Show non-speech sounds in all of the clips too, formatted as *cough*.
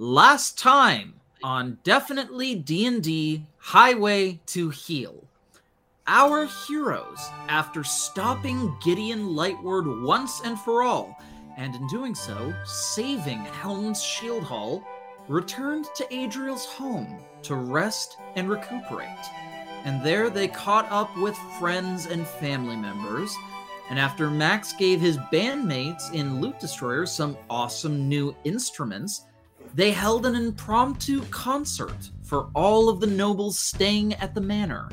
Last time on definitely D&D Highway to Heal. Our heroes, after stopping Gideon Lightward once and for all, and in doing so, saving Helm's Shield Hall, returned to Adriel's home to rest and recuperate. And there they caught up with friends and family members. And after Max gave his bandmates in Loot Destroyer some awesome new instruments, they held an impromptu concert for all of the nobles staying at the manor.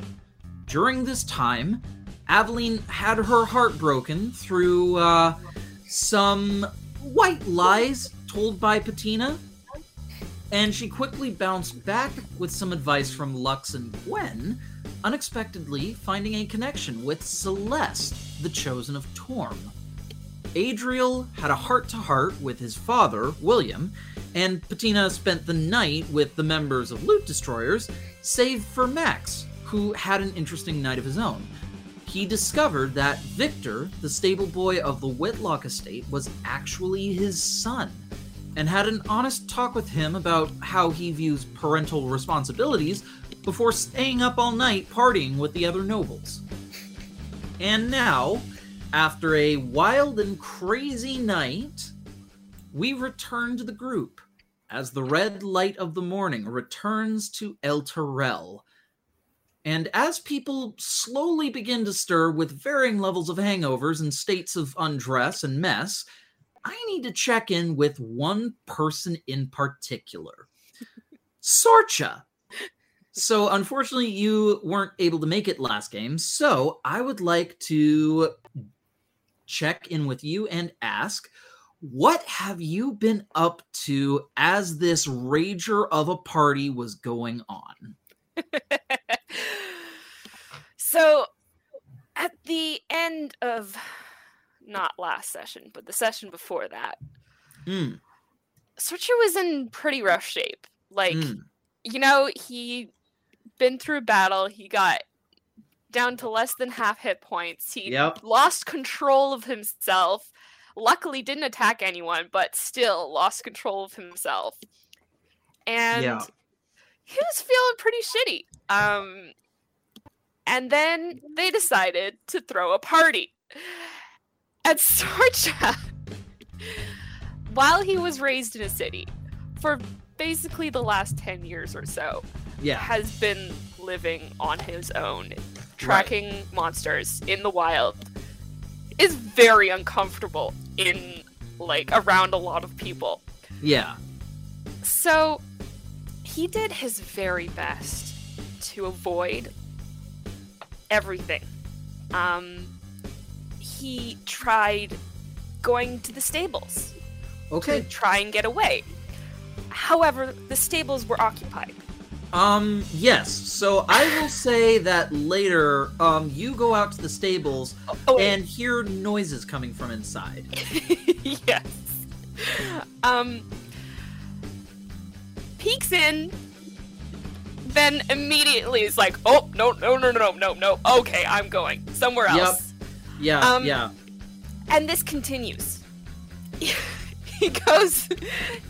During this time, Aveline had her heart broken through uh, some white lies told by Patina, and she quickly bounced back with some advice from Lux and Gwen, unexpectedly finding a connection with Celeste, the chosen of Torm. Adriel had a heart to heart with his father, William, and Patina spent the night with the members of Loot Destroyers, save for Max, who had an interesting night of his own. He discovered that Victor, the stable boy of the Whitlock estate, was actually his son, and had an honest talk with him about how he views parental responsibilities before staying up all night partying with the other nobles. And now, after a wild and crazy night, we return to the group as the red light of the morning returns to Elturel. And as people slowly begin to stir with varying levels of hangovers and states of undress and mess, I need to check in with one person in particular *laughs* Sorcha. So, unfortunately, you weren't able to make it last game. So, I would like to check in with you and ask what have you been up to as this rager of a party was going on? *laughs* so, at the end of not last session, but the session before that, Mm, Sorcha was in pretty rough shape. Like, mm, you know, he been through battle. He got down to less than half hit points. He Yep. lost control of himself. Luckily, didn't attack anyone, but still lost control of himself. And Yeah. he was feeling pretty shitty. Um, and then they decided to throw a party at *laughs* Sorcha. While he was raised in a city for basically the last 10 years or so, yeah. has been living on his own, tracking monsters in the wild, is very uncomfortable in like around a lot of people. Yeah. So he did his very best to avoid everything. Um, he tried going to the stables Okay. to try and get away. However, the stables were occupied. Um, yes. So I will say that later, um, you go out to the stables Oh, and hear noises coming from inside. *laughs* yes. Um, peeks in, then immediately is like, "Oh no, no, no, no, no, no! Okay, I'm going somewhere else. Yep. else." Yeah, Um, yeah. And this continues. *laughs* he goes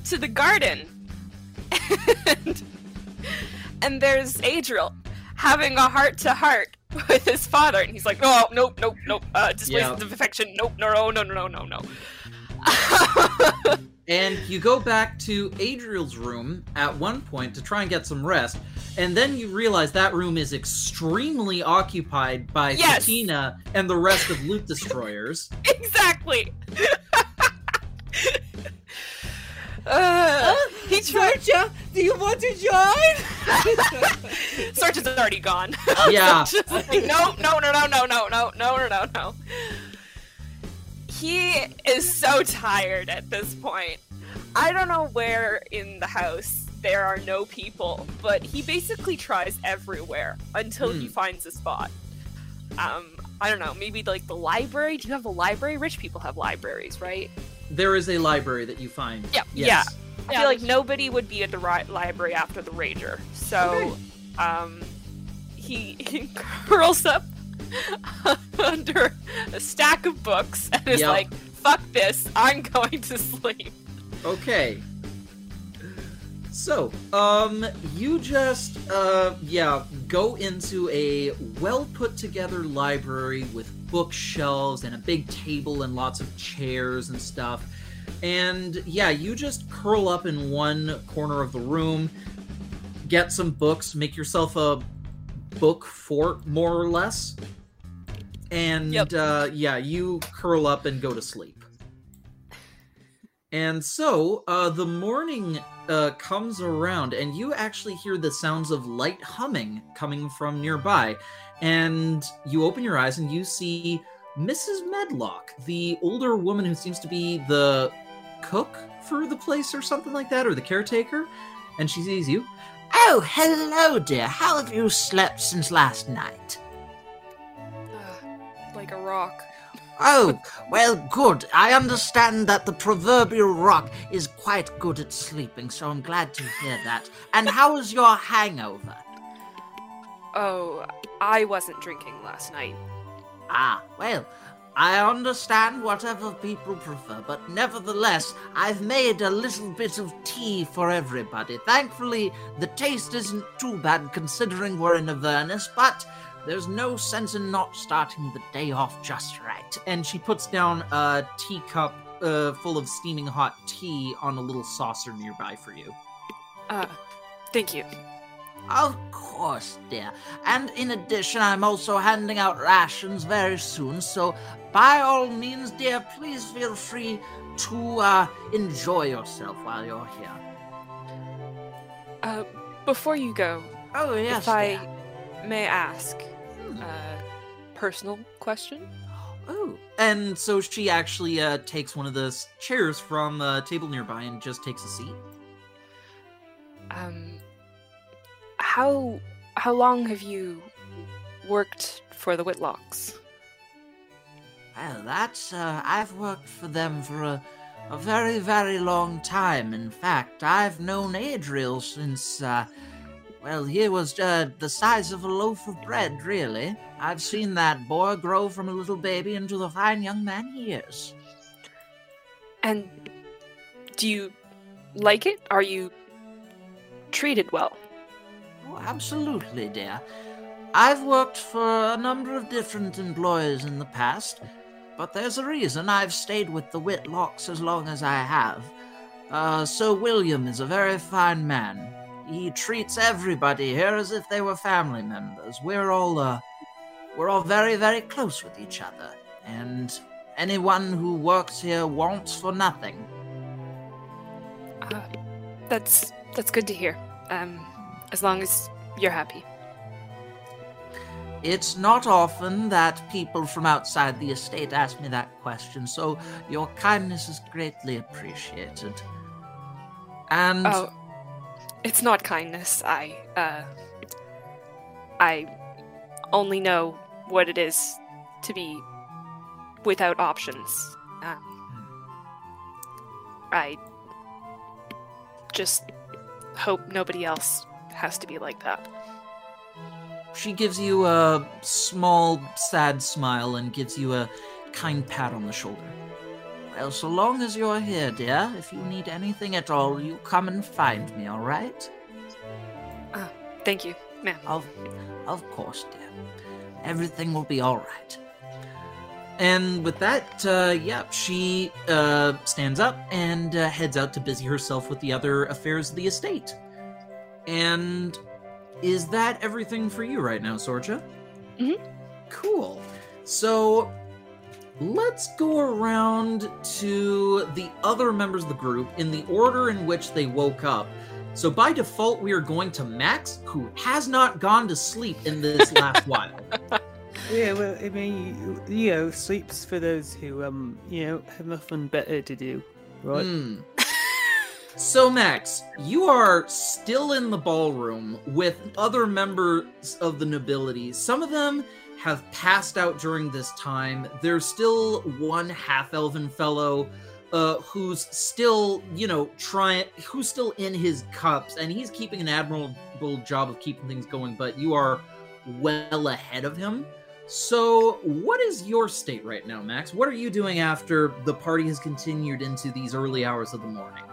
to the garden, *laughs* and, and there's Adriel having a heart to heart *laughs* with his father, and he's like, "No, nope, nope, nope. Uh, displays Yeah. of affection. Nope, no, no, no, no, no, no." *laughs* And you go back to Adriel's room at one point to try and get some rest, and then you realize that room is extremely occupied by Yes. And the rest of Loot Destroyers. *laughs* exactly. Uh, he tried. Georgia, do you want to join? *laughs* Search is already gone. *laughs* Yeah. *laughs* Like, no, no, no, no, no, no, no, no, no, no, no. He is so tired at this point. I don't know where in the house there are no people, but he basically tries everywhere until he Hmm. finds a spot. Um, I don't know, maybe like the library. Do you have a library? Rich people have libraries, right? There is a library that you find. Yeah, Yes. I feel like nobody would be at the ri- library after the rager. So, um, he, he *laughs* curls up *laughs* under a stack of books and is Yep. like, "Fuck this! I'm going to sleep." Okay. So, um, you just, uh, yeah, go into a well put together library with bookshelves and a big table and lots of chairs and stuff. And yeah, you just curl up in one corner of the room, get some books, make yourself a book fort, more or less. And Yep. uh, yeah, you curl up and go to sleep. And so uh, the morning uh, comes around, and you actually hear the sounds of light humming coming from nearby. And you open your eyes and you see Mrs. Medlock, the older woman who seems to be the cook for the place or something like that, or the caretaker. And she sees you. Oh, hello, dear. How have you slept since last night? Ugh, like a rock. Oh, well, good. I understand that the proverbial rock is quite good at sleeping, so I'm glad to hear that. And how was your hangover? Oh, I wasn't drinking last night. Ah, well, I understand whatever people prefer, but nevertheless, I've made a little bit of tea for everybody. Thankfully, the taste isn't too bad considering we're in Avernus, but there's no sense in not starting the day off just right. And she puts down a teacup uh, full of steaming hot tea on a little saucer nearby for you. Uh, thank you. Of course, dear. And in addition, I'm also handing out rations very soon, so by all means, dear, please feel free to uh, enjoy yourself while you're here. Uh, before you go, Oh, yes, if I dear. may ask A personal question. Oh. And so she actually uh, takes one of the chairs from a table nearby and just takes a seat. Um, how how long have you worked for the Whitlocks? Well, that's, uh, I've worked for them for a, a very, very long time. In fact, I've known Adriel since, uh, well, he was uh, the size of a loaf of bread, really. I've seen that boy grow from a little baby into the fine young man he is. And do you like it? Are you treated well? Oh, absolutely, dear. I've worked for a number of different employers in the past, but there's a reason I've stayed with the Whitlocks as long as I have. Uh, Sir William is a very fine man. He treats everybody here as if they were family members. We're all, uh, we're all very, very close with each other, and anyone who works here wants for nothing. Uh, that's that's good to hear. Um, as long as you're happy. It's not often that people from outside the estate ask me that question, so your kindness is greatly appreciated. And Oh, it's not kindness. I uh, I only know what it is to be without options. Um, I just hope nobody else has to be like that. She gives you a small, sad smile and gives you a kind pat on the shoulder. Well, so long as you're here, dear, if you need anything at all, you come and find me, all right? Ah, thank you, ma'am. Of, of course, dear. Everything will be all right. And with that, uh, yeah, she uh, stands up and uh, heads out to busy herself with the other affairs of the estate. And is that everything for you right now, Sorcha? Mhm. Cool. So let's go around to the other members of the group in the order in which they woke up. So by default, we are going to Max, who has not gone to sleep in this last *laughs* while. Yeah, well, I mean, you you know, sleeps for those who, um, you know, have nothing better to do, right? Hmm. So, Max, you are still in the ballroom with other members of the nobility. Some of them have passed out during this time. There's still one half elven fellow uh, who's still, you know, trying, who's still in his cups, and he's keeping an admirable job of keeping things going, but you are well ahead of him. So, what is your state right now, Max? What are you doing after the party has continued into these early hours of the morning?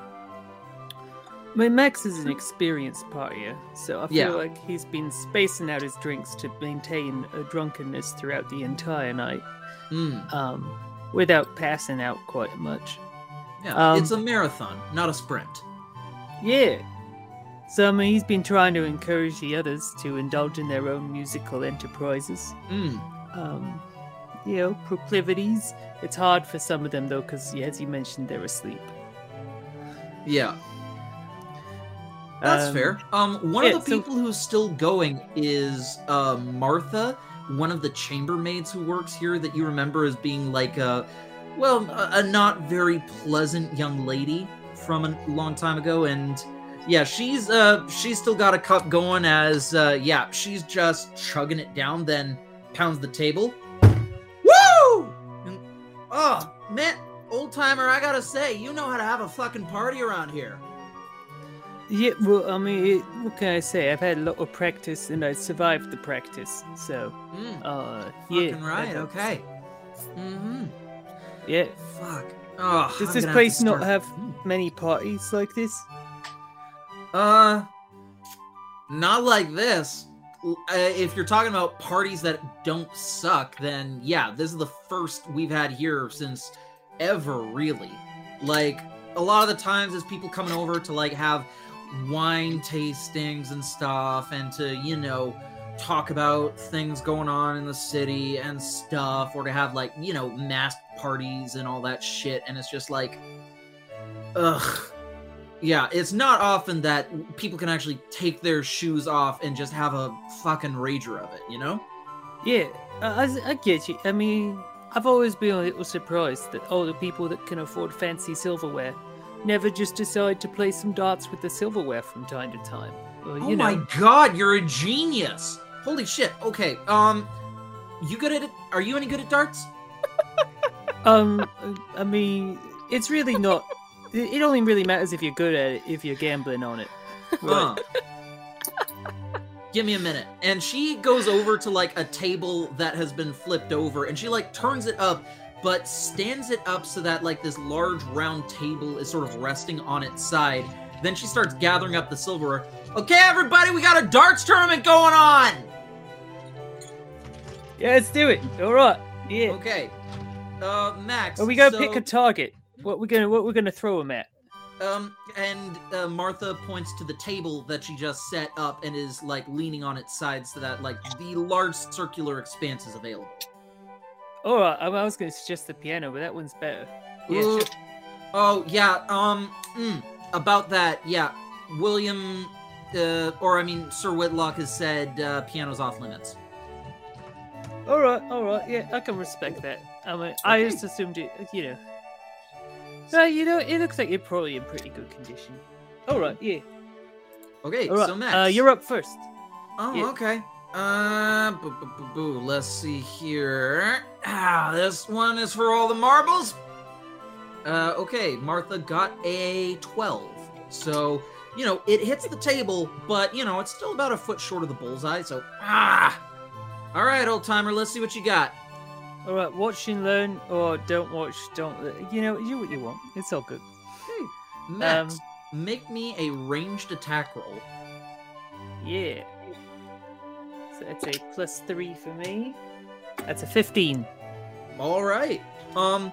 Mean, Max is an experienced partier, so I feel Yeah. like he's been spacing out his drinks to maintain a drunkenness throughout the entire night, Mm, um, without passing out quite much. yeah, Um, it's a marathon, not a sprint. Yeah. So I mean, he's been trying to encourage the others to indulge in their own musical enterprises. Mm, Um, you know, proclivities. It's hard for some of them though, because as you mentioned, they're asleep. yeah, that's Um, fair. Um, one yeah, of the so- people who's still going is uh, Martha, one of the chambermaids who works here that you remember as being like a, well, a, a not very pleasant young lady from a long time ago, and yeah, she's uh she's still got a cup going as uh yeah she's just chugging it down, then pounds the table. Woo! And, oh man, old timer, I gotta say, you know how to have a fucking party around here. Yeah, well, I mean, it, what can I say? I've had a lot of practice, and I survived the practice. So, Mm, uh, yeah. fucking right. Okay. Mm-hmm. Yeah. Fuck. Oh, Does I'm this place to not have many parties like this? Uh, not like this. Uh, if you're talking about parties that don't suck, then yeah, this is the first we've had here since ever, really. Like a lot of the times, is people coming over to like have wine tastings and stuff, and to you know talk about things going on in the city and stuff, or to have like you know masked parties and all that shit, and it's just like, ugh. Yeah, it's not often that people can actually take their shoes off and just have a fucking rager of it, you know? Yeah, I, I- I get you. I mean, I've always been a little surprised that all the people that can afford fancy silverware never just decide to play some darts with the silverware from time to time. You oh know, my god, you're a genius! Holy shit. Okay, um, you good at it? Are you any good at darts? *laughs* um, I mean, it's really not. It only really matters if you're good at it if you're gambling on it. *laughs* Give me a minute. And she goes over to like a table that has been flipped over and she like turns it up, but stands it up so that like this large round table is sort of resting on its side. Then she starts gathering up the silverware. Okay, everybody, we got a darts tournament going on! Yeah, let's do it. All right. Yeah. Okay. Uh, Max. Are we gonna so, pick a target? What we're gonna what we're gonna throw him at? Um, and uh, Martha points to the table that she just set up and is like leaning on its side so that like the large circular expanse is available. All right. I I was gonna suggest the piano, but that one's better. Yeah, Ooh. sure. Oh yeah. Um. mm, about that. Yeah. William, uh, or I mean, Sir Whitlock has said uh, piano's off limits. All right, all right. Yeah, I can respect that. I mean, I just assumed it. You know. No, you know, it looks like you're probably in pretty good condition. All right. Yeah. Okay. All right. So Max. uh, you're up first. Oh, yeah. okay. Uh, boo, boo, boo, boo. let's see here. Ah, this one is for all the marbles. Uh, okay, Martha got a 12. So, you know, it hits the table, but, you know, it's still about a foot short of the bullseye, so, ah! All right, old timer, let's see what you got. All right. Watch and learn, or don't watch. Don't. You know, do what you want. It's all good. Max, Um, make me a ranged attack roll. Yeah. So that's a plus three for me. That's a fifteen. All right. Um.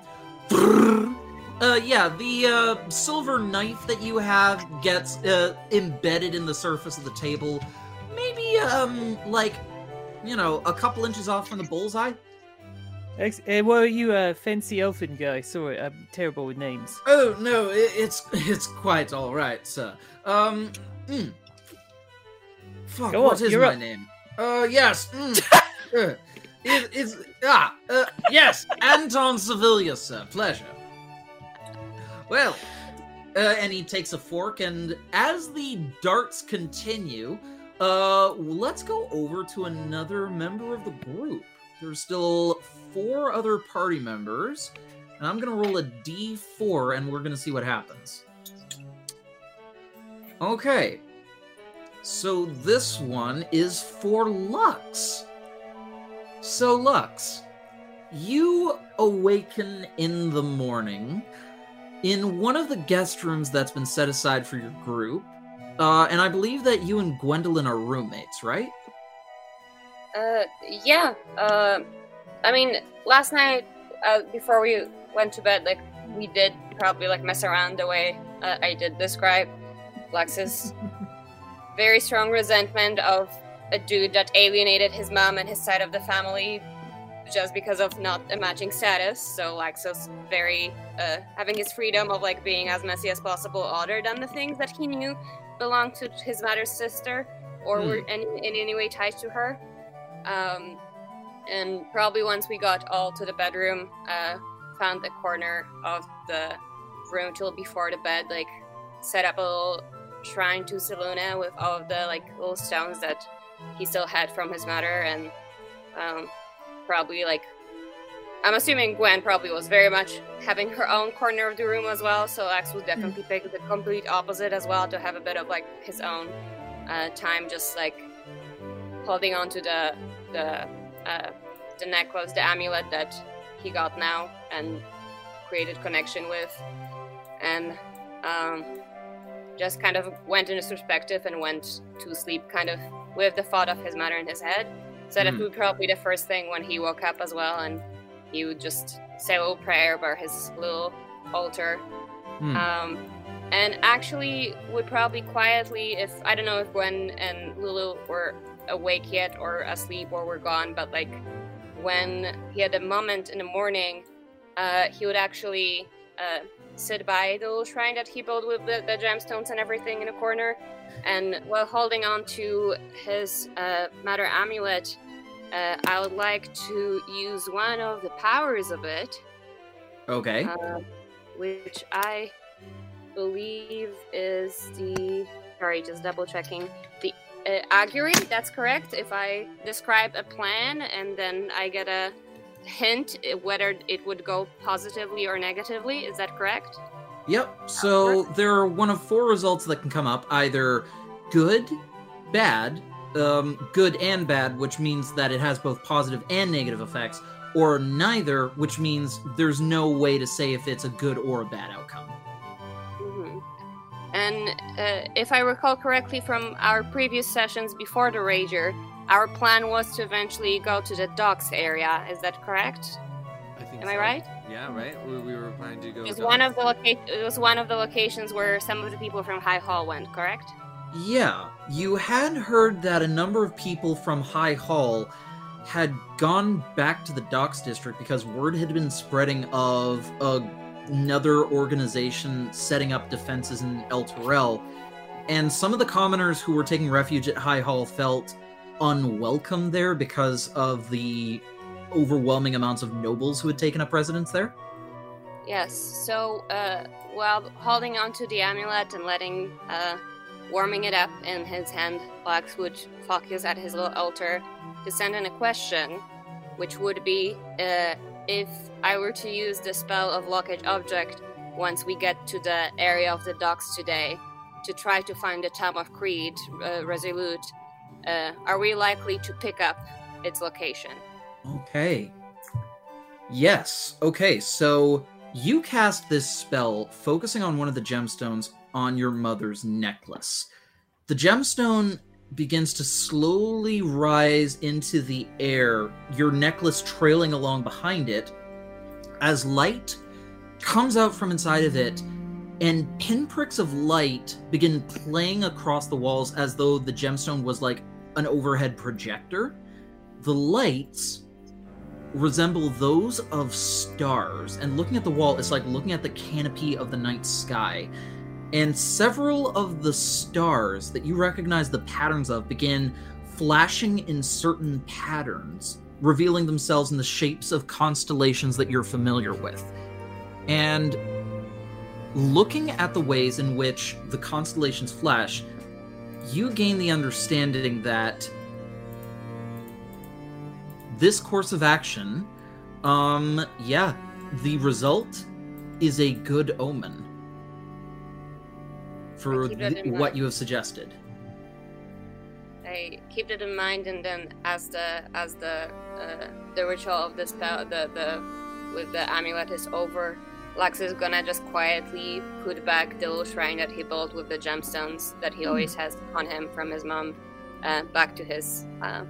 Uh, yeah, the uh, silver knife that you have gets uh, embedded in the surface of the table. Maybe, um, like, you know, a couple inches off from the bullseye. Ex- uh, well, you a fancy elfin guy. Sorry, I'm terrible with names. Oh no, it, it's it's quite all right, sir. Um, mm. fuck, Go what on, is my up. name? Uh, yes. Mm. *laughs* uh, it, it's ah, uh, yes, Anton Sevilla, sir. Pleasure. Well, uh, and he takes a fork, and as the darts continue, uh, let's go over to another member of the group. There's still four other party members, and I'm gonna roll a d4, and we're gonna see what happens. Okay. So this one is for Lux. So Lux, you awaken in the morning in one of the guest rooms that's been set aside for your group. Uh, and I believe that you and Gwendolyn are roommates, right? Uh, yeah. Uh, I mean, last night uh, before we went to bed, like we did probably like mess around the way uh, I did describe Lex's *laughs* very strong resentment of a dude that alienated his mom and his side of the family just because of not a matching status. So Lexus very uh, having his freedom of like being as messy as possible, other than the things that he knew belonged to his mother's sister or Hmm. were in, in any way tied to her. Um, and probably once we got all to the bedroom, uh, found the corner of the room till before the bed, like set up a little shrine to Selûne with all of the like little stones that he still had from his mother, and um, probably like I'm assuming Gwen probably was very much having her own corner of the room as well. So Lex would definitely pick the complete opposite as well to have a bit of like his own uh, time, just like holding on to the the uh, the necklace, the amulet that he got now and created connection with, and um, just kind of went into perspective and went to sleep, kind of with the thought of his mother in his head. So that Mhm. would probably be the first thing when he woke up as well, and he would just say a little prayer by his little altar Hmm. um, and actually would probably quietly, if I don't know if Gwen and Lulu were awake yet or asleep or were gone, but like when he had a moment in the morning, uh, he would actually uh, sit by the little shrine that he built with the, the gemstones and everything in a corner, and while holding on to his uh, matter amulet, uh, I would like to use one of the powers of it okay. uh, which I believe is the. Sorry, just double checking. The uh, augury, that's correct. If I describe a plan and then I get a hint whether it would go positively or negatively, is that correct? Yep. So there are one of four results that can come up either good, bad, um, good and bad, which means that it has both positive and negative effects, or neither, which means there's no way to say if it's a good or a bad outcome. hmm And uh, if I recall correctly from our previous sessions before the Rager, our plan was to eventually go to the docks area. Is that correct? I think Am I right? Yeah, right. We, we were planning to go. It was one of the loca- It was one of the locations where some of the people from High Hall went. Correct? Yeah, you had heard that a number of people from High Hall had gone back to the Docks District because word had been spreading of a, another organization setting up defenses in Elturel, and some of the commoners who were taking refuge at High Hall felt unwelcome there because of the overwhelming amounts of nobles who had taken up residence there. Yes. So, uh, while holding onto the amulet and letting, uh, warming it up in his hand, Blax would focus at his little altar to send in a question, which would be, uh, if I were to use the spell of Locate Object once we get to the area of the docks today, to try to find the Town of Creed, uh, Resolute, uh, are we likely to pick up its location? Okay. Yes. Okay, so you cast this spell focusing on one of the gemstones on your mother's necklace. The gemstone begins to slowly rise into the air, your necklace trailing along behind it, as light comes out from inside of it, and pinpricks of light begin playing across the walls as though the gemstone was like an overhead projector. The lights resemble those of stars, and looking at the wall, it's like looking at the canopy of the night sky. And several of the stars that you recognize the patterns of begin flashing in certain patterns, revealing themselves in the shapes of constellations that you're familiar with. And looking at the ways in which the constellations flash, you gain the understanding that this course of action, um, yeah, the result is a good omen for what you have suggested. I keep that in mind, and then as the as the uh, the ritual of the spell, the the with the amulet is over, Lux is gonna just quietly put back the little shrine that he built with the gemstones that he always has on him from his mom uh, back to his uh,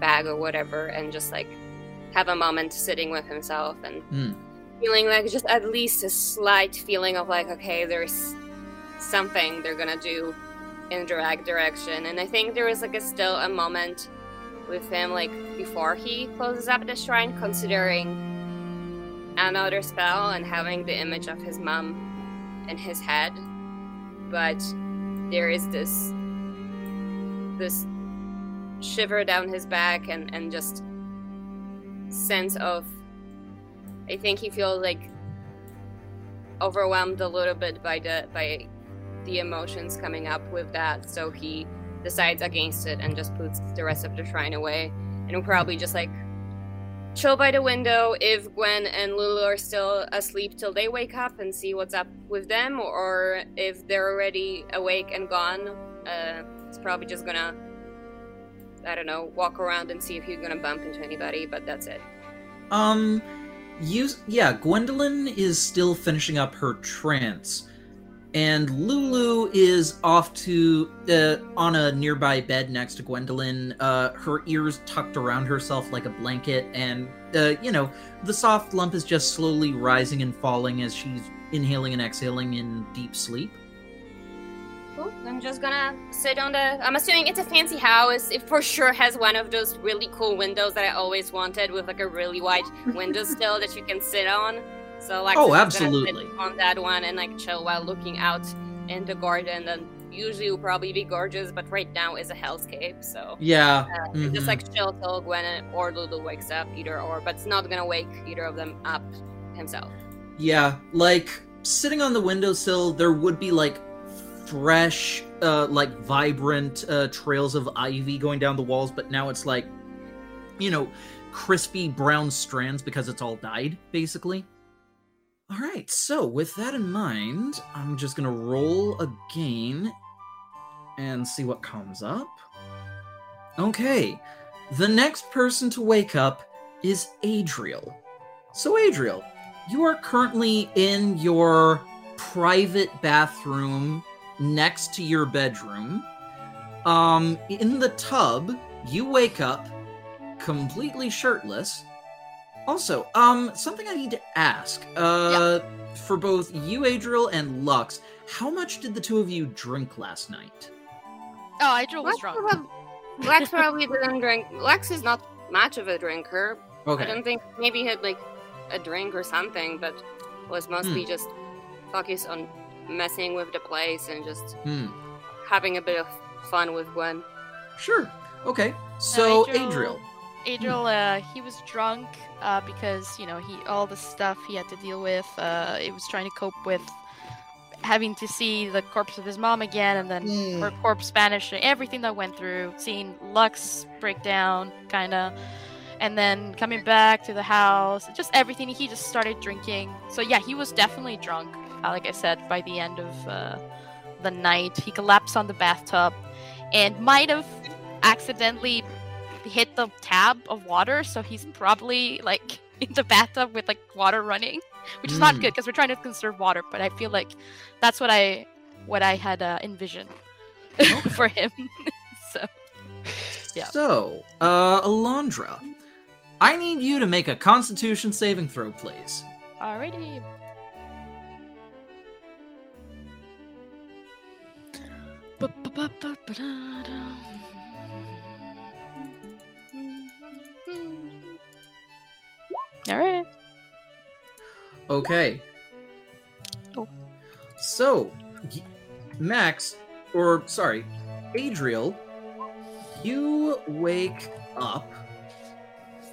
bag or whatever, and just like have a moment sitting with himself and Hmm. feeling like just at least a slight feeling of like, okay, there's something they're gonna do in the right direction. And I think there is like a still a moment with him like before he closes up the shrine, considering another spell and having the image of his mom in his head. But there is this this shiver down his back and, and just sense of I think he feels like overwhelmed a little bit by the by the emotions coming up with that, so he decides against it and just puts the rest of the shrine away. And probably just like chill by the window if Gwen and Lulu are still asleep till they wake up and see what's up with them, or if they're already awake and gone. Uh, it's probably just gonna, I don't know, walk around and see if you're gonna bump into anybody, but that's it. Um, you yeah, Gwendolyn is still finishing up her trance, and Lulu is off to uh, on a nearby bed next to Gwendolyn. Uh, her ears tucked around herself like a blanket, and uh, you know the soft lump is just slowly rising and falling as she's inhaling and exhaling in deep sleep. Cool. I'm just gonna sit on the. I'm assuming it's a fancy house. It for sure has one of those really cool windows that I always wanted, with like a really wide window *laughs* sill that you can sit on. So like, Oh, I'm just gonna sit absolutely. on that one and like chill while looking out in the garden. And usually will probably be gorgeous, but right now is a hellscape. So Yeah, uh, mhm. just like chill till Gwen or Lulu wakes up, either or. But it's not gonna wake either of them up himself. Yeah, like sitting on the windowsill, there would be like fresh, uh, like vibrant uh, trails of ivy going down the walls, but now it's like, you know, crispy brown strands because it's all dyed, basically. All right, so with that in mind, I'm just gonna roll again and see what comes up. Okay, the next person to wake up is Adriel. So, Adriel, you are currently in your private bathroom next to your bedroom. Um, in the tub, you wake up completely shirtless. Also, um, something I need to ask. Uh, for both you, Adriel, and Lux, how much did the two of you drink last night? Oh, Adriel was Lex drunk. prob- Lex probably didn't drink. Lex is not much of a drinker. Okay. I don't think maybe he had like a drink or something, but was mostly Hmm. just focused on messing with the place and just Hmm. having a bit of fun with Gwen. Sure. Okay. So, Adriel- Adriel. Adriel, uh, he was drunk uh, because you know he all the stuff he had to deal with. Uh, he was trying to cope with having to see the corpse of his mom again, and then her corpse vanishing. Everything that went through, seeing Lux break down, kind of, and then coming back to the house. Just everything. He just started drinking. So yeah, he was definitely drunk. Uh, like I said, by the end of uh, the night, he collapsed on the bathtub, and might have accidentally hit the tab of water, so he's probably like *laughs* in the bathtub with like water running, which is not Mm. good because we're trying to conserve water. But I feel like that's what I what I had uh, envisioned *laughs* for him. *laughs* so Yeah. So, uh, Alondra, I need you to make a Constitution saving throw, please. alrighty. All right. Okay. Oh. So, Max, or sorry, Adriel, you wake up,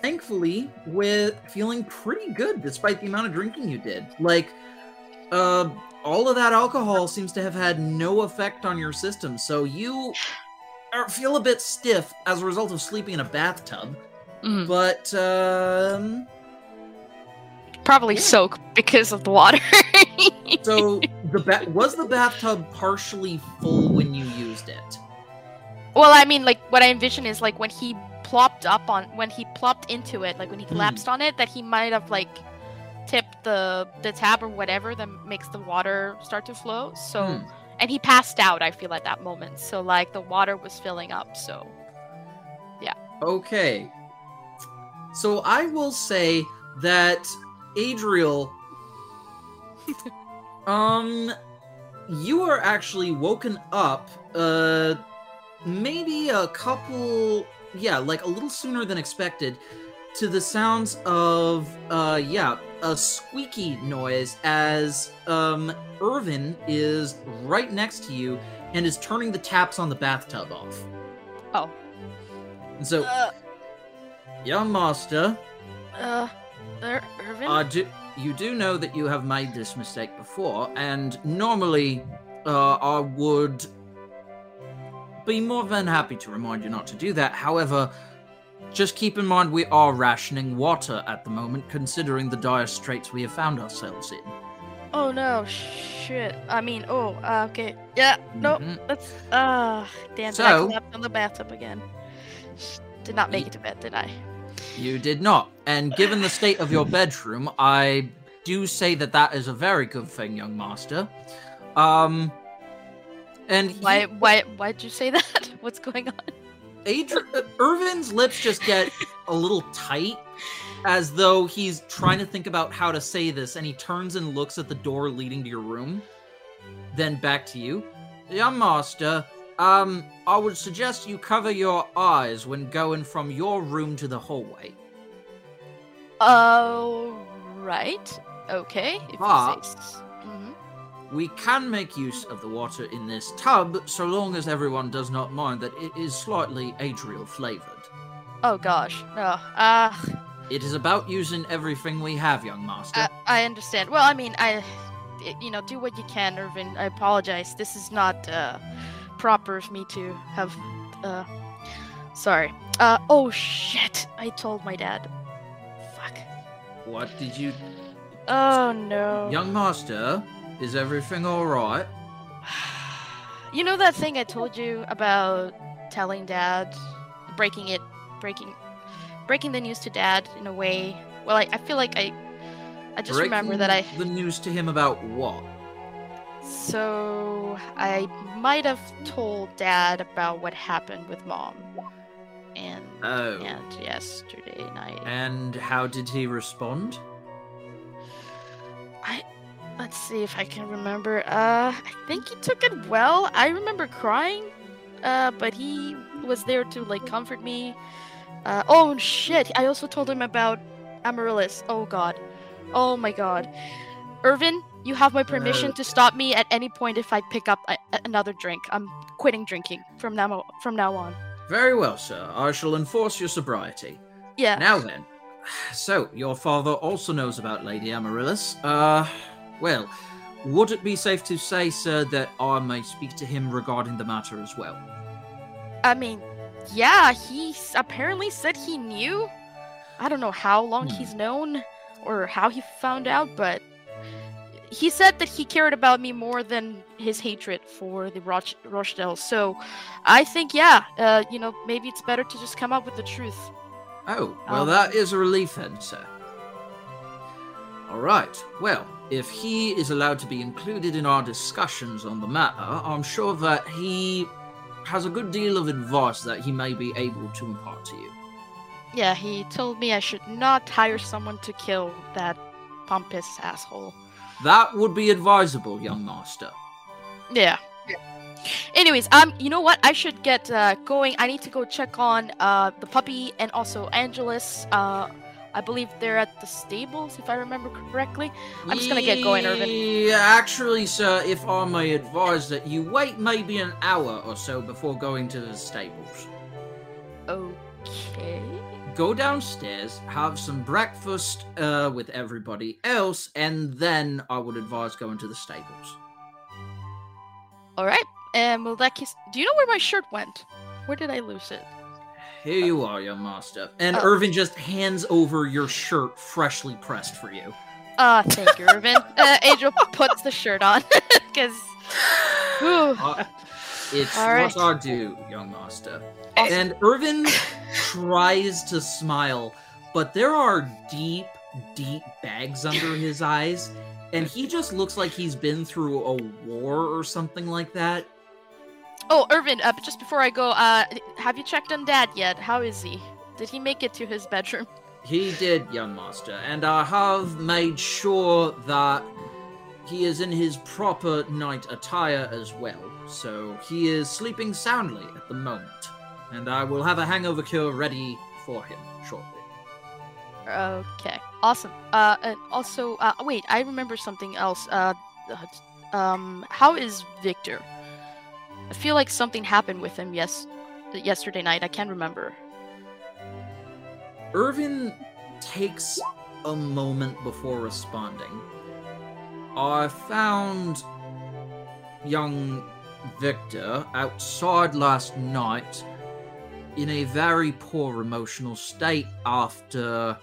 thankfully, with feeling pretty good despite the amount of drinking you did. Like, uh, all of that alcohol seems to have had no effect on your system, so you are, feel a bit stiff as a result of sleeping in a bathtub. Mhm. But, um, Probably Yeah. soak because of the water. So *laughs* the ba- was the bathtub partially full when you used it? Well, I mean, like what I envision is like when he plopped up on when he plopped into it, like when he Hmm. collapsed on it, that he might have like tipped the the tap or whatever that makes the water start to flow. So Hmm. and he passed out. I feel at that moment. So like the water was filling up. So yeah. Okay. So I will say that Adriel *laughs* um you are actually woken up uh maybe a couple yeah, like a little sooner than expected to the sounds of uh yeah, a squeaky noise as um Irvin is right next to you and is turning the taps on the bathtub off. oh, And so uh, Young master, uh, Ir- Irvin. uh, do, you do know that you have made this mistake before, and normally uh, I would be more than happy to remind you not to do that. However, just keep in mind we are rationing water at the moment, considering the dire straits we have found ourselves in. oh no, shit. I mean, oh, uh, okay. Yeah, no, Mhm. that's uh, damn. So- I collapsed on the bathtub again. Did not make it to bed, did I? You did not. And given the state of your bedroom, I do say that that is a very good thing, young master. Um, and he- Why? Why? Why'd you say *laughs* that? What's going on? Adri- uh, Irvin's lips just get a little tight, as though he's trying to think about how to say this, and he turns and looks at the door leading to your room, then back to you. Young master, um, I would suggest you cover your eyes when going from your room to the hallway. Oh, right. Okay. If Ah. you say. s- mhm. We can make use of the water in this tub, so long as everyone does not mind that it is slightly Adriel flavored. Oh gosh. No. Uh, It is about using everything we have, young master. I, I understand. Well, I mean, I, you know, do what you can, Irvin. I apologize. This is not uh, proper of me to have. Uh, sorry. Uh, oh shit! I told my dad. Fuck. what did you Oh no. Young master, is everything all right? *sighs* You know that thing I told you about telling dad, breaking it, breaking, breaking the news to dad in a way. Well, I, I feel like I, I just remember that I. Breaking the news to him about what? So I might have told dad about what happened with mom, and Oh. and yesterday night. And how did he respond? I let's see if I can remember. Uh, I think he took it well. I remember crying, uh, but he was there to like comfort me. Uh, oh shit! I also told him about Amaryllis. Oh god. Oh my god. Irvin, you have my permission to stop me at any point if I pick up a- a- another drink. I'm quitting drinking from now o- from now on. Very well, sir. I shall enforce your sobriety. Yeah. Now then. So, your father also knows about Lady Amaryllis. Uh, well, would it be safe to say, sir, that I may speak to him regarding the matter as well? I mean, yeah, he s- apparently said he knew. I don't know how long Hmm. he's known or how he found out, but he said that he cared about me more than his hatred for the Roch- Rochdale. So I think, yeah, uh, you know, maybe it's better to just come up with the truth. Oh, well, Um, that is a relief then, sir. All right. Well, if he is allowed to be included in our discussions on the matter, I'm sure that he has a good deal of advice that he may be able to impart to you. Yeah, he told me I should not hire someone to kill that pompous asshole. That would be advisable, young master. Yeah. Anyways, um, you know what? I should get uh, going. I need to go check on uh the puppy and also Angelus. Uh, I believe they're at the stables, if I remember correctly. I'm just gonna get going, Irvin. Yeah, actually, sir, if I may advise that you wait maybe an hour or so before going to the stables. Okay. Go downstairs, have some breakfast uh, with everybody else, and then I would advise going to the stables. All right. And will that case, do you know where my shirt went? Where did I lose it? Here you are, young master. And Oh. Irvin just hands over your shirt freshly pressed for you. Uh, thank you, Irvin. *laughs* uh, Angel puts the shirt on *laughs* because. Uh, it's All right. what I do, young master. And Irvin tries to smile, but there are deep deep bags under his eyes, and he just looks like he's been through a war or something like that. Oh, Irvin, uh, just before I go, uh, have you checked on Dad yet? How is he? Did he make it to his bedroom? *laughs* He did, young master, and I have made sure that he is in his proper night attire as well. So he is sleeping soundly at the moment, and I will have a hangover cure ready for him shortly. Okay, awesome. Uh, and also, uh, wait, I remember something else. Uh, uh, um, how is Victor? I feel like something happened with him yes, yesterday night. I can't remember. Irvin takes a moment before responding. I found young Victor outside last night in a very poor emotional state after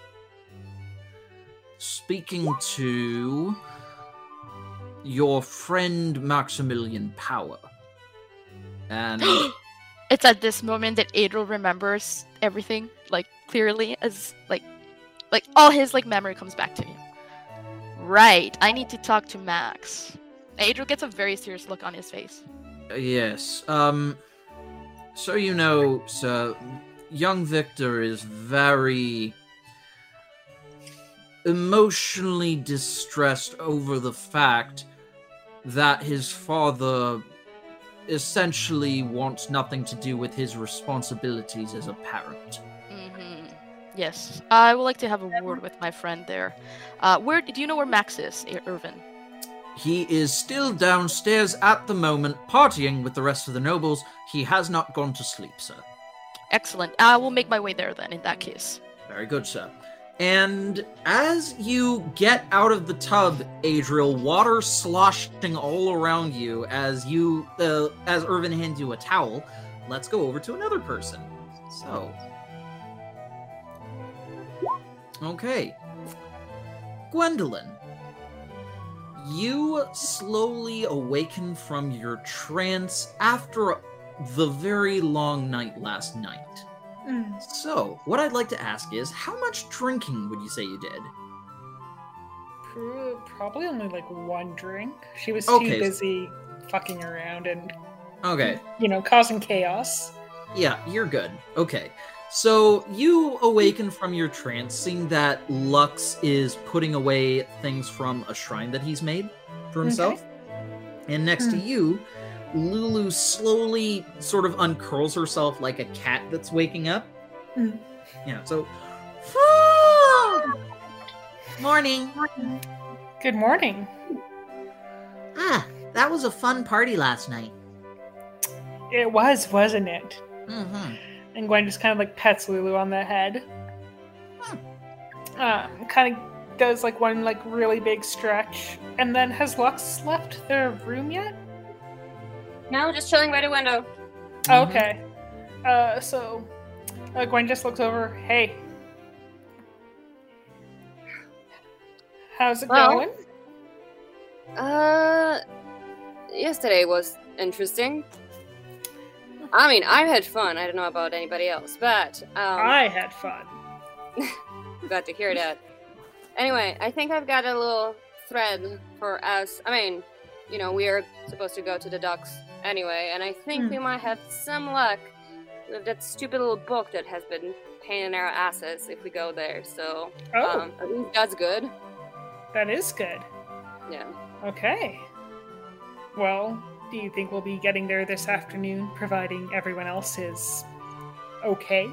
speaking to your friend Maximilian Power. And *gasps* It's at this moment that Adriel remembers everything, like clearly, as like, like all his like memory comes back to him. Right, I need to talk to Max. Adriel gets a very serious look on his face. Yes. Um. So you know, sir, young Victor is very emotionally distressed over the fact that his father essentially wants nothing to do with his responsibilities as a parent. hmm Yes, I would like to have a word with my friend there. Uh, where do you know where Max is, Ir- Irvin? He is still downstairs at the moment, partying with the rest of the nobles. He has not gone to sleep, sir. Excellent. I will make my way there then. In that case. Very good, sir. And as you get out of the tub, Adriel, water sloshing all around you as you, uh, as Irvin hands you a towel. Let's go over to another person. So, okay, Gwendolyn, you slowly awaken from your trance after the very long night last night. Mm. So, what I'd like to ask is, how much drinking would you say you did? Probably only like one drink. She was Okay. too busy fucking around and, Okay, you know, causing chaos. yeah, you're good. Okay, so you awaken from your trance, seeing that Lux is putting away things from a shrine that he's made for himself. And next to Hmm. you, Lulu slowly sort of uncurls herself like a cat that's waking up. Hmm. Yeah, so. Morning. Good morning. Ah, that was a fun party last night. It was, wasn't it? Mm-hmm. And Gwen just kind of like pets Lulu on the head. Um, kind of does like one like really big stretch, and then has Lux left their room yet? No, just chilling by the window. Mhm. Okay. Uh, so uh, Gwen just looks over. Hey, how's it Well- going? Uh, yesterday was interesting. I mean, I had fun. I don't know about anybody else, but um, I had fun. *laughs* glad to hear that. Anyway, I think I've got a little thread for us. I mean, you know, we are supposed to go to the docks anyway, and I think Hmm. we might have some luck with that stupid little book that has been paining our asses if we go there. So, Oh, um, that's good. that is good. Yeah. Okay. Well, do you think we'll be getting there this afternoon, providing everyone else is okay?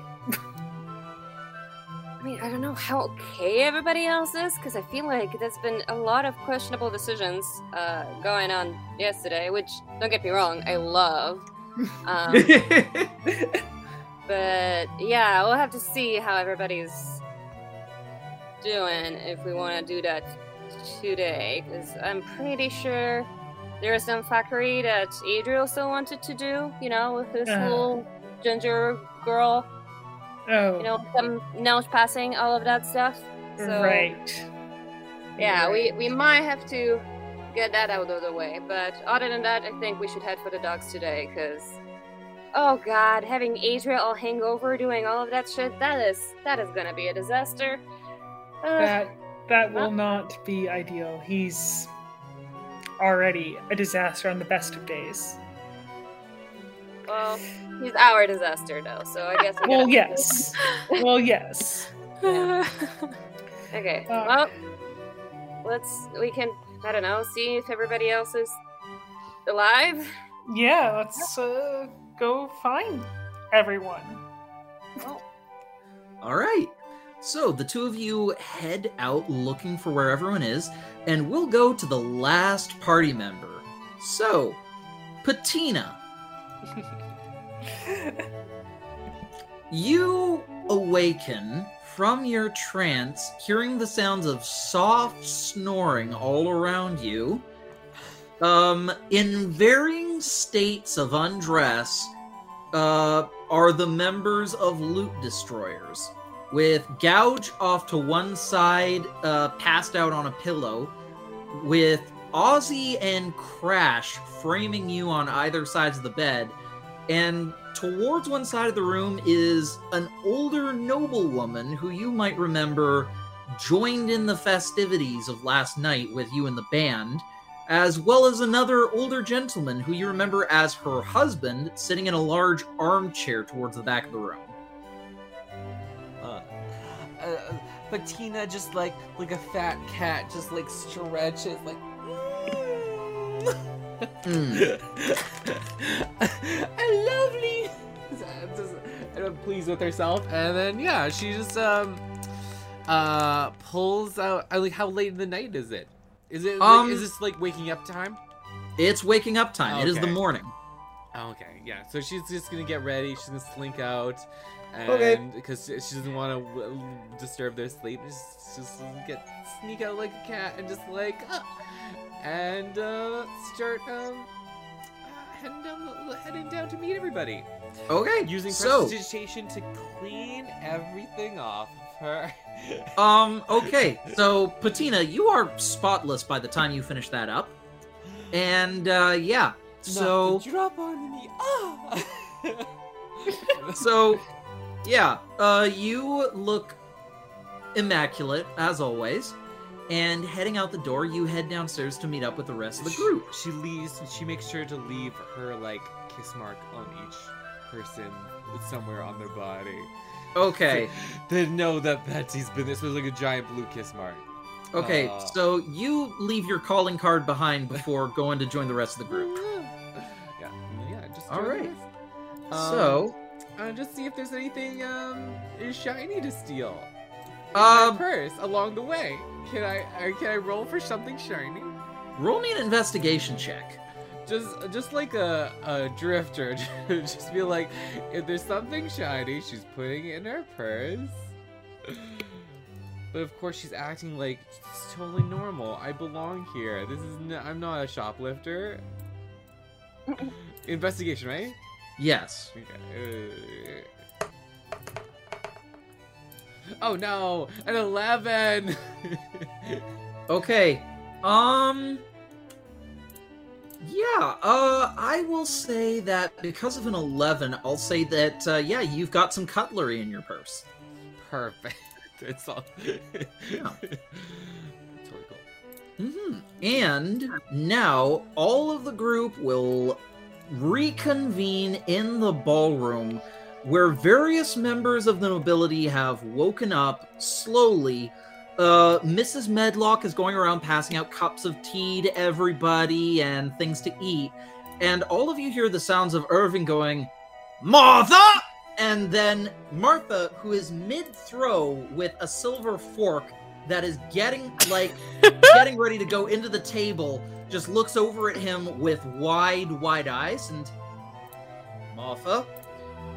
I mean, I don't know how okay everybody else is, because I feel like there's been a lot of questionable decisions uh, going on yesterday, which, don't get me wrong, I love. *laughs* Um, but yeah, we'll have to see how everybody's doing if we want to do that today, because I'm pretty sure there is some fuckery that Adriel still wanted to do, you know, with this Uh. little ginger girl Oh, you know, some nose passing, all of that stuff. So, right. Yeah, we, Right. we might have to get that out of the way. But other than that, I think we should head for the dogs today, because. Oh god, having Adriel hangover doing all of that shit, that is that is gonna be a disaster. Uh, That That will not be ideal. He's already a disaster on the best of days. Well, he's our disaster though, so I guess. We Well, gotta- yes. *laughs* well, yes. *laughs* Okay. Uh, well, let's. We can. I don't know. See if everybody else is alive. Yeah, let's uh, go find everyone. All right. So the two of you head out looking for where everyone is, and we'll go to the last party member. So, Patina, *laughs* you awaken from your trance, hearing the sounds of soft snoring all around you. Um, in varying states of undress, uh, are the members of Loot Destroyers, with Gouge off to one side, uh, passed out on a pillow, with Ozzy and Crash framing you on either sides of the bed, and towards one side of the room is an older noblewoman who you might remember joined in the festivities of last night with you and the band as well as another older gentleman who you remember as her husband sitting in a large armchair towards the back of the room. Uh, uh, Patina just like like a fat cat, just like stretches, like. Mm. *laughs* I lovely. And I'm pleased with herself, and then yeah, she just um uh pulls out. I like how late in the night is it? Is it? Like, Um, is this like waking up time? It's waking up time. It is the morning. Okay, yeah. So she's just gonna get ready. She's gonna slink out, and Okay. because she doesn't want to w- disturb their sleep, just just get sneak out like a cat and just like, uh, and uh, start um uh, heading down heading down to meet everybody Okay. using so, prestidigitation to clean everything off of her. *laughs* um, okay. So, Patina, you are spotless by the time you finish that up. And, uh, yeah. So, Not to drop on me. Ah! *laughs* so, yeah. Uh, you look immaculate, as always. And heading out the door, you head downstairs to meet up with the rest of the group. She leaves. She makes sure to leave her like kiss mark on each person somewhere on their body. Okay. They know that Betsy's been this was like a giant blue kiss mark. Okay, Uh. so you leave your calling card behind before going to join the rest of the group. *laughs* Yeah, yeah. Just All rest. Um, so, uh, just see if there's anything um shiny to steal. in Um, my purse along the way. Can I uh, can I roll for something shiny? roll me an investigation check. Just just like a, a drifter, *laughs* just be like, if there's something shiny, she's putting it in her purse. But of course, she's acting like it's totally normal. I belong here. This is n- I'm not a shoplifter. *laughs* Investigation, right? Yes. Okay. uh, Oh no, an eleven. *laughs* Okay. Um. Yeah. Uh, I will say that because of an eleven, I'll say that uh, yeah, you've got some cutlery in your purse. Perfect. *laughs* It's all. Yeah. *laughs* Totally cool. hmm And now all of the group will reconvene in the ballroom where various members of the nobility have woken up slowly. Uh, Mrs. Medlock is going around passing out cups of tea to everybody and things to eat. And all of you hear the sounds of Irvin going, Martha! And then Martha, who is mid throw with a silver fork that is getting like *laughs* getting ready to go into the table, just looks over at him with wide, wide eyes and Martha,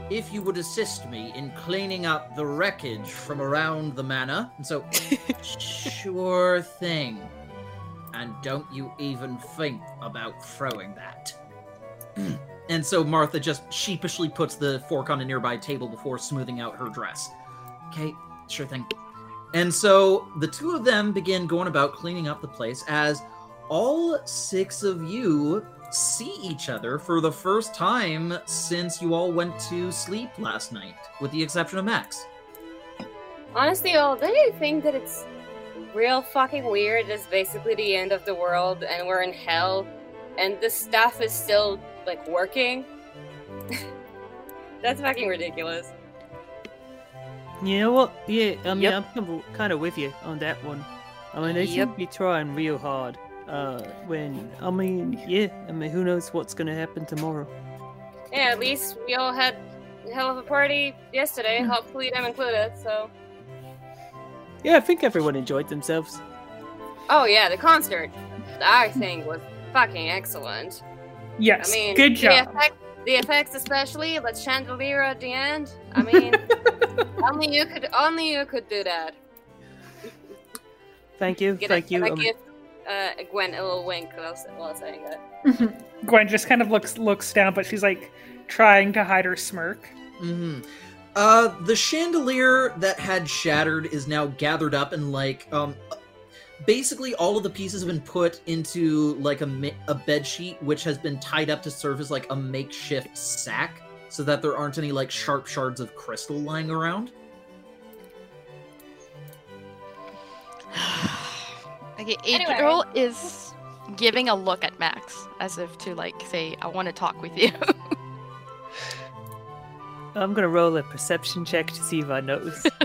if you would assist me in cleaning up the wreckage from around the manor. And so *laughs* sure thing. And don't you even think about throwing that. *clears throat* and so Martha just sheepishly puts the fork on a nearby table before smoothing out her dress. Okay, sure thing. And so the two of them begin going about cleaning up the place as all six of you see each other for the first time since you all went to sleep last night, with the exception of Max. Honestly, all day I think that it's real fucking weird. It's basically the end of the world and we're in hell and the stuff is still like working. *laughs* That's fucking ridiculous. You know what? Yeah, I mean, Yep. I'm kind of with you on that one. I mean, they Yep. should be trying real hard. Uh, when I mean, yeah, I mean, who knows what's gonna happen tomorrow? Yeah, at least we all had a hell of a party yesterday, hopefully them included, so Yeah, I think everyone enjoyed themselves. Oh yeah, the concert I think was fucking excellent. Yes, I mean good The, job. effect, the effects especially, that chandelier at the end. I mean *laughs* only you could only you could do that. Thank you, Get thank a, you. I give uh, Gwen a little wink while, while saying that. Gwen just kind of looks looks down, but she's like trying to hide her smirk. hmm Uh, the chandelier that had shattered is now gathered up and like um, basically all of the pieces have been put into like a ma- a bed sheet, which has been tied up to serve as like a makeshift sack, so that there aren't any like sharp shards of crystal lying around. *sighs* *sighs* *sighs* Okay, Anyway. Is giving a look at Max as if to like say, "I want to talk with you." *laughs* I'm gonna roll a perception check to see if I notice. *laughs*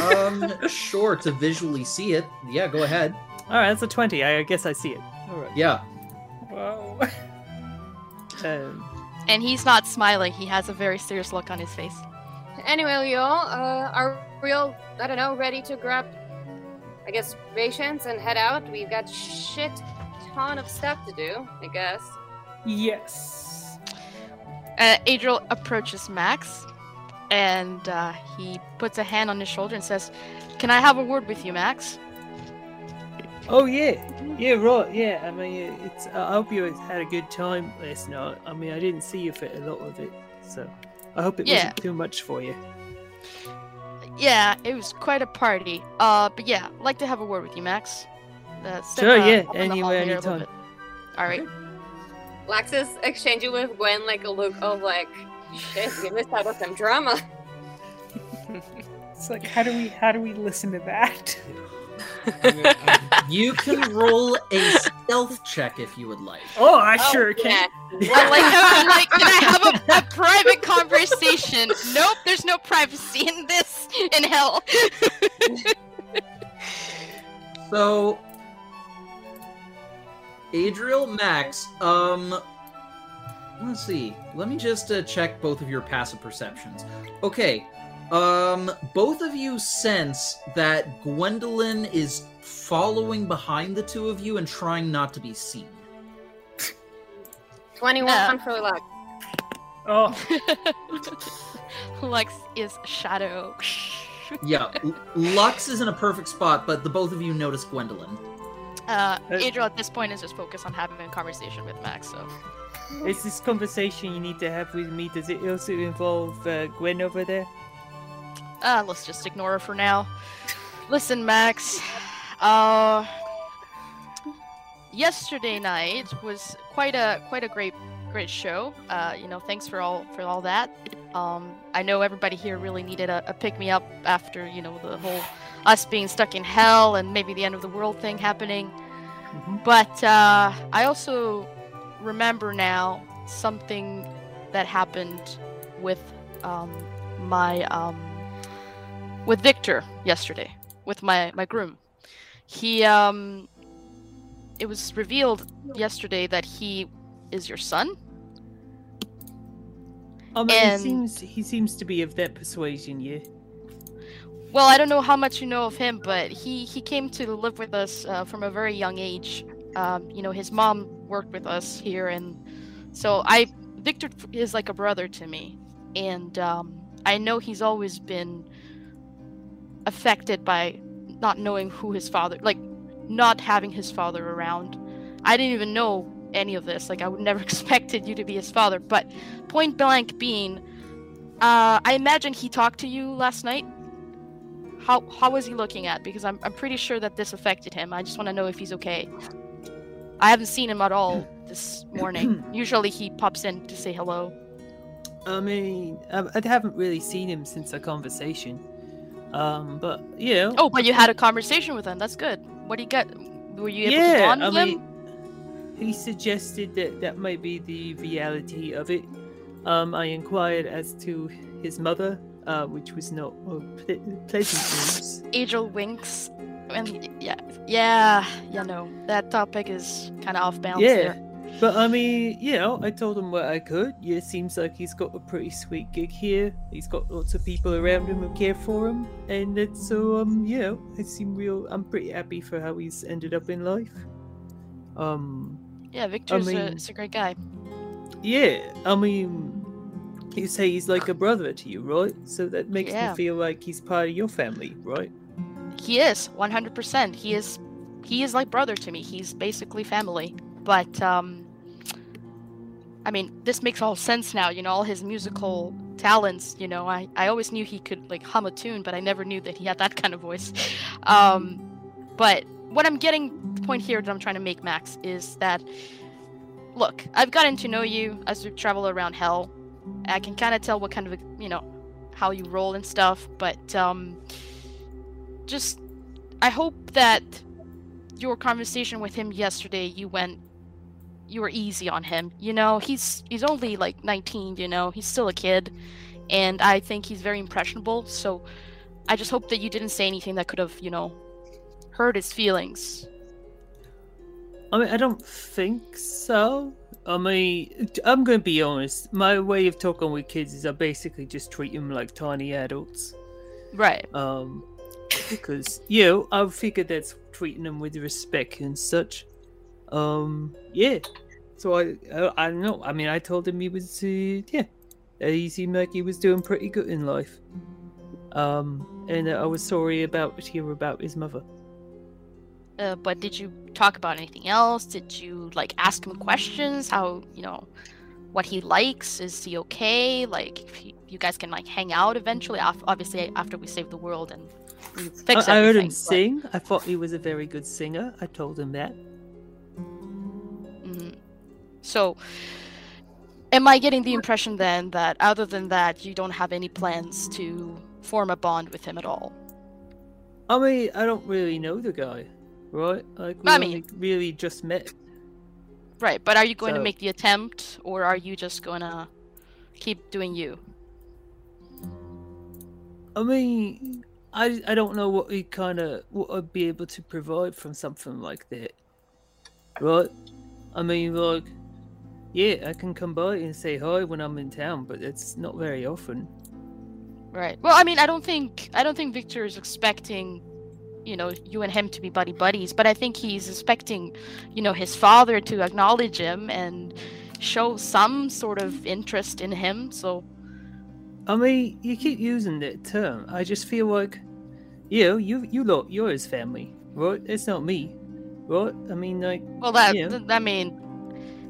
Um, sure, to visually see it. Yeah, go ahead. All right, that's a twenty. I guess I see it. All right. Yeah. Whoa. *laughs* Um, and he's not smiling. He has a very serious look on his face. Anyway, y'all, uh, are we all, I don't know, ready to grab, I guess, rations and head out? We've got shit ton of stuff to do, I guess. yes. Uh, Adriel approaches Max, and uh, he puts a hand on his shoulder and says, "Can I have a word with you, Max?" oh yeah, yeah, right, yeah. I mean, it's. I hope you had a good time last night. I mean, I didn't see you for a lot of it, so I hope it Yeah. wasn't too much for you. Yeah, it was quite a party. Uh, but yeah, I'd like to have a word with you, Max. Uh, step, Sure, uh, yeah, up in the anywhere, hall here a little anytime. bit. All right. Laxus exchanging with Gwen like a look of like, shit, we missed out on some drama. *laughs* It's like how do we how do we listen to that? *laughs* *laughs* You can roll a stealth check if you would like. Oh, I Oh, sure can. yeah. I like I'm like, can I have a, a private conversation? Nope, there's no privacy in this in hell. *laughs* So, Adriel Max, um, let's see. Let me just uh, check both of your passive perceptions. Okay, um, both of you sense that Gwendolyn is following behind the two of you and trying not to be seen. 21 Yeah. for luck. Oh, *laughs* Lux is shadow. *laughs* Yeah, Lux is in a perfect spot, but the both of you notice Gwendolyn. Uh, Adriel at this point is just focused on having a conversation with Max. So Is this conversation you need to have with me? Does it also involve uh, Gwen over there? Uh, let's just ignore her for now. Listen, Max. Uh, yesterday night was quite a quite a great great show. Uh, you know, thanks for all for all that. Um, I know everybody here really needed a, a pick me up after you know the whole us being stuck in hell and maybe the end of the world thing happening. Mhm. But uh, I also remember now something that happened with um, my um, with Victor yesterday with my my groom. He um it was revealed yesterday that he is your son. I mean, And- he seems he seems to be of that persuasion, yeah. Well, I don't know how much you know of him, but he he came to live with us uh, from a very young age. Um, you know, his mom worked with us here, and so I Victor is like a brother to me, and um, I know he's always been affected by not knowing who his father, like not having his father around. I didn't even know any of this. Like I would *laughs* never expected you to be his father, but point blank being, uh, I imagine he talked to you last night how how was he looking at? Because I'm I'm pretty sure that this affected him. I just want to know if he's okay. I haven't seen him at all *clears throat* this morning. *clears throat* Usually he pops in to say hello. I mean, I, I haven't really seen him since our conversation. Um, but you know, Oh, but you had a conversation with him. That's good. What do you get? Were you able to yeah, bond I with him? mean, he suggested that that might be the reality of it. Um, I inquired as to his mother, uh, which was not uh, ple- pleasant news. Angel winks. And yeah, yeah, you know that topic is kind of off balance Yeah. there. But I mean, you know, I told him what I could. Yeah, it seems like he's got a pretty sweet gig here. He's got lots of people around him who care for him, and it's so um, you know, I seem real. I'm pretty happy for how he's ended up in life. Um, Yeah, Victor's a, mean- is a great guy. yeah, I mean, you say he's like a brother to you, right? So that makes Yeah. me feel like he's part of your family, right? He is 100%. He is he is like brother to me. He's basically family. But um I mean, this makes all sense now, you know, all his musical talents, you know. I I always knew he could like hum a tune, but I never knew that he had that *laughs* kind of voice. Um but what I'm getting the point here that I'm trying to make Max is that look, I've gotten to know you as we travel around hell. I can kind of tell what kind of, you know, how you roll and stuff, but um just I hope that your conversation with him yesterday you went you were easy on him. You know, he's he's only like 19, you know. He's still a kid and I think he's very impressionable, so I just hope that you didn't say anything that could have, you know, hurt his feelings. I mean, I don't think so. I mean, I'm going to be honest. My way of talking with kids is I basically just treat them like tiny adults. Right. Um, because you know, I figured that's treating them with respect and such. Um, yeah. So I, I, I don't know. I mean, I told him he was, uh, yeah, he seemed like he was doing pretty good in life. Um, and uh, I was sorry about hear about his mother. Uh, but did you talk about anything else? Did you like ask him questions? How you know what he likes? Is he okay? Like, if you, you guys can like hang out eventually. Af- obviously, after we save the world and fix I, I heard him but- sing. I thought he was a very good singer. I told him that. So, am I getting the impression then that other than that, you don't have any plans to form a bond with him at all? I mean, I don't really know the guy, right? Like, we I mean- really just met. Right, but are you going to make the attempt, or are you just gonna keep doing you? I mean, I, I don't know what we kind of what I'd be able to provide from something like that, right? I mean, like, yeah, I can come by and say hi when I'm in town, but it's not very often. Right. Well, I mean, I don't think I don't think Victor is expecting, you know, you and him to be buddy buddies, but I think he's expecting, you know, his father to acknowledge him and show some sort of interest in him. So, I mean, you keep using that term. I just feel like, you know, you you lot, you're his family, right? It's not me, right? I mean, like, well, that Yeah. th- I mean,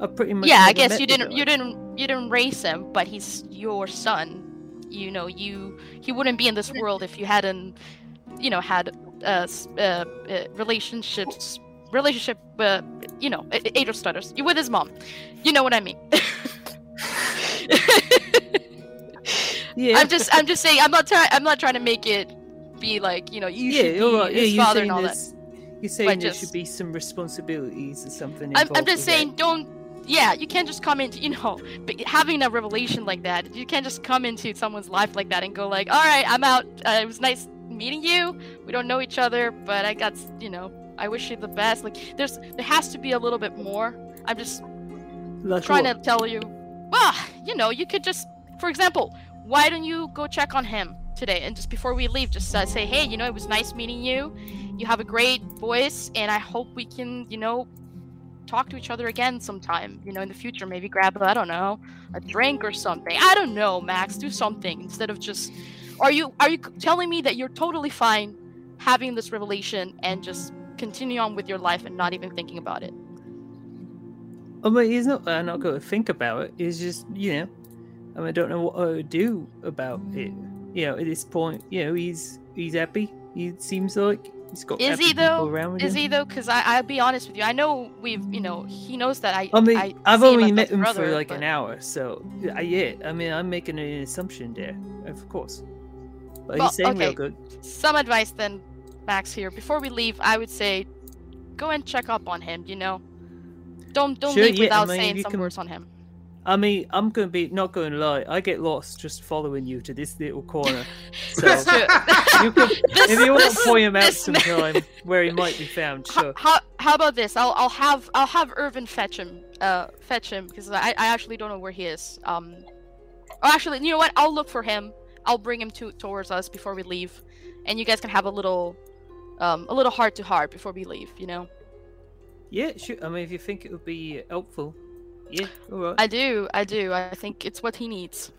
I pretty much. yeah, I guess you didn't guy. you didn't you didn't raise him, but he's your son. You know, you he wouldn't be in this world if you hadn't, you know, had uh, uh, uh relationships relationship. Uh, you know, a- a- age of stutters. You with his mom. You know what I mean. Yeah, *laughs* I'm just I'm just saying I'm not trying I'm not trying to make it be like you know you should be all right. Yeah, his you're father saying and all that. you're saying there just- should be some responsibilities or something. I'm, I'm just with that. saying, don't. Yeah, you can't just come into, you know, *laughs* having a revelation like that. You can't just come into someone's life like that and go like, "All right, I'm out. Uh, it was nice meeting you. We don't know each other, but I got, you know, I wish you the best." Like, there's, there has to be a little bit more. I'm just Like trying what? to tell you. Well, you know, you could just, for example, why don't you go check on him today and just before we leave, just uh, say, "Hey, you know, it was nice meeting you. You have a great voice, and I hope we can, you know." Talk to each other again sometime, you know, in the future. Maybe grab, I don't know, a drink or something. I don't know, Max. Do something instead of just. Are you are you telling me that you're totally fine having this revelation and just continue on with your life and not even thinking about it? Oh, I mean, he's not. I'm not going to think about it. It's just, you know, I mean, I don't know what I would do about it. You know, at this point, you know, he's he's happy. He seems like he's got. Is he, though? Around with Is him. he though? Because I I'll be honest with you. I know we've you know he knows that I. I mean, I I have only met him brother, for like but- an hour, so uh, yeah. I mean, I'm making an assumption there, of course. But Well, he's saying real good. Some advice then, Max. Here, before we leave, I would say, go and check up on him. You know, don't don't Sure, leave yeah, I without mean, saying some can- words on him. I mean, I'm gonna be not gonna lie. I get lost just following you to this little corner. *laughs* So you can, This- if you want to point him out this man- where he might be found, How, sure. how, how about this? I'll I'll have I'll have Irvin fetch him. Uh, fetch him because I, I actually don't know where he is. Um, oh, actually, you know what? I'll look for him. I'll bring him to towards us before we leave, and you guys can have a little, um, a little heart to heart before we leave. You know. Yeah, sure. I mean, if you think it would be helpful, yeah, all right. I do. I do. I think it's what he needs.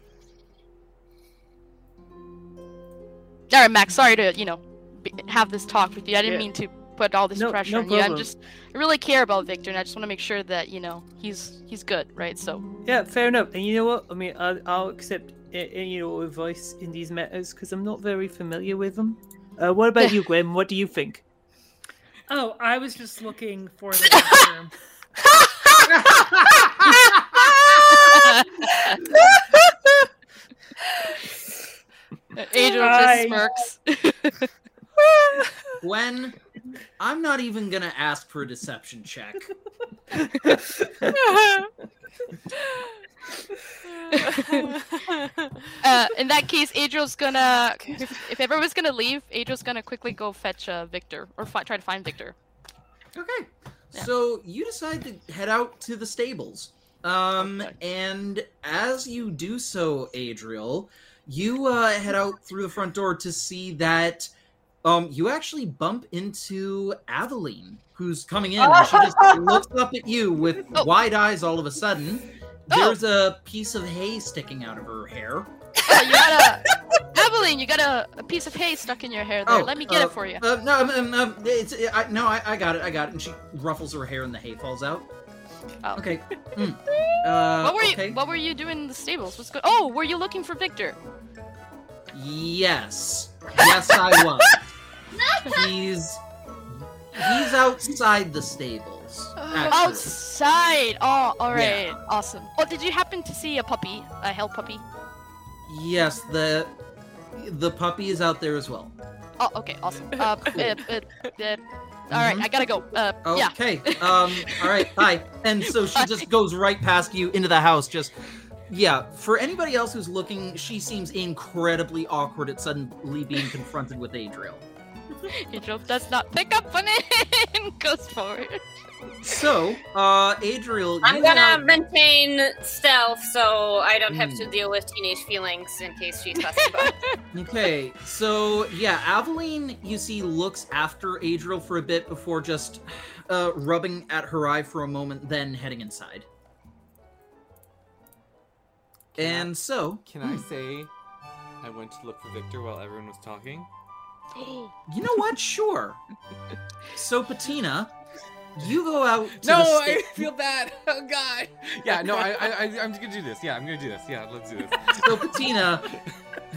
All right, Max. Sorry to you know be, have this talk with you. I didn't Yeah. mean to put all this No- pressure no on you. I'm just I really care about Victor, and I just want to make sure that you know he's he's good, right? So Yeah, fair enough. And you know what? I mean, I, I'll accept any you know advice in these matters because I'm not very familiar with them. Uh, what about you, Gwen? What do you think? *laughs* Oh, I was just looking for the *laughs* bathroom. *laughs* *laughs* Angel I- just smirks. *laughs* Gwen, I'm not even gonna ask for a deception check. *laughs* uh, in that case, Adriel's gonna. If, if everyone's gonna leave, Adriel's gonna quickly go fetch uh, Victor or fi- try to find Victor. Okay. Yeah. So you decide to head out to the stables. Um, Okay. and as you do so, Adriel, you uh, head out through the front door to see that um, you actually bump into Aveline, who's coming in. and she just *laughs* looks up at you with Oh. wide eyes all of a sudden. Oh. There's a piece of hay sticking out of her hair. Oh, *laughs* you got a Aveline, you got a, a piece of hay stuck in your hair there. Oh, Let me get uh, it for you. Uh, no, um, um, um, it's I, no, I, I got it, I got it. And she ruffles her hair, and the hay falls out. Oh. Okay. *laughs* Mm. Uh, what were you. What were you doing in the stables? What's good? Oh, were you looking for Victor? Yes. Yes, I *laughs* was. he's he's outside the stables. actually. Outside. Oh, all right. Yeah. Awesome. Oh, did you happen to see a puppy? A hell puppy? Yes, the the puppy is out there as well. Oh, okay. Awesome. *laughs* Uh, uh, uh, uh, all right, Mhm. I gotta go. Uh, yeah. Okay. Um. All right. *laughs* Bye. And so she just goes right past you into the house. Just yeah. For anybody else who's looking, she seems incredibly awkward at suddenly being confronted with Adriel. *laughs* Angel does not pick up on it and *laughs* goes forward. So, uh, Adriel, I'm gonna have- maintain stealth so I don't have to Mm. deal with teenage feelings in case she's fussing about. Okay, so yeah, Aveline, you see, looks after Adriel for a bit before just uh, rubbing at her eye for a moment, then heading inside. Can I- And so, Can I hmm, say I went to look for Victor while everyone was talking? *gasps* you know what? Sure. So, Patina, you go out. To no, the I *laughs* feel bad. Oh God. Yeah, no, I, I, I, I'm gonna do this. Yeah, I'm gonna do this. Yeah, let's do this. *laughs* So, Patina,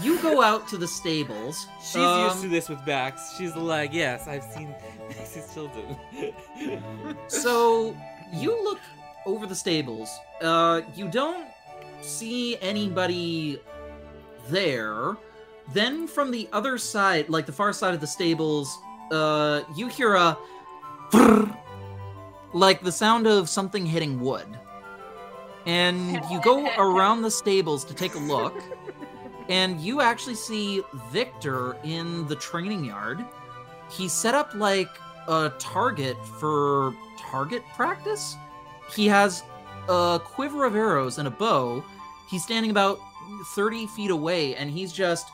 you go out to the stables. She's used to Um, this with Max. She's like, yes, I've seen Max's children. *laughs* So you look over the stables. Uh, you don't see anybody there. Then from the other side, like the far side of the stables, uh, you hear a like the sound of something hitting wood. And you go around the stables to take a look, *laughs* and you actually see Victor in the training yard. He set up like a target for target practice. He has a quiver of arrows and a bow. He's standing about 30 feet away, and he's just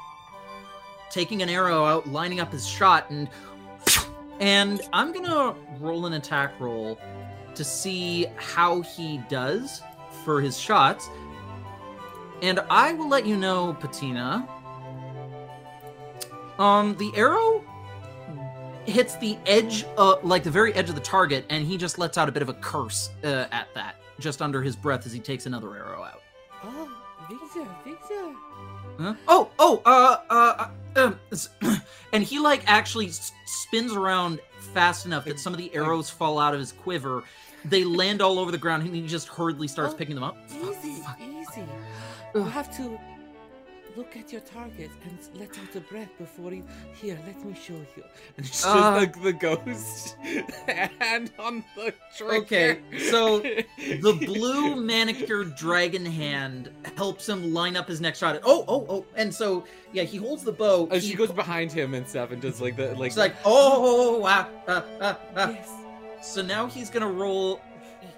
taking an arrow out, lining up his shot, and and I'm gonna roll an attack roll to see how he does for his shots. And I will let you know, Patina. Um, the arrow hits the edge, uh, like the very edge of the target, and he just lets out a bit of a curse uh, at that, just under his breath as he takes another arrow out. oh, Victor, Victor. Huh? Oh, oh, uh, uh, uh, um, *clears throat* and he like actually s- spins around fast enough that some of the arrows fall out of his quiver. They land all over the ground, and he just hurriedly starts Oh, picking them up. Easy, Fuck. easy. You have to. Look at your target and let out a breath before you. Here, let me show you. *laughs* And just Uh, like the ghost *laughs* hand on the trigger. Okay, so *laughs* the blue manicured dragon hand helps him line up his next shot. Oh, oh, oh! And so yeah, he holds the bow. He she goes behind him and stuff and does like the like. It's like oh, wow, ah, ah, ah. yes. So now he's gonna roll.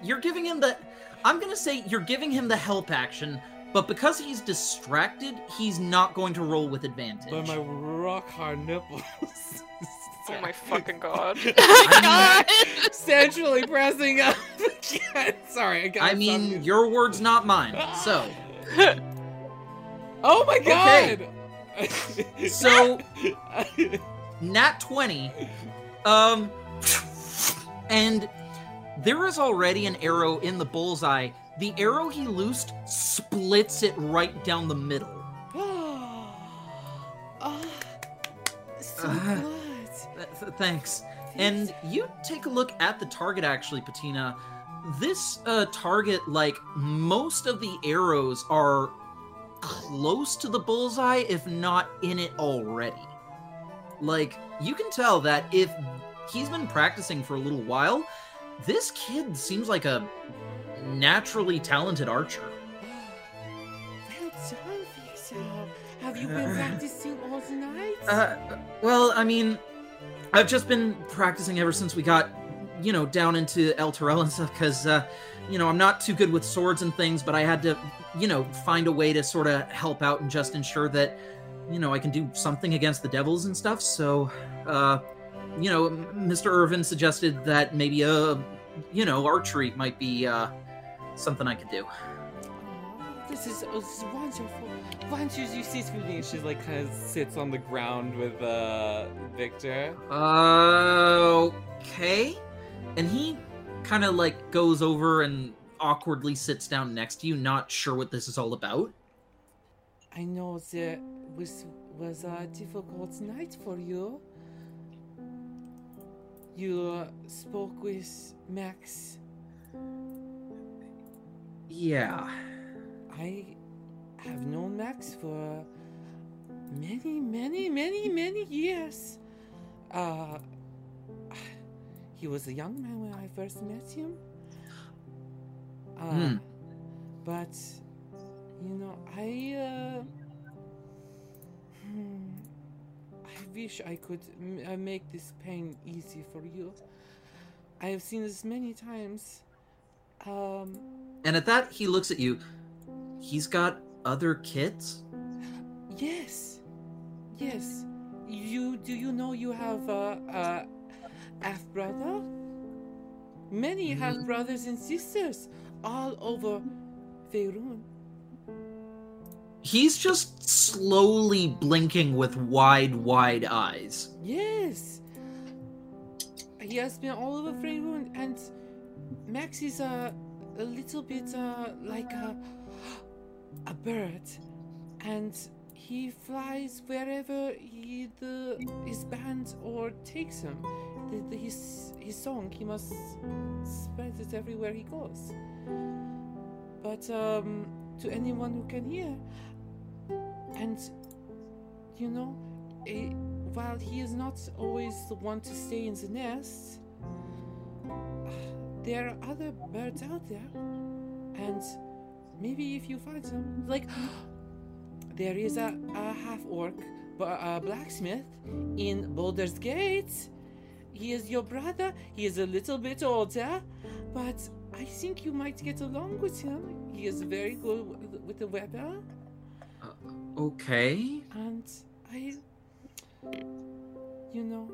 You're giving him the. I'm gonna say you're giving him the help action, but because he's distracted, he's not going to roll with advantage. By my rock hard nipples. *laughs* Oh my fucking god. *laughs* I Sensually pressing up again. *laughs* Sorry, I got. I mean, your words, not mine. So, Oh my god! Okay. god. so nat 20 um and there is already an arrow in the bullseye the arrow he loosed splits it right down the middle. *gasps* Ah, so Uh, good. Th- th- thanks. And you take a look at the target actually patina. This uh, target like most of the arrows are close to the bullseye if not in it already. Like you can tell that if he's been practicing for a little while this kid seems like a naturally talented archer Well done. Have you been practicing all night? Uh, well, I mean, I've just been practicing ever since we got, you know, down into Elturel and stuff, because, uh, you know, I'm not too good with swords and things, but I had to, you know, find a way to sort of help out and just ensure that, you know, I can do something against the devils and stuff. So, uh, you know, Mr. Irvin suggested that maybe, uh, you know, archery might be, uh, something I could do. This is, oh, this is wonderful. Why don't you, you sit with me? She like kind of sits on the ground with uh Victor. Uh, okay. And he kind of like goes over and awkwardly sits down next to you, not sure what this is all about. I know that was was a difficult night for you. You uh, spoke with Max. Yeah. I have known Max for many, many, many, many years. Uh, he was a young man when I first met him. Uh, Hmm. But, you know, I, uh, hmm, I wish I could m- uh, make this pain easy for you. I have seen this many times. Um, And at that, he looks at you. He's got other kids? Yes, yes. You do you know you have a, a half brother? Many mm-hmm. half brothers and sisters all over Faerun. He's just slowly blinking with wide, wide eyes. Yes. He has been all over Faerun, and Max is a, a little bit uh, like a a bird, and he flies wherever he the his band or takes him. The, the, his his song he must spread it everywhere he goes. But um, to anyone who can hear, and you know, eh, while he is not always the one to stay in the nest, there are other birds out there, and maybe if you find some, like *gasps* there is a, a half orc, a blacksmith in Baldur's Gate. He is your brother. He is a little bit older, but I think you might get along with him. He is very good with, with the weather, uh, Okay. and I, you know.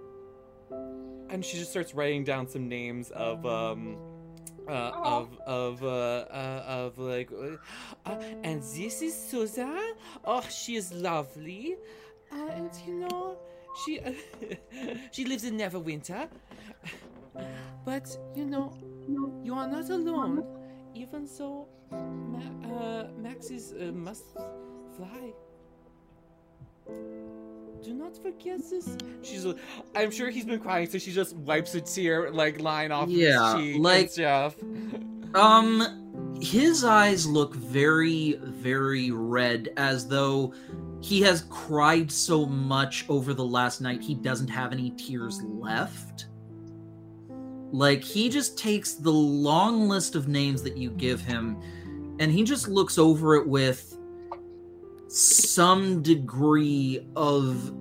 And she just starts writing down some names of um, uh, of of uh, uh of like, uh, and this is Susan. Oh, she is lovely, uh, and you know, she *laughs* she lives in Neverwinter. But you know, you are not alone. Even so, Ma- uh, Max is uh, must fly. Do not forget this. She's. I'm sure he's been crying, so she just wipes a tear like line off Yeah, his cheek. like- and stuff. *laughs* Um, his eyes look very, very red, as though he has cried so much over the last night he doesn't have any tears left. Like he just takes the long list of names that you give him and he just looks over it with some degree of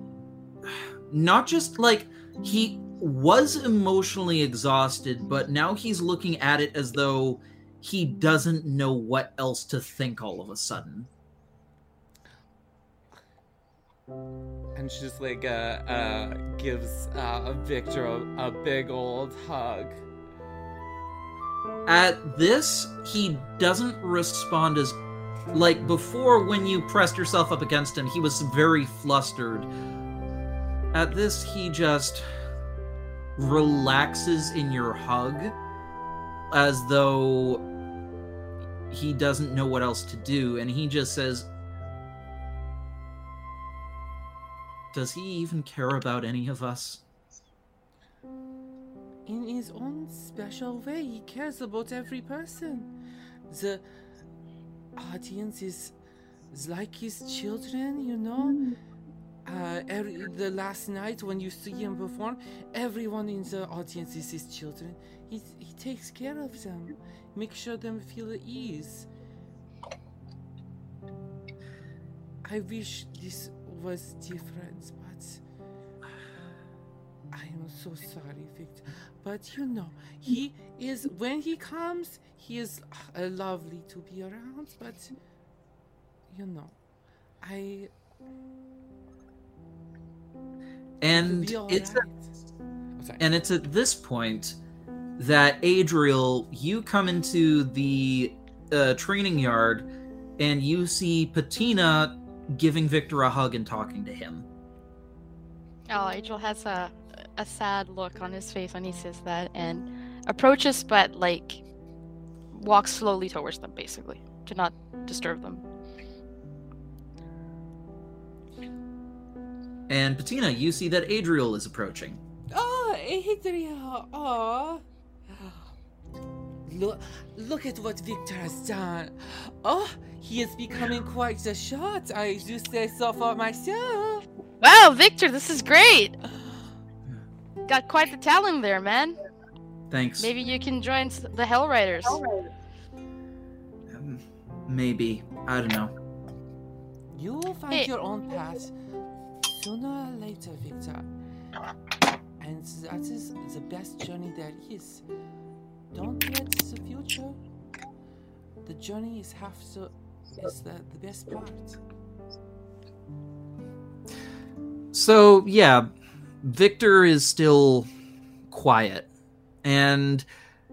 not just like he was emotionally exhausted, but now he's looking at it as though he doesn't know what else to think all of a sudden. And she just like uh, uh gives uh Victor a, a big old hug. At this, he doesn't respond as like before when you pressed yourself up against him, he was very flustered. At this, he just relaxes in your hug as though he doesn't know what else to do and he just says does he even care about any of us In his own special way, he cares about every person. The audience is, is like his children, you know. Uh, every, the last night when you see him perform, everyone in the audience is his children. He, he takes care of them, make sure them feel at ease. I wish this was different, but I am so sorry, Victor. But you know, he is when he comes, he is uh, lovely to be around. But you know, I and it's right. Oh. And it's at this point that Adriel, you come into the uh, training yard and you see Patina giving Victor a hug and talking to him. Oh, Angel has a a sad look on his face when he says that and approaches but like walks slowly towards them basically to not disturb them. And Patina, you see that Adriel is approaching. Oh, Adriel! Oh. Look, look at what Victor has done. Oh, he is becoming quite the shot. I do say so for myself. Wow, Victor, this is great. Got quite the talent there, man. Thanks. Maybe you can join s- the Hell Riders. Um, maybe. I don't know. You will find Hey. your own path sooner or later, Victor. And that is the best journey there is. Don't let the future. The journey is half the is the, the best part. So, yeah, Victor is still quiet. And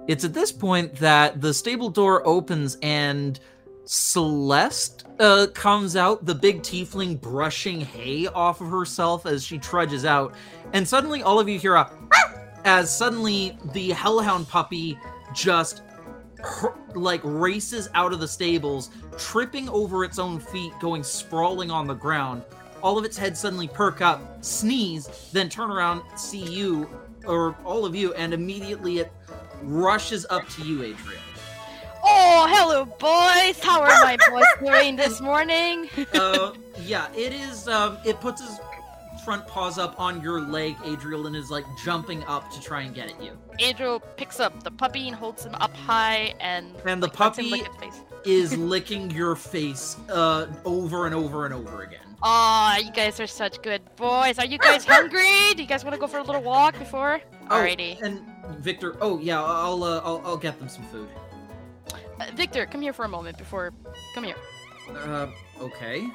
it's at this point that the stable door opens and Celeste uh, comes out, the big tiefling brushing hay off of herself as she trudges out. And suddenly, all of you hear a as suddenly the hellhound puppy just like races out of the stables, tripping over its own feet, going sprawling on the ground. All of its head suddenly perk up, sneeze, then turn around, see you, or all of you, and immediately it rushes up to you, Adriel. Oh, hello, boys. How are my boys *laughs* doing this morning? uh, yeah, it is. Um, it puts his front paws up on your leg, Adriel, and is like jumping up to try and get at you. Adriel picks up the puppy and holds him up high and And the like, puppy lick face. is licking your face uh, over and over and over again. Aw, you guys are such good boys. Are you guys *laughs* hungry? Do you guys want to go for a little walk before? Alrighty. Oh, and Victor. Oh yeah, I'll uh, I'll I'll get them some food. Uh, Victor, come here for a moment before. Come here. Uh, okay.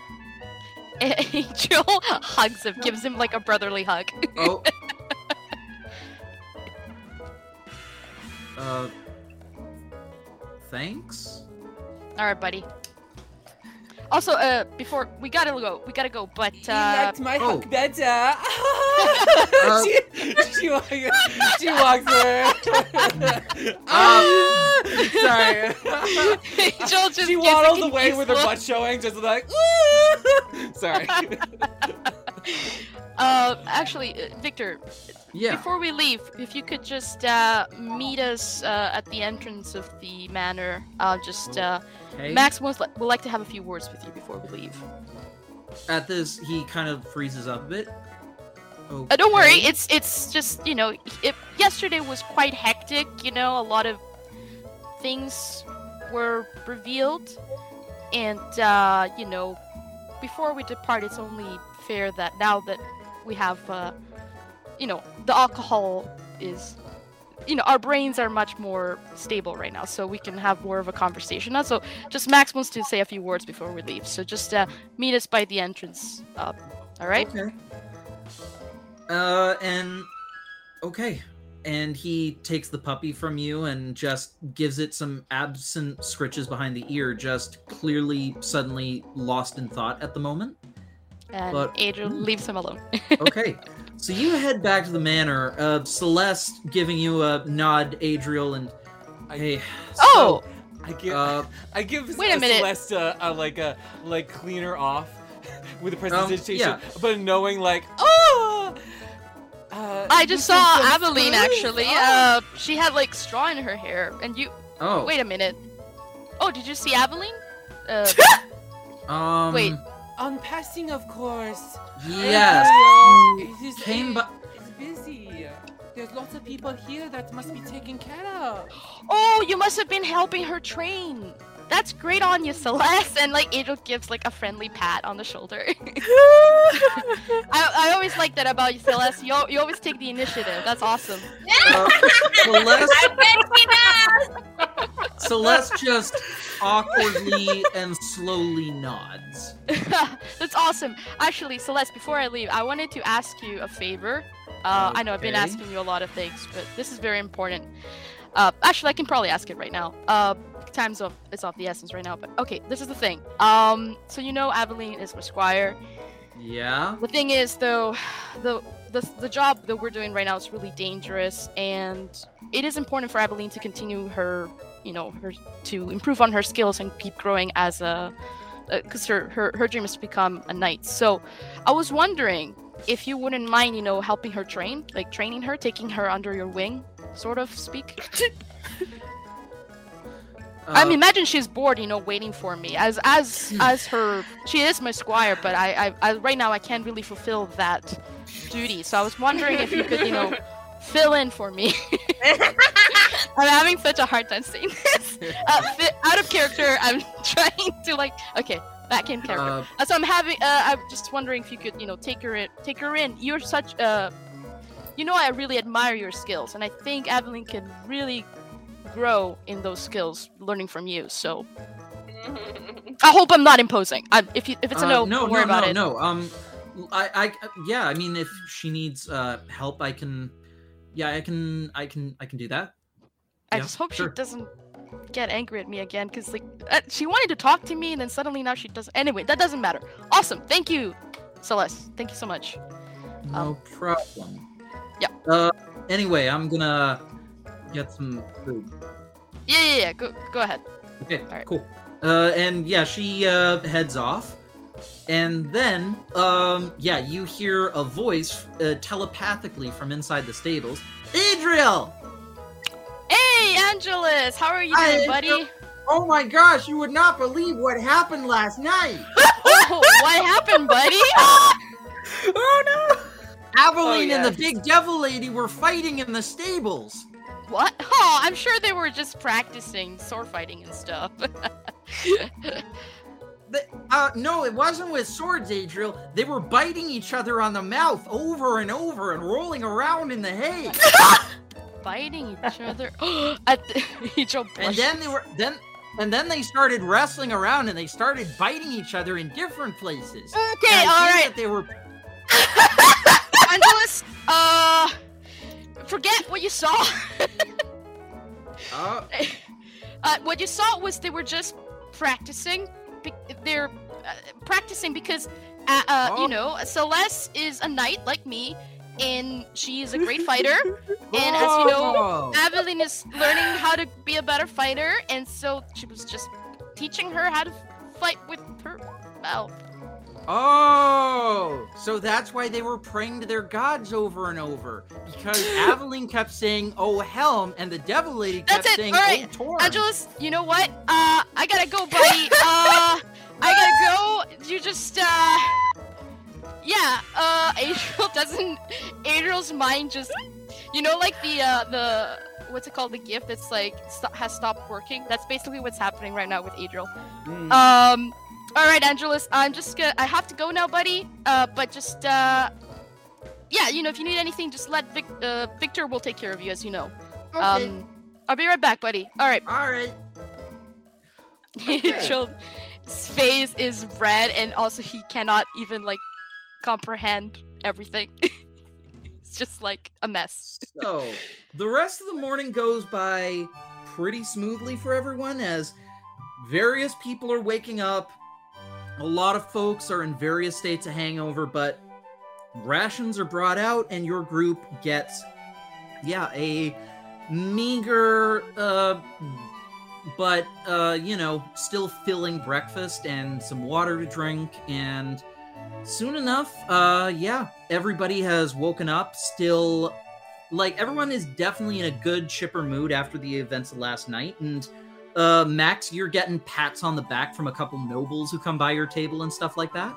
*laughs* Angel hugs him, gives him like a brotherly hug. Oh. *laughs* uh. Thanks. All right, buddy. Also, uh, before we gotta go, we gotta go. But He uh, liked my oh. hug *laughs* better. she, she, walks, she walks over. Ah! Sorry. *laughs* Angel just she gives waddles away with her butt showing, just like. *laughs* Sorry. Uh, actually, uh, Victor, Yeah. before we leave, if you could just uh, meet us uh, at the entrance of the manor, I'll just. Uh, Okay. Max would, would like to have a few words with you before we leave. at this, he kind of freezes up a bit. Uh, don't worry, it's it's just you know, it, yesterday was quite hectic. You know, a lot of things were revealed, and uh, you know, before we depart, it's only fair that now that we have, uh, you know, the alcohol is, you know, our brains are much more stable right now, so we can have more of a conversation now. So, just Max wants to say a few words before we leave. So, just uh, meet us by the entrance. All right. Okay. Uh, and okay, and he takes the puppy from you and just gives it some absent scritches behind the ear, just clearly suddenly lost in thought at the moment. And But- Adriel leaves him alone. *laughs* Okay, so you head back to the manor. Uh, Celeste giving you a nod, Adriel, and I- hey. Oh! I give Uh, *laughs* I give Wait a uh, minute. Celeste uh, a, like a like cleaner off *laughs* with a Um, presentation, yeah. but knowing like oh. Uh, I just saw some Aveline food? actually. Oh. Uh, she had like straw in her hair, and you. oh, Wait a minute. Oh, did you see Aveline? Uh, *laughs* um, wait. On passing, of course. Yes. Hey, it is- came by- It's busy. There's lots of people here that must be taken care of. oh, you must have been helping her train. That's great on you, Celeste. And like Angel gives like a friendly pat on the shoulder. *laughs* I, I always like that about you, Celeste. You, you always take the initiative. That's awesome. Uh, *laughs* Celeste, I bet she does! Celeste just awkwardly and slowly nods. *laughs* That's awesome. Actually, Celeste, before I leave, I wanted to ask you a favor. Uh, I know I've been asking you a lot of things, but this is very important. Uh, actually, I can probably ask it right now. Uh, time's of it's off the essence right now. But okay, this is the thing. Um, so you know Aveline is my squire. Yeah. The thing is, though, *sighs* the the the job that we're doing right now is really dangerous, and it is important for Aveline to continue her, you know, her to improve on her skills and keep growing as a, because her, her her dream is to become a knight. So, I was wondering if you wouldn't mind, you know, helping her train, like training her, taking her under your wing, sort of speak. *laughs* I Uh, mean, imagine she's bored, you know, waiting for me as as as her. She is my squire, but I, I, I right now I can't really fulfill that duty. So I was wondering if you could, you know, *laughs* fill in for me. *laughs* I'm having such a hard time saying this. Uh, out of character, I'm trying to like. Okay, back in character. uh, Uh, so I'm having. Uh, I'm just wondering if you could, you know, take her in. Take her in. You're such a. You know, I really admire your skills, and I think Aveline can really grow in those skills, learning from you. So *laughs* I hope I'm not imposing. I, if you, if it's a uh, no, no, don't worry no, about no, it. no. Um, I, I, yeah. I mean, if she needs uh help, I can. Yeah, I can. I can. I can do that. I yeah, just hope sure. she doesn't get angry at me again, because like uh, she wanted to talk to me, and then suddenly now she doesn't. Anyway, that doesn't matter. Awesome, thank you, Celeste. Thank you so much. No problem. Yeah. Uh, anyway, I'm gonna get some food. Yeah, yeah, yeah. Go, go ahead. Okay, Alright. cool. Uh, and yeah, she uh, heads off, and then um, yeah, you hear a voice uh, telepathically from inside the stables. Adriel! Hey, Angelus, how are you Hi, doing, buddy? Angel. Oh my gosh, you would not believe what happened last night. *laughs* oh, what happened, buddy? *laughs* oh no! Aveline Oh, and the big devil lady were fighting in the stables. What? Oh, I'm sure they were just practicing sword fighting and stuff. *laughs* The, uh, no, it wasn't with swords, Adriel. They were biting each other on the mouth over and over and rolling around in the hay. *laughs* Biting each other. *gasps* At the, *laughs* each other. and then they were then and then they started wrestling around and they started biting each other in different places. Okay, all right. that They were Angelus, uh, forget what you saw. *laughs* uh, uh, what you saw was they were just practicing. They're uh, practicing because, uh, uh, Oh. you know, Celeste is a knight like me, and she is a great fighter. *laughs* And as you know, Oh. Aveline is learning how to be a better fighter, and so she was just teaching her how to fight with her mouth. Oh, so that's why they were praying to their gods over and over because *gasps* Aveline kept saying, "Oh Helm," and the Devil Lady kept That's it, saying, alright, "Oh Torm." Angelus, you know what? Uh, I gotta go, buddy. *laughs* Uh, I gotta go. You just, uh, yeah, uh, Adriel *laughs* doesn't. Adriel's mind just, you know, like the uh, the what's it called? The gift that's like st- has stopped working. That's basically what's happening right now with Adriel. Mm. Um, all right, Angelus, I'm just gonna. I have to go now, buddy. Uh, but just uh, yeah, you know, if you need anything, just let Vic- uh, Victor will take care of you, as you know. Um, I'll be right back, buddy. All right. All right. *laughs* Adriel's face is red, and also he cannot even like comprehend everything. *laughs* it's just like a mess. So, the rest of the morning goes by pretty smoothly for everyone as various people are waking up. A lot of folks are in various states of hangover, but rations are brought out, and your group gets, yeah, a meager, uh, but, uh, you know, still filling breakfast and some water to drink. And soon enough, uh, yeah, everybody has woken up, still like everyone is definitely in a good chipper mood after the events of last night and uh max you're getting pats on the back from a couple nobles who come by your table and stuff like that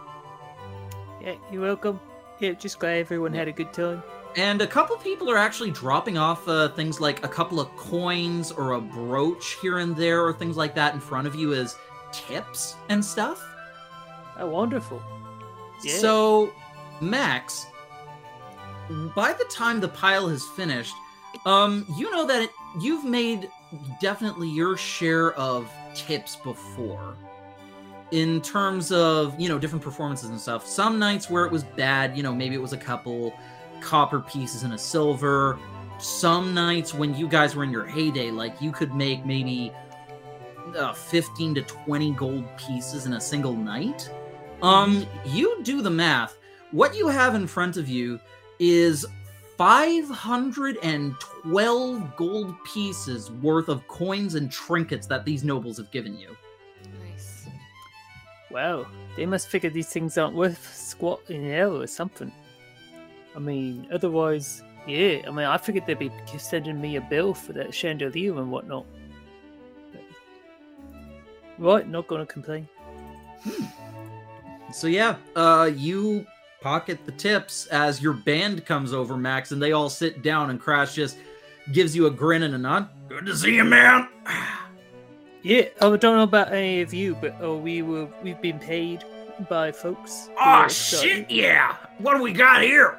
Yeah, you're welcome. Yeah, just glad everyone had a good time. and a couple people are actually dropping off uh, things like a couple of coins or a brooch here and there or things like that in front of you as tips and stuff Oh, wonderful. Yeah. So, Max, by the time the pile has finished, um, you know that it, you've made definitely your share of tips before. In terms of, you know, different performances and stuff. Some nights where it was bad, you know, maybe it was a couple copper pieces and a silver. Some nights when you guys were in your heyday, like you could make maybe uh, 15 to 20 gold pieces in a single night. Um, you do the math. What you have in front of you is 512 gold pieces worth of coins and trinkets that these nobles have given you. Nice. Wow, they must figure these things aren't worth squat in hell or something. I mean, otherwise, yeah. I mean, I figured they'd be sending me a bill for that chandelier and whatnot. But- Right, not gonna complain. So yeah, uh, you pocket the tips as your band comes over, Max, and they all sit down, and Crash just gives you a grin and a nod. Good to see you, man. *sighs* Yeah, oh, I don't know about any of you, but oh, we were we've been paid by folks. who are excited. shit, yeah. What do we got here?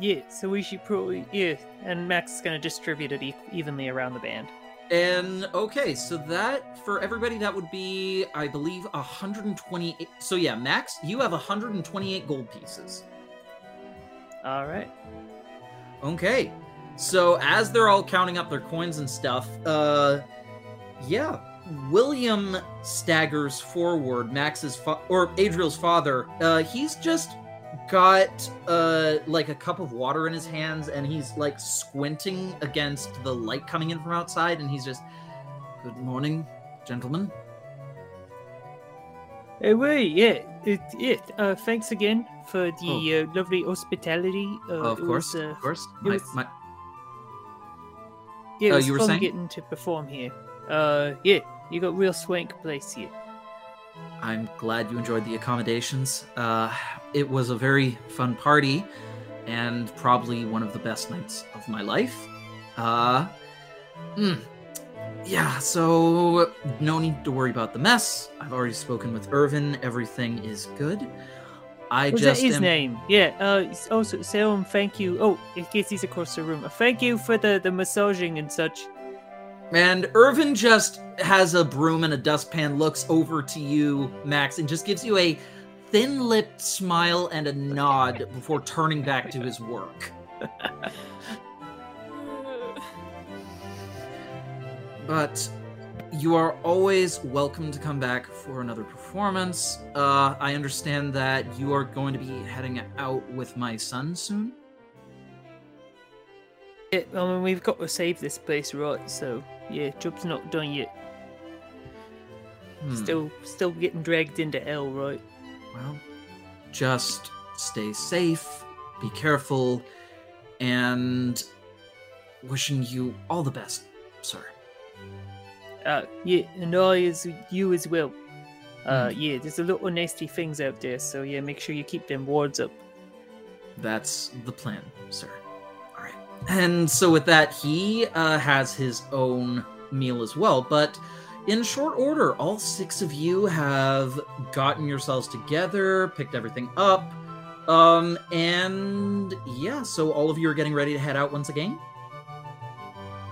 Yeah, so we should probably yeah, and Max is gonna distribute it e- evenly around the band. And okay, so that for everybody that would be, I believe, 128. So yeah, Max, you have 128 gold pieces. All right. Okay. So as they're all counting up their coins and stuff, uh yeah, William staggers forward, Max's fa- or Adriel's father. Uh he's just got uh like a cup of water in his hands and he's like squinting against the light coming in from outside and he's just Good morning, gentlemen. Hey, wait, yeah, it, yeah. Uh, thanks again for the uh, lovely hospitality. Uh, of course, was, uh, of course. it My, was- my, Yeah, it Oh, was you were fun saying? getting to perform here. Uh, yeah, you got real swank place here. I'm glad you enjoyed the accommodations. Uh, it was a very fun party, and probably one of the best nights of my life. Uh, mm, yeah, so no need to worry about the mess. I've already spoken with Irvin. Everything is good. I Was just that his am- name? Yeah. Uh, also, him thank you. Oh, in case he's across the room. Thank you for the the massaging and such. And Irvin just has a broom and a dustpan, looks over to you, Max, and just gives you a thin lipped smile and a nod before turning back to his work. But you are always welcome to come back for another performance. Uh, I understand that you are going to be heading out with my son soon. Yeah, I mean, we've got to save this place, right? So yeah, job's not done yet. Hmm. Still, still getting dragged into hell, right? Well, just stay safe, be careful, and wishing you all the best, sir. Uh, yeah, and I as you as well. Uh, yeah, there's a lot of nasty things out there, so yeah, make sure you keep them wards up. That's the plan, sir. And so with that, he uh, has his own meal as well. But in short order, all six of you have gotten yourselves together, picked everything up, um, and yeah. So all of you are getting ready to head out once again.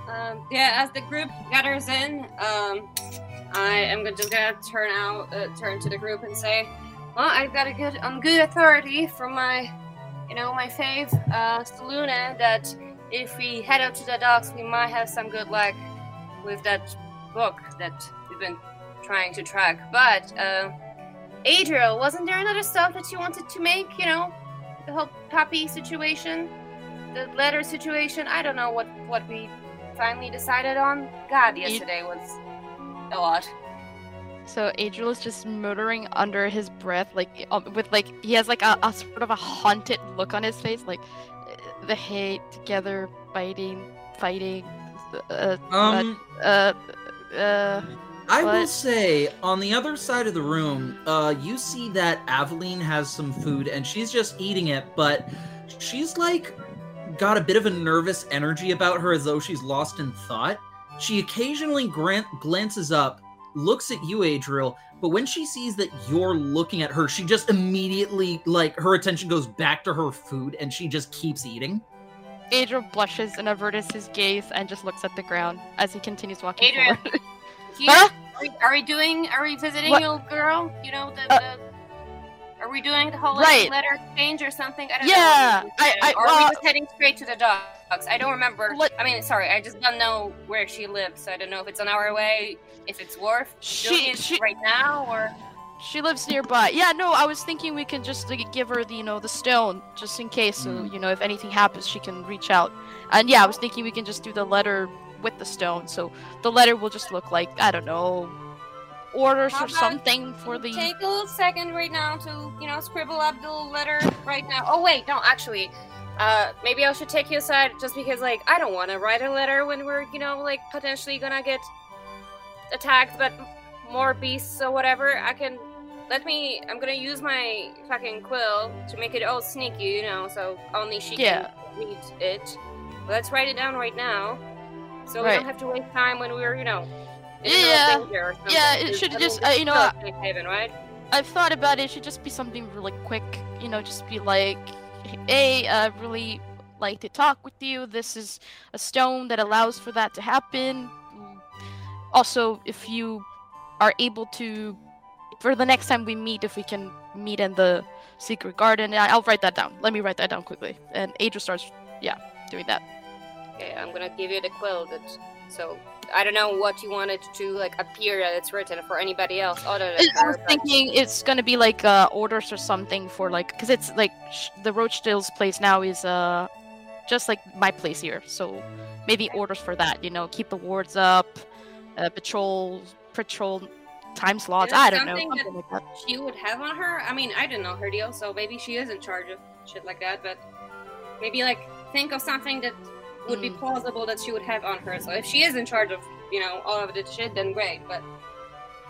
Um, yeah, as the group gathers in, um, I am just gonna turn out, uh, turn to the group and say, "Well, I've got a good, on good authority from my, you know, my fave, uh, Selûne, that if we head out to the docks, we might have some good luck with that book that we've been trying to track. But, uh, Adriel, wasn't there another stuff that you wanted to make? You know, the whole puppy situation, the letter situation. I don't know what what we finally decided on. God, yesterday was a lot. So Adriel is just muttering under his breath, like um, with like he has like a, a sort of a haunted look on his face, like the hate together, biting, fighting. Uh, Um, uh, uh, I will say, on the other side of the room, uh, you see that Aveline has some food and she's just eating it, but she's like got a bit of a nervous energy about her as though she's lost in thought. She occasionally grant- glances up, looks at you, Adriel, but when she sees that you're looking at her, she just immediately, like, her attention goes back to her food and she just keeps eating. Adriel blushes and averts his gaze and just looks at the ground as he continues walking Adriel. forward. *laughs* Here, Huh? are, we, are we doing? Are we visiting What? your girl? You know the. Uh, the are we doing the whole like, right. letter exchange or something? I don't Yeah, know. what I- we're I- doing. or are well- we just heading straight to the docks? I don't remember. Let- I mean, sorry, I just don't know where she lives, so I don't know if it's on our way, if it's Wharf She- doing it she- right now, or She lives nearby. Yeah, no, I was thinking we can just like, give her the, you know, the stone, just in case. So, Mm. you know, if anything happens, she can reach out. And yeah, I was thinking we can just do the letter with the stone. So the letter will just look like I don't know, orders How or something for the. take a little second right now to you know scribble up the letter right now. Oh wait, no, actually. Uh, maybe I should take you aside just because, like, I don't want to write a letter when we're, you know, like, potentially gonna get attacked, but more beasts or whatever. I can let me. I'm gonna use my fucking quill to make it all sneaky, you know, so only she Yeah. can read it. Let's write it down right now, so we don't have to waste time when we're, you know, in the middle of Yeah. or. Yeah, it should just, uh, you know, uh, safe haven, right? I've thought about it. It should just be something really quick. You know, just be like, "Hey, I really like to talk with you. This is a stone that allows for that to happen. Also, if you are able to, for the next time we meet, if we can meet in the secret garden, I'll write that down. Let me write that down quickly." And Adriel starts, yeah, doing that. Okay, I'm gonna give you the quill that. So I don't know what you wanted to like appear that it's written for anybody else other than I her. was but- thinking it's gonna be like uh, orders or something for like, cause it's like sh- the Roachdale's place now is uh just like my place here, so maybe orders for that. You know, keep the wards up, uh, patrol, patrol time slots. I don't know, something like that. she would have on her. I mean, I didn't know her deal, so maybe she is in charge of shit like that. But maybe like think of something that would be Mm. plausible that she would have on her. So if she is in charge of you know all of the shit, then great. But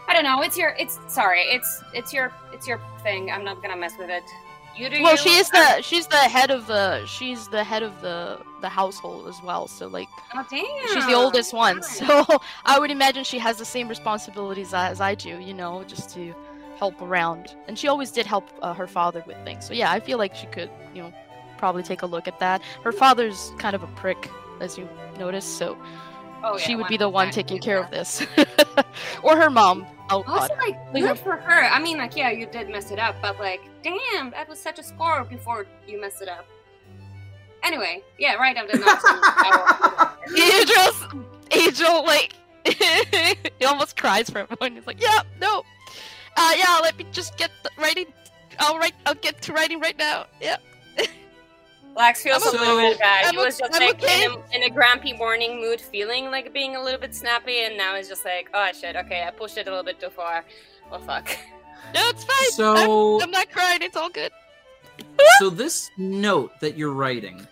I don't know. It's your. It's sorry. It's it's your it's your thing. I'm not gonna mess with it. You do. Well, you. she is the she's the head of the she's the head of the the household as well. So like Oh damn. she's the oldest one, so *laughs* I would imagine she has the same responsibilities as I do. You know, just to help around. And she always did help uh, her father with things. So yeah, I feel like she could, you know, probably take a look at that. Her father's kind of a prick, as you notice, So Oh, yeah, she would be the one taking care of this, *laughs* or her mom. Oh. Also, like, good for her. I mean, like, yeah, you did mess it up, but like, damn, that was such a score before you messed it up. Anyway, yeah, right up the notes. Angel, Angel, like *laughs* he almost cries for moment. He's like, "Yeah, no, uh, yeah, let me just get the writing. I'll write. I'll get to writing right now. Yeah." *laughs* Lax feels I'm a little bit bad. I'm he was just I'm like okay. in, a, in a grumpy morning mood, feeling like being a little bit snappy, and now he's just like, oh shit, okay, I pushed it a little bit too far. Well, fuck. *laughs* No, it's fine. So- I'm, I'm not crying. It's all good. *laughs* so this note that you're writing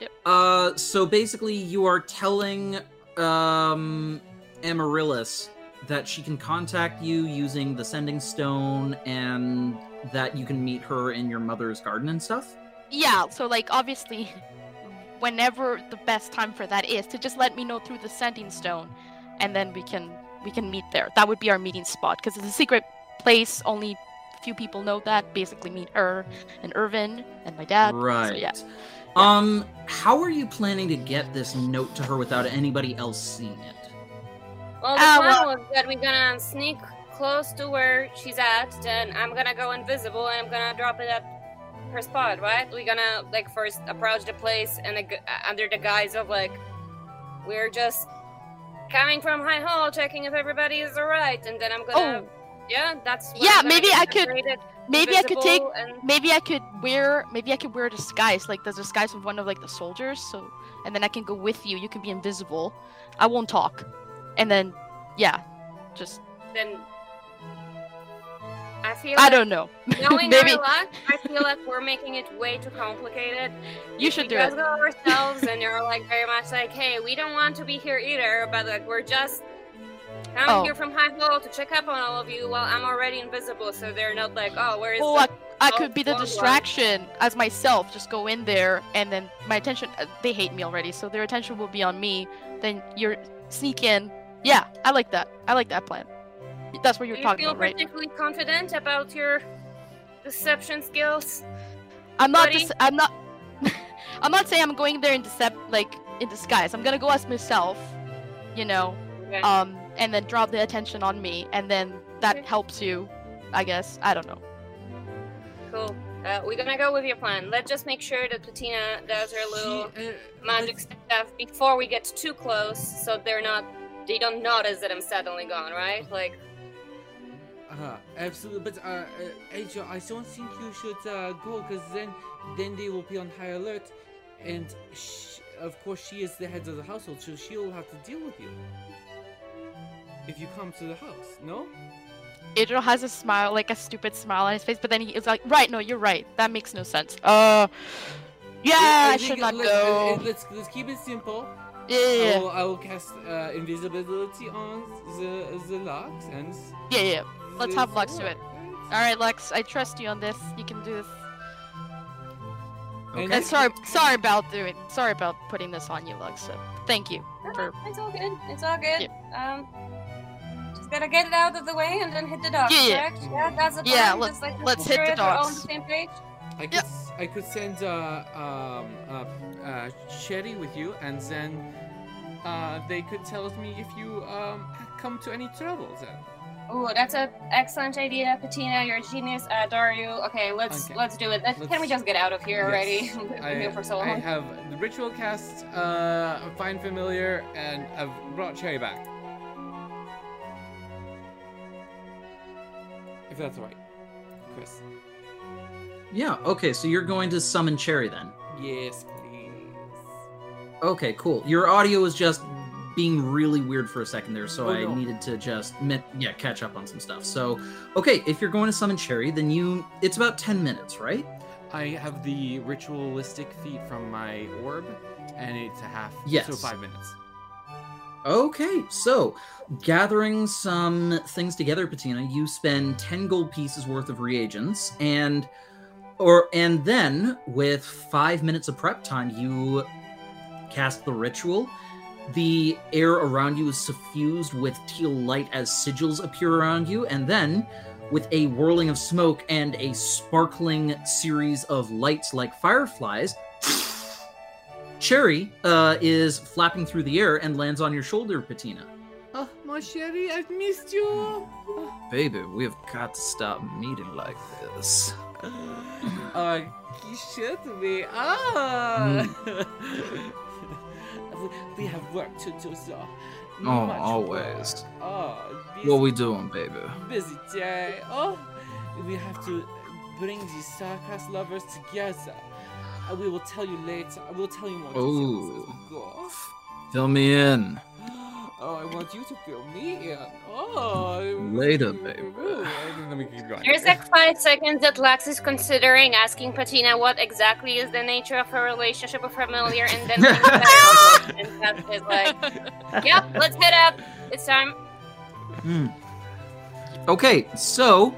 Yep. uh so basically you are telling um amaryllis that she can contact you using the sending stone and that you can meet her in your mother's garden and stuff? Yeah, so like obviously whenever the best time for that is to just let me know through the sending stone and then we can we can meet there. That would be our meeting spot because it's a secret place. Only few people know that. Basically meet her and Irvin and my dad. Right. So yeah. Um, how are you planning to get this note to her without anybody else seeing it? Well, the Ah, plan well- was that we're gonna sneak close to where she's at, then I'm gonna go invisible and I'm gonna drop it at her spot, right? We're gonna like first approach the place and uh, under the guise of like we're just coming from High Hall, checking if everybody is alright, and then I'm gonna. Oh. Yeah, that's. Yeah, maybe I could- Maybe I could take and maybe I could wear maybe I could wear a disguise, like the disguise of one of like the soldiers, so and then I can go with you. You can be invisible. I won't talk. And then yeah. Just then. I feel. I like don't know. *laughs* Knowing maybe our luck, I feel like we're making it way too complicated. you should we do it. go ourselves, and you're like very much like, hey, we don't want to be here either, but like we're just coming Oh. here from High Hall to check up on all of you while I'm already invisible, so they're not like, oh, where is Well, the I Oh, could be the well, well. distraction as myself. Just go in there, and then my attention. uh, They hate me already, so their attention will be on me. Then you're sneak in. Yeah, I like that. I like that plan. That's what you're you talking feel about, right? particularly confident about your deception skills? I'm not. buddy? Dis- I'm not. *laughs* I'm not saying I'm going there in decept like in disguise. I'm gonna go as myself. You know, Okay. um, and then draw the attention on me, and then that Okay. helps you. I guess. I don't know. cool. Uh, we're gonna go with your plan. Let's just make sure that Patina does her little She, uh, magic let's- stuff before we get too close, so they're not. They don't notice that I'm suddenly gone, right? Like, Uh, absolutely, but uh, uh, Angel, I don't think you should uh, go because then, then they will be on high alert, and sh- of course she is the head of the household, so she'll have to deal with you if you come to the house. No? Adriel has a smile, like a stupid smile on his face, but then he is like, "Right, no, you're right. That makes no sense." Uh, yeah, I, think should not let- go. let's let's keep it simple. yeah, I yeah, will, I will cast uh, invisibility on the the locks and. yeah, yeah. Let's have Lux do it. All right, Lex, I trust you on this. You can do this. And And sorry, sorry about doing. Sorry about putting this on you, Lux. So thank you. For, it's all good. It's all good. Yeah. Um, just gotta get it out of the way and then hit the dogs. Yeah, yeah. correct? Yeah, that's the plan. Yeah, let- just like let's hit the we're all on dogs. the same page. I could s- I could send uh, um, uh, uh, Cherry with you, and then uh, they could tell me if you um, come to any trouble. Then Oh, that's an excellent idea, Patina. You're a genius. Uh, Dario. Okay, let's Okay. let's do it. Let's, can we just get out of here already? *laughs* Yes. We've been I, here for so long. I long. have the ritual cast, uh, find familiar, and I've brought Cherry back. If that's all right, Chris. Yeah, okay, so you're going to summon Cherry then. Yes, please. Okay, cool. Your audio is just being really weird for a second there, so Oh, I no. needed to just mi- yeah catch up on some stuff. So, okay, if you're going to summon Cherry, then you it's about ten minutes, right? I have the ritualistic feat from my orb, and it's a half. So five minutes. Okay, so gathering some things together, Patina, you spend 10 gold pieces worth of reagents and or and then with 5 minutes of prep time you cast the ritual. The air around you is suffused with teal light as sigils appear around you and then with a whirling of smoke and a sparkling series of lights like fireflies, Cherry uh, is flapping through the air and lands on your shoulder, Patina. Oh, my Cherry, I've missed you. Baby, we've got to stop meeting like this. Uh, you should be. Ah. We, we have work to do, so. Oh, much always. Oh, busy, What we doing, baby? busy day. Oh, we have to bring these Starcast lovers together. Uh, we will tell you later. I will tell you more as. Fill me in. Oh, I want you to fill me in. Oh, Later, *laughs* baby. Let me keep going. There's like five seconds that Lex is considering asking Patina what exactly is the nature of her relationship with her Familiar, and then thinks *laughs* about it, and that is like, yep, let's head up. It's time. Hmm. Okay, so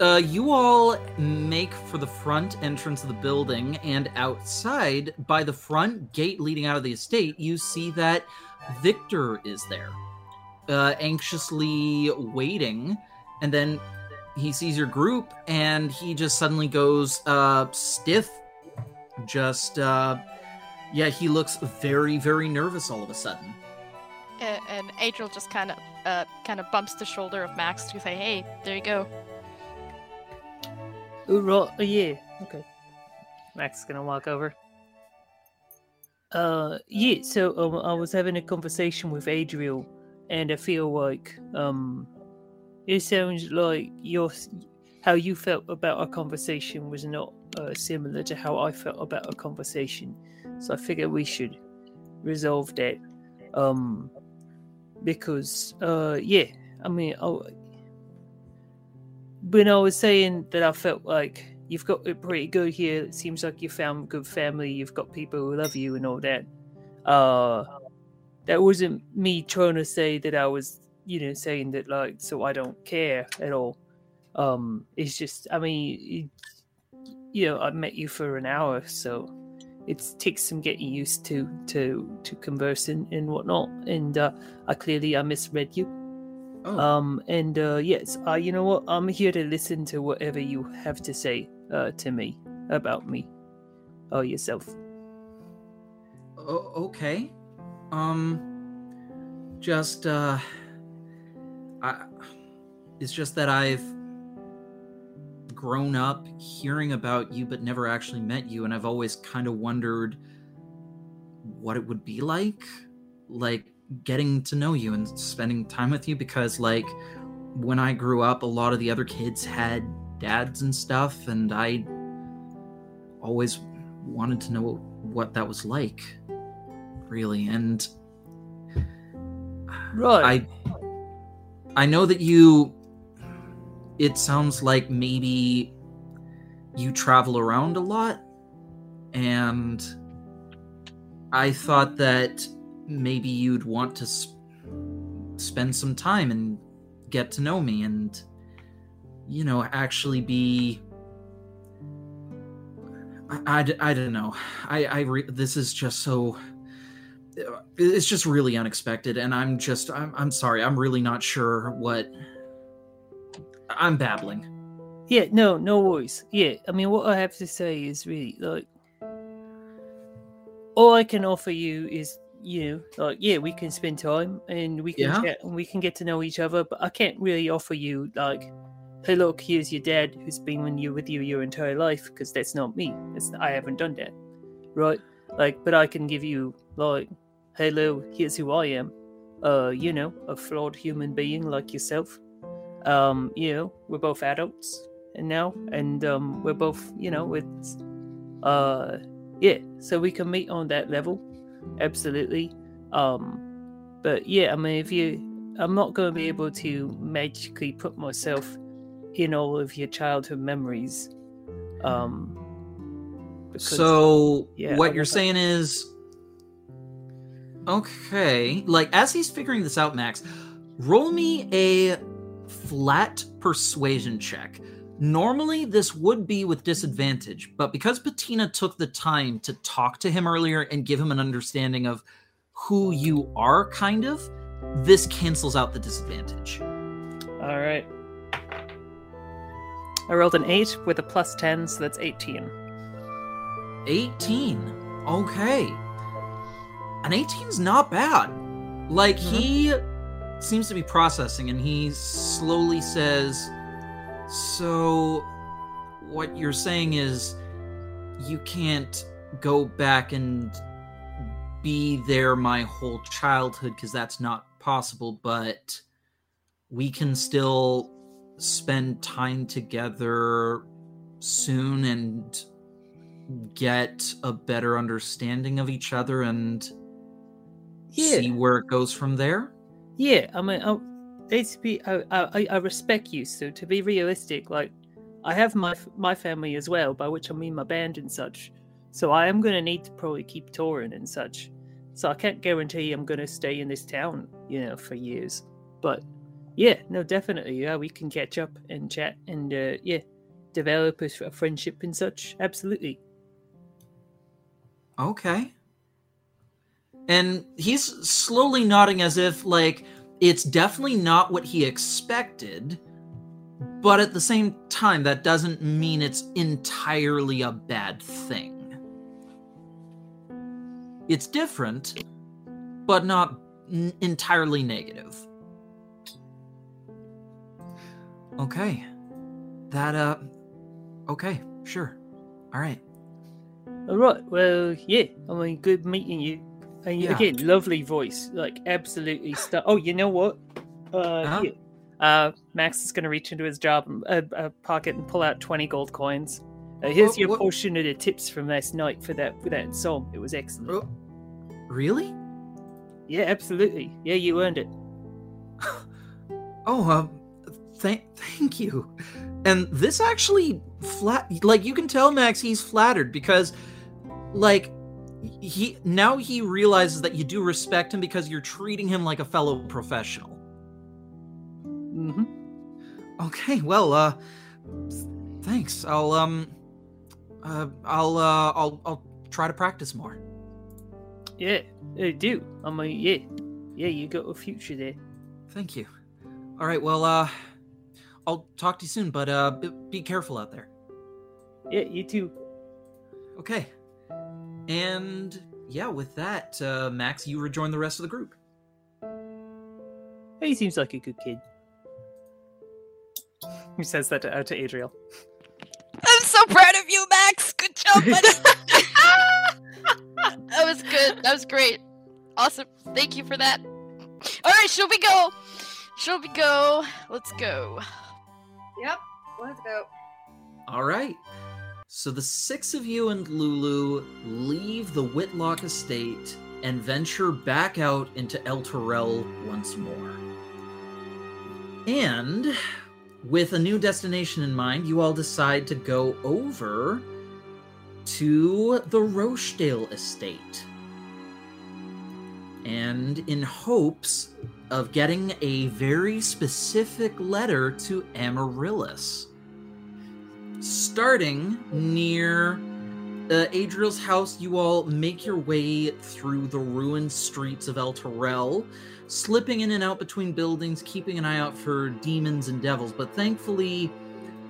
uh, you all make for the front entrance of the building, and outside, by the front gate leading out of the estate, you see that Victor is there, uh, anxiously waiting, and then he sees your group, and he just suddenly goes uh, stiff. Just, uh, yeah, he looks very, very nervous all of a sudden. And, and Adriel just kind of uh, kind of bumps the shoulder of Max to say, "Hey, there you go." Oh, right. Oh, yeah. Okay. Max is gonna walk over. Uh, yeah. So um, I was having a conversation with Adriel, and I feel like um, it sounds like your how you felt about our conversation was not uh, similar to how I felt about our conversation. So I figure we should resolve that. Um, because uh, yeah, I mean, I, when I was saying that I felt like you've got it pretty good here, it seems like you found good family, you've got people who love you and all that. Uh that wasn't me trying to say that I was, you know, saying that like so I don't care at all. Um it's just I mean it, you know, I met you for an hour, so it takes some getting used to to to conversing and whatnot. And uh I clearly I misread you. Oh, Um, and uh, yes, uh, you know what? I'm here to listen to whatever you have to say uh, to me about me or yourself. o- okay. Um, just, uh, I, it's just that I've grown up hearing about you but never actually met you, and I've always kind of wondered what it would be like. Like, getting to know you and spending time with you because like when I grew up a lot of the other kids had dads and stuff and I always wanted to know what that was like really and Right. I I know that you it sounds like maybe you travel around a lot and I thought that maybe you'd want to sp- spend some time and get to know me and you know actually be—I—I don't know i i re- this is just so it's just really unexpected and i'm just I'm, I'm sorry i'm really not sure what i'm babbling Yeah, no, no worries. Yeah, I mean, what I have to say is really like, all I can offer you is, you know, like, yeah, we can spend time and we can Yeah. chat and we can get to know each other, but I can't really offer you like, hey, look, here's your dad who's been with you with you your entire life because that's not me. That's I haven't done that, right? Like, but I can give you like, hello, here's who I am. Uh, you know, a flawed human being like yourself. Um, you know, we're both adults and now and um we're both you know it's uh yeah so we can meet on that level absolutely um but yeah i mean if you i'm not going to be able to magically put myself in all of your childhood memories um because- so yeah, what you're saying is okay like as he's figuring this out max roll me a flat persuasion check. Normally this would be with disadvantage but because patina took the time to talk to him earlier and give him an understanding of who you are kind of this cancels out the disadvantage. All right i rolled an 8 with a plus 10 so that's 18 18. Okay. An 18's not bad. Like, he seems to be processing and he slowly says, So, what you're saying is you can't go back and be there my whole childhood because that's not possible, but we can still spend time together soon and get a better understanding of each other and Yeah. see where it goes from there. Yeah, I mean, I, it's be, I, I, I respect you. So to be realistic, like, I have my my family as well, by which I mean my band and such. So I am gonna need to probably keep touring and such. So I can't guarantee I'm gonna stay in this town, you know, for years. But Yeah, no, definitely. Yeah, we can catch up and chat and uh, yeah, develop a, a friendship and such. Absolutely. Okay. And he's slowly nodding as if, like, it's definitely not what he expected, but at the same time, that doesn't mean it's entirely a bad thing. It's different, but not n- entirely negative. Okay. That, uh, okay, sure. All right. All right. Well, yeah. I mean, good meeting you. And Yeah. again, lovely voice. Like absolutely stuff. Oh, you know what? Uh, Huh? here. Uh, Max is gonna reach into his job uh, uh, pocket and pull out twenty gold coins. Uh, here's What- your what- portion of the tips from last night for that for that song. It was excellent. Oh, really? Yeah, absolutely. Yeah, you earned it. *laughs* Oh, um, thank, thank you. And this actually flat, like you can tell Max, he's flattered because, like, he now he realizes that you do respect him because you're treating him like a fellow professional. hmm Okay, well, uh, thanks. I'll um, uh, I'll uh, I'll I'll try to practice more. Yeah, I do. I mean, yeah, yeah. You got a future there. Thank you. All right, well, uh, I'll talk to you soon, but uh, b- be careful out there. Yeah, you too. Okay. And yeah, with that, uh, Max, you rejoin the rest of the group. He seems like a good kid. He says that to, uh, to Adriel. I'm so proud of you, Max. Good job, *laughs* buddy. *laughs* that was good. That was great. Awesome. Thank you for that. All right, shall we go? Shall we go? Let's go. Yep, let's go. All right. So the six of you and Lulu leave the Whitlock estate and venture back out into Elturel once more. And with a new destination in mind, you all decide to go over to the Rochdale estate. And in hopes of getting a very specific letter to Amaryllis starting near uh, Adriel's house, you all make your way through the ruined streets of Elturel, slipping in and out between buildings, keeping an eye out for demons and devils. But thankfully,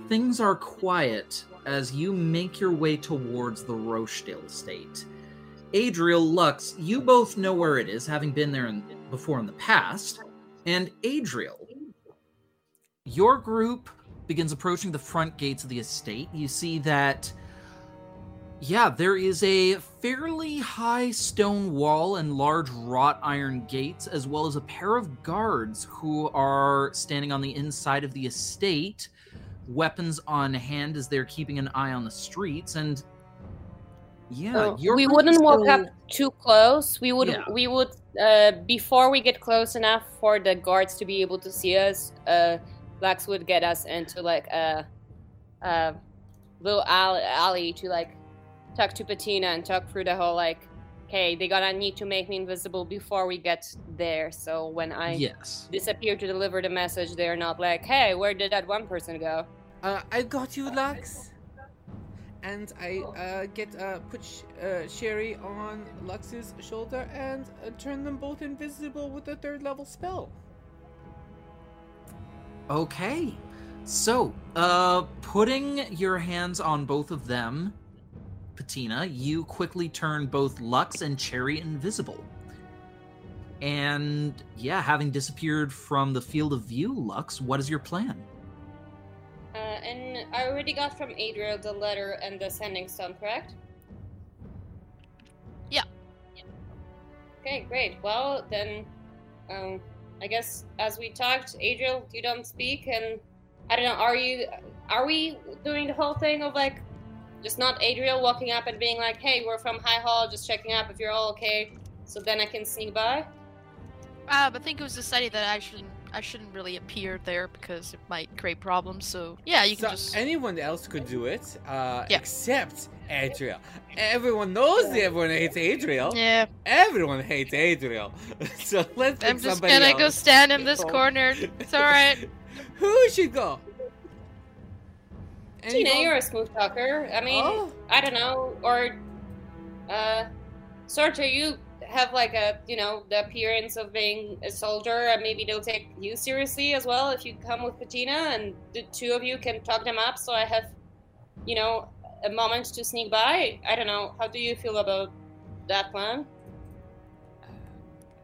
things are quiet as you make your way towards the Rochdale estate. Adriel, Lux, you both know where it is, having been there in, before in the past. And Adriel, your group begins approaching the front gates of the estate. You see that, yeah, there is a fairly high stone wall and large wrought iron gates, as well as a pair of guards who are standing on the inside of the estate, weapons on hand as they're keeping an eye on the streets. And yeah, So your we wouldn't walk still- up too close. We would Yeah. we would uh, before we get close enough for the guards to be able to see us. Uh, Lex would get us into like a, a little alley, alley to like talk to Patina and talk through the whole like, okay, they gonna need to make me invisible before we get there. So when I Yes. disappear to deliver the message, they're not like, hey, where did that one person go? Uh, I got you, Lux. And I uh, get uh, put sh- uh, Sherry on Lux's shoulder and uh, turn them both invisible with a third level spell. Okay. So, uh, putting your hands on both of them, Patina, you quickly turn both Lux and Cherry invisible. And yeah, having disappeared from the field of view, Lux, what is your plan? Uh, and I already got from Adriel the letter and the sending stone, correct? Yeah. Okay, great. Well, then, um, I guess as we talked, Adriel, you don't speak, and I don't know. Are you? Are we doing the whole thing of like, just not Adriel walking up and being like, "Hey, we're from High Hall, just checking up if you're all okay," so then I can sneak by. Uh, but I think it was decided that I actually I shouldn't really appear there because it might create problems. So yeah, you can just. anyone else could do it, uh, Yeah. except Adriel. Everyone knows that everyone hates Adriel. Yeah, Everyone hates Adriel. *laughs* so let's pick I'm just somebody gonna go stand in this corner. It's all right. *laughs* Who should go? Tina, Anyone? you're a smooth talker. I mean, Oh. I don't know, or uh, Sorcha, you have like a you know the appearance of being a soldier, and maybe they'll take you seriously as well if you come with Patina, and the two of you can talk them up. So I have, you know, a moment to sneak by. I don't know. How do you feel about that plan?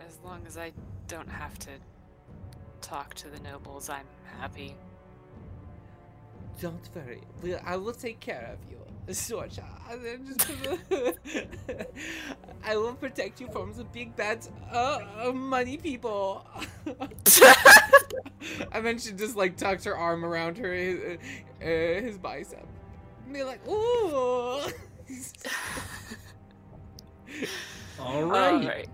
As long as I don't have to talk to the nobles, I'm happy. Don't worry. I will take care of you. Sorcha. And then just *laughs* I will protect you from the big bad uh, uh, money people. and then she just like tucks her arm around her his, uh, his bicep. And be like, ooh. *laughs* All right. Alright.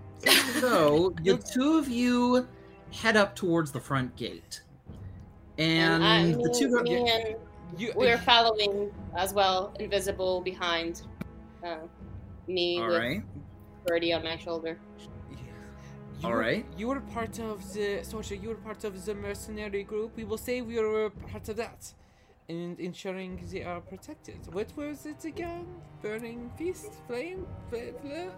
So *laughs* the two of you head up towards the front gate, and I, the two. me, me and You, we're following as well, invisible behind uh, me All with right. Birdie on my shoulder. You All were- right. You were part of the Sorcha, you were part of the mercenary group. We will say we were part of that. And ensuring they are protected. What was it again? Burning feast? Flame? Fla- fla-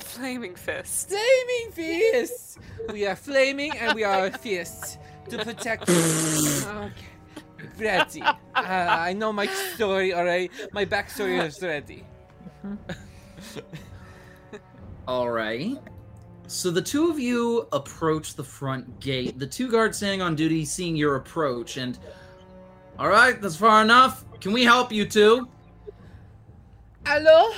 Flaming fist. Flaming fists! we are flaming and we are fists to protect. *laughs* okay. Ready. Uh, I know my story, alright? My backstory *laughs* is ready. *laughs* All right. So the two of you approach the front gate. The two guards standing on duty seeing your approach, and all right, that's far enough. Can we help you two? Hello,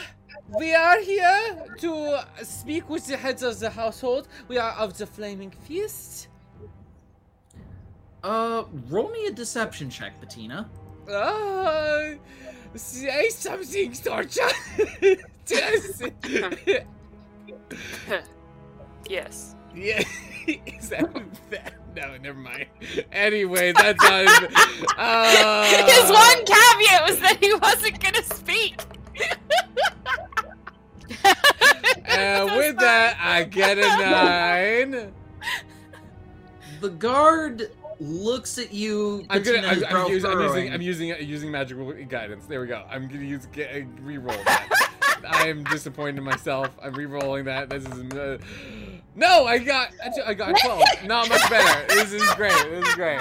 we are here to speak with the heads of the household. We are of the Flaming Feast. Uh, roll me a deception check, Patina. Uh, say something, Sorcha. *laughs* yes. *laughs* yes. yeah. *laughs* Is that, that? No, never mind. Anyway, that's not. Uh, His one caveat was that he wasn't gonna speak. Uh, with that, I get a nine. The guard looks at you. I'm gonna. I'm, I'm, using, I'm using. I'm using. using magical guidance. There we go. I'm gonna use. Get, uh, re-roll that. *laughs* I am disappointed in myself. I'm re-rolling that. This is. Uh, no, I got. I got twelve. Not much better. This is great. This is great.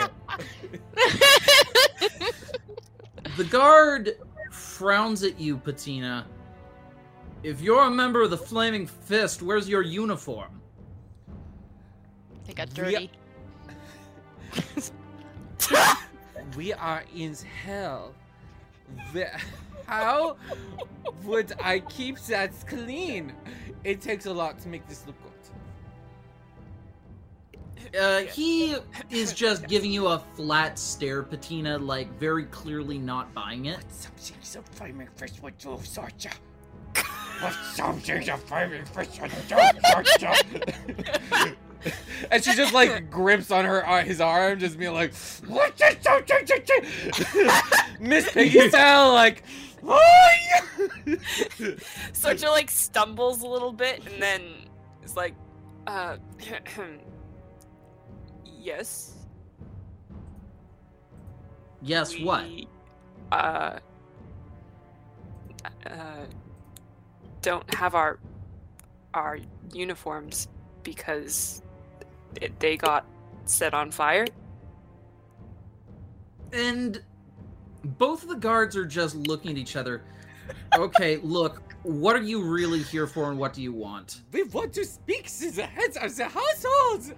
The guard frowns at you, Patina. If you're a member of the Flaming Fist, where's your uniform? They got Yeah. dirty. We are in hell. How would I keep that clean? It takes a lot to make this look good. Uh, he is just giving you a flat stare, Patina, like very clearly not buying it. Something the flaming fish would do, Sorcha. What's something the flaming fish would do, Sorcha? *laughs* and she just like grips on her uh, his arm, just being like, "What the something?" *laughs* Miss Piggy *laughs* style, like, "Oh yeah." Sorcha like stumbles a little bit and then is like, uh, *clears throat* yes. Yes, what? Uh, uh, don't have our our uniforms because it, they got set on fire. And both of the guards are just looking at each other. Okay, *laughs* look, what are you really here for and what do you want? We want to speak to the heads of the household.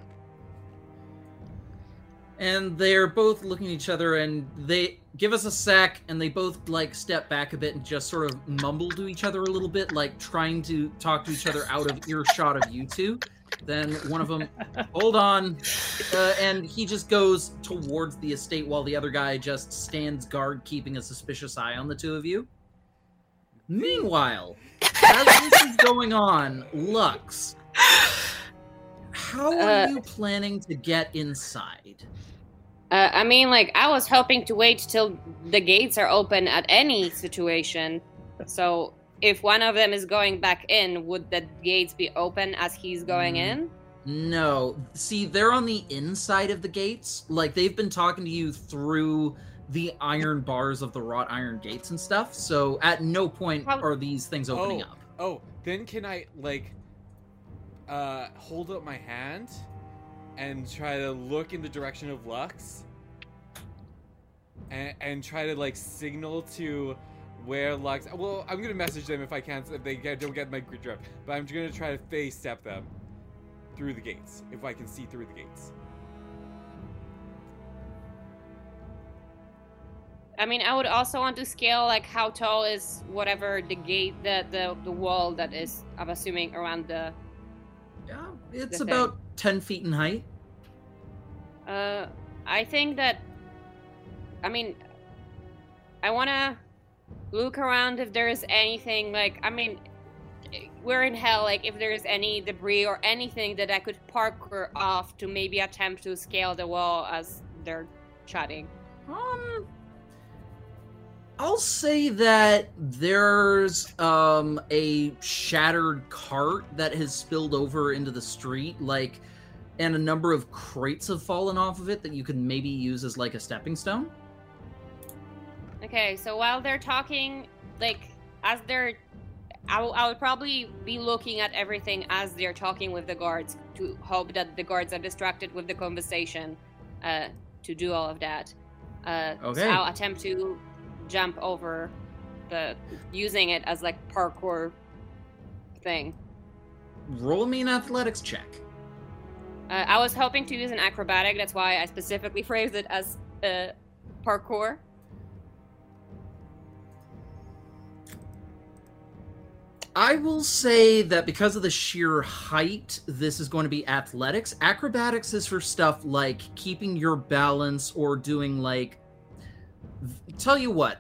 And they're both looking at each other and they give us a sec and they both like step back a bit and just sort of mumble to each other a little bit, like trying to talk to each other out of earshot of you two. Then one of them, hold on, uh, and he just goes towards the estate while the other guy just stands guard, keeping a suspicious eye on the two of you. Meanwhile, as this is going on, Lux, how are Uh, you planning to get inside? Uh, I mean, like, I was hoping to wait till the gates are open at any situation. So, if one of them is going back in, would the gates be open as he's going Mm. in? No. See, they're on the inside of the gates. Like they've been talking to you through the iron bars of the wrought iron gates and stuff. So at no point How- are these things opening Oh. up. Oh, then can I like uh hold up my hand and try to look in the direction of Lux? And, and try to like signal to where Lux. Well, I'm gonna message them if I can't if they get, don't get my drift. But I'm gonna try to face step them through the gates if I can see through the gates. I mean, I would also want to scale, like, how tall is whatever the gate, the, the, the wall that is, I'm assuming, around the. Yeah, it's The about ten feet in height. Uh, I think that. I mean, I want to look around if there is anything like. I mean, we're in hell. Like, if there's any debris or anything that I could parkour off to maybe attempt to scale the wall as they're chatting. Um, I'll say that there's um a shattered cart that has spilled over into the street, like, and a number of crates have fallen off of it that you could maybe use as like a stepping stone. Okay, so while they're talking, like as they're, I I would probably be looking at everything as they're talking with the guards to hope that the guards are distracted with the conversation, uh, to do all of that. Uh, Okay. So I'll attempt to jump over the using it as like parkour thing. Roll me an athletics check. Uh, I was hoping to use an acrobatic. That's why I specifically *laughs* phrased it as uh, parkour. I will say that because of the sheer height, this is going to be athletics. Acrobatics is for stuff like keeping your balance or doing like. Tell you what,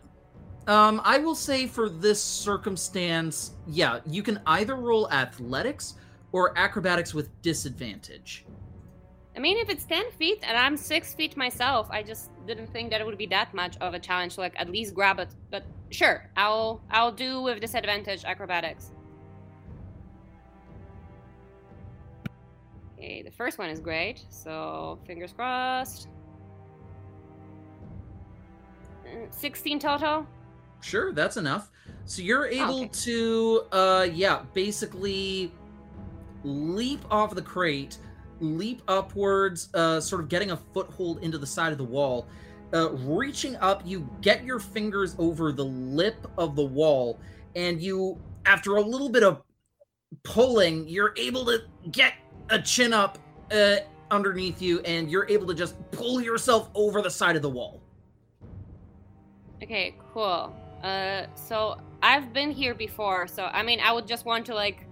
um, I will say for this circumstance, yeah, you can either roll athletics or acrobatics with disadvantage. I mean, if it's 10 feet and I'm 6 feet myself, I just didn't think that it would be that much of a challenge to, like, at least grab it. But sure, I'll I'll do with disadvantage acrobatics. Okay, the first one is great, so fingers crossed. Uh, 16 total? Sure, that's enough. So you're able Okay. to, uh, yeah, basically leap off the crate, leap upwards, uh, sort of getting a foothold into the side of the wall. Uh, reaching up, you get your fingers over the lip of the wall, and you, after a little bit of pulling, you're able to get a chin up uh, underneath you, and you're able to just pull yourself over the side of the wall. Okay, cool. Uh, so I've been here before, so I mean, I would just want to like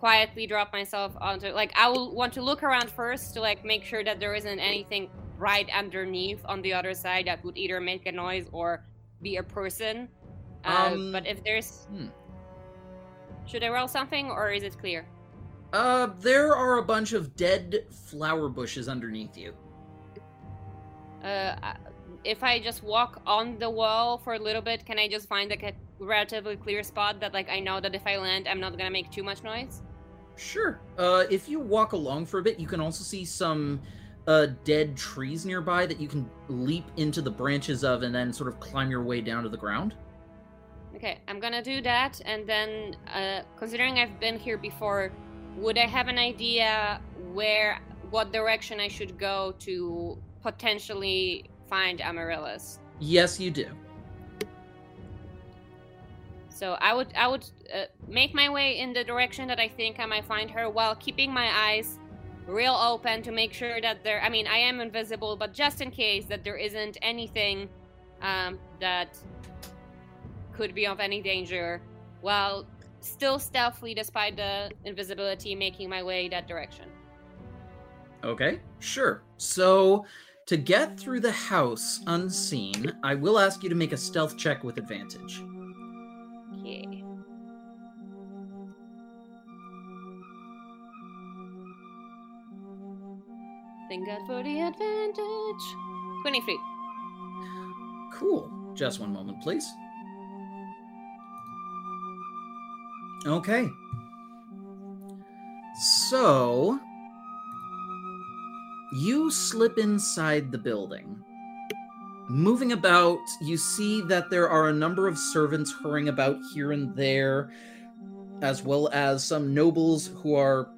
quietly drop myself onto like I will want to look around first to like make sure that there isn't anything right underneath on the other side that would either make a noise or be a person. Uh, Um, but if there's, hmm. should I roll something or is it clear? Uh, there are a bunch of dead flower bushes underneath you. Uh, if I just walk on the wall for a little bit, can I just find like a relatively clear spot that like I know that if I land, I'm not gonna make too much noise? Sure. Uh, if you walk along for a bit, you can also see some uh, dead trees nearby that you can leap into the branches of and then sort of climb your way down to the ground. Okay, I'm gonna do that, and then, uh, considering I've been here before, would I have an idea where, what direction I should go to potentially find Amaryllis? Yes, you do. So I would, I would uh, make my way in the direction that I think I might find her, while keeping my eyes real open to make sure that there. I mean, I am invisible, but just in case that there isn't anything um, that could be of any danger, while still stealthily, despite the invisibility, making my way that direction. Okay, sure. So, to get through the house unseen, I will ask you to make a stealth check with advantage. Okay. Thank God for the advantage. 23. Cool. Just one moment, please. Okay. So, you slip inside the building. Moving about, you see that there are a number of servants hurrying about here and there, as well as some nobles who are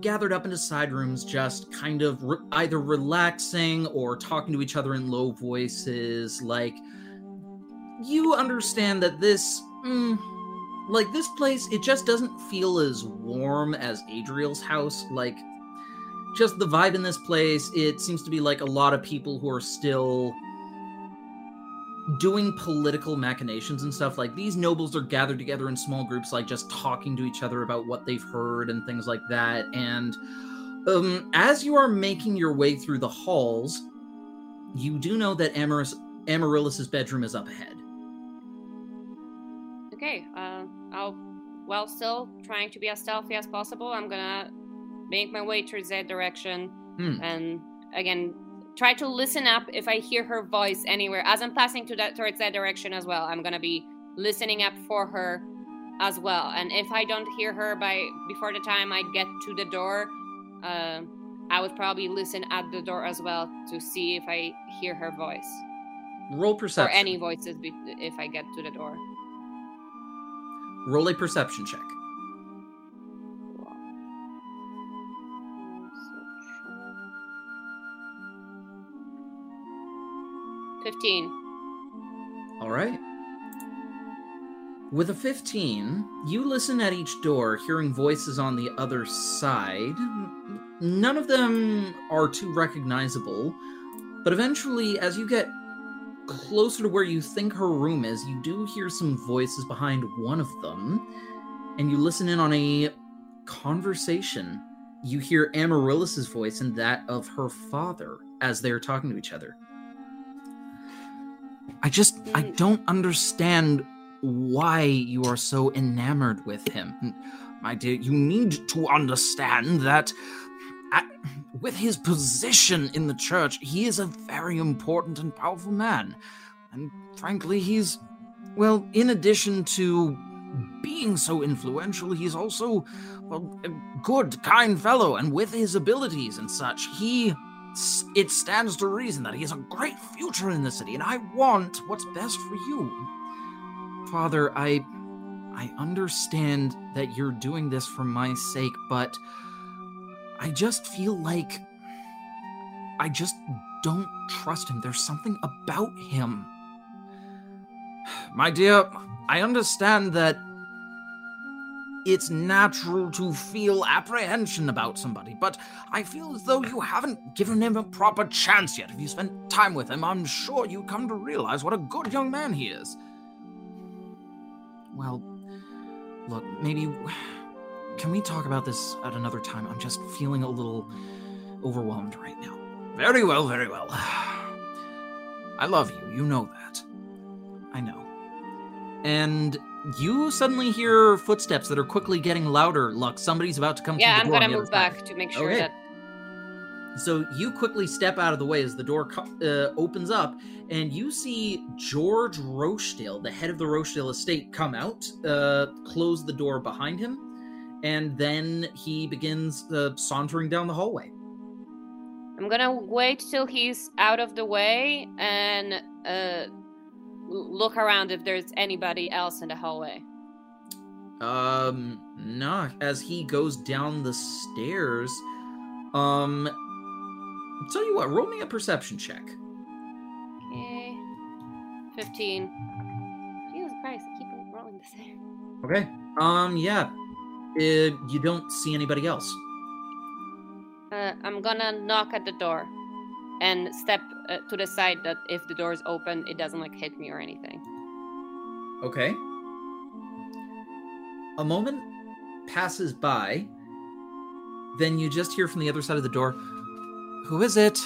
gathered up into side rooms, just kind of re- either relaxing or talking to each other in low voices. Like, you understand that this, mm, like, this place, it just doesn't feel as warm as Adriel's house. Like, just the vibe in this place, it seems to be like a lot of people who are still doing political machinations and stuff like these nobles are gathered together in small groups like just talking to each other about what they've heard and things like that and um as you are making your way through the halls you do know that Amaris Amaryllis's bedroom is up ahead Okay, uh, I'll, while still trying to be as stealthy as possible, I'm gonna make my way towards that direction. Hmm. And again, try to listen up if I hear her voice anywhere. As I'm passing to that towards that direction as well, I'm gonna be listening up for her as well. And if I don't hear her by before the time I get to the door, uh, I would probably listen at the door as well to see if I hear her voice roll perception. or any voices be- if I get to the door. roll a perception check Fifteen. All right. With a 15, you listen at each door, hearing voices on the other side. None of them are too recognizable, but eventually, as you get closer to where you think her room is, you do hear some voices behind one of them, and you listen in on a conversation. You hear Amaryllis's voice and that of her father as they're talking to each other. I just I Mm. don't understand why you are so enamored with him. My dear, you need to understand that at, with his position in the church, he is a very important and powerful man. And frankly, he's well, in addition to being so influential, he's also well, a good, kind fellow, and with his abilities and such, he it stands to reason that he has a great future in the city, and I want what's best for you. Father, I I understand that you're doing this for my sake, but I just feel like I just don't trust him. There's something about him. *sighs* My dear, I understand that it's natural to feel apprehension about somebody, but I feel as though you haven't given him a proper chance yet. If you spent time with him, I'm sure you'd come to realize what a good young man he is. Well, look, maybe. Can we talk about this at another time? I'm just feeling a little overwhelmed right now. Very well, very well. *sighs* I love you, you know that. I know. And you suddenly hear footsteps that are quickly getting louder. Look, somebody's about to come Yeah, through I'm the door. gonna move back to make sure Okay. that So you quickly step out of the way as the door uh, opens up, and you see George Rochdale, the head of the Rochdale estate, come out, uh, close the door behind him, and then he begins uh, sauntering down the hallway. I'm gonna wait till he's out of the way and uh, look around if there's anybody else in the hallway. Um, nah. As he goes down the stairs, um, tell you what, roll me a perception check. Okay, fifteen. Jesus Christ! I keep rolling the same. Okay. Um, yeah. Uh, you don't see anybody else. Uh, I'm gonna knock at the door and step uh, to the side that if the door is open, it doesn't like hit me or anything. Okay. A moment passes by. Then you just hear from the other side of the door, Who is it?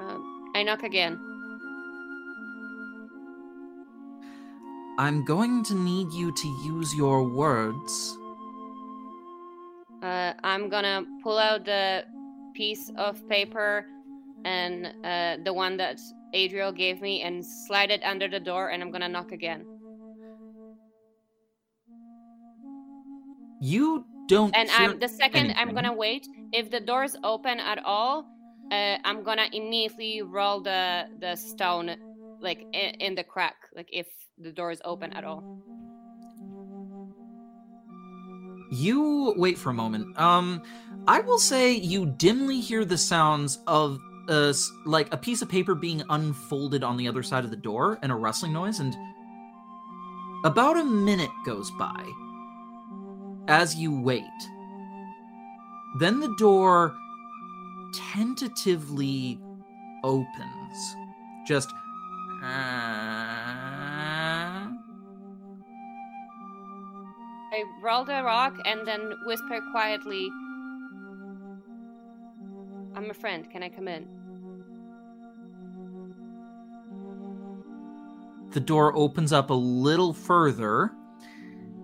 Um, I knock again. I'm going to need you to use your words. Uh, I'm gonna pull out the piece of paper and uh, the one that Adriel gave me and slide it under the door, and I'm gonna knock again. You don't. And I'm the second I'm gonna wait. If the door's open at all, uh, I'm gonna immediately roll the the stone like in, in the crack. Like if the door is open at all. You wait for a moment. Um, I will say you dimly hear the sounds of uh, like a piece of paper being unfolded on the other side of the door and a rustling noise, and about a minute goes by as you wait. Then the door tentatively opens. Just. I roll the rock and then whisper quietly. I'm a friend. Can I come in? the door opens up a little further,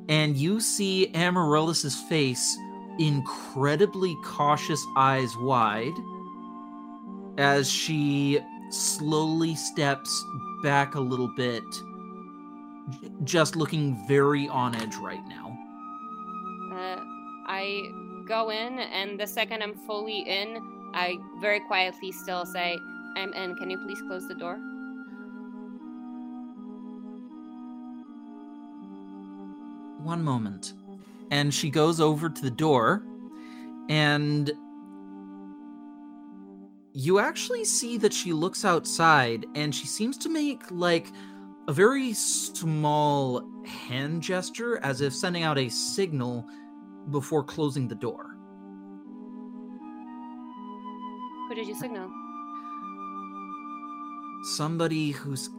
and you see Amaryllis's face, incredibly cautious eyes wide, as she slowly steps back a little bit, just looking very on edge right now. Uh, I go in, and the second I'm fully in, I very quietly still say, I'm in. Can you please close the door? One moment. And she goes over to the door, and you actually see that she looks outside and she seems to make like a very small hand gesture as if sending out a signal before closing the door. Who did you signal? Somebody who's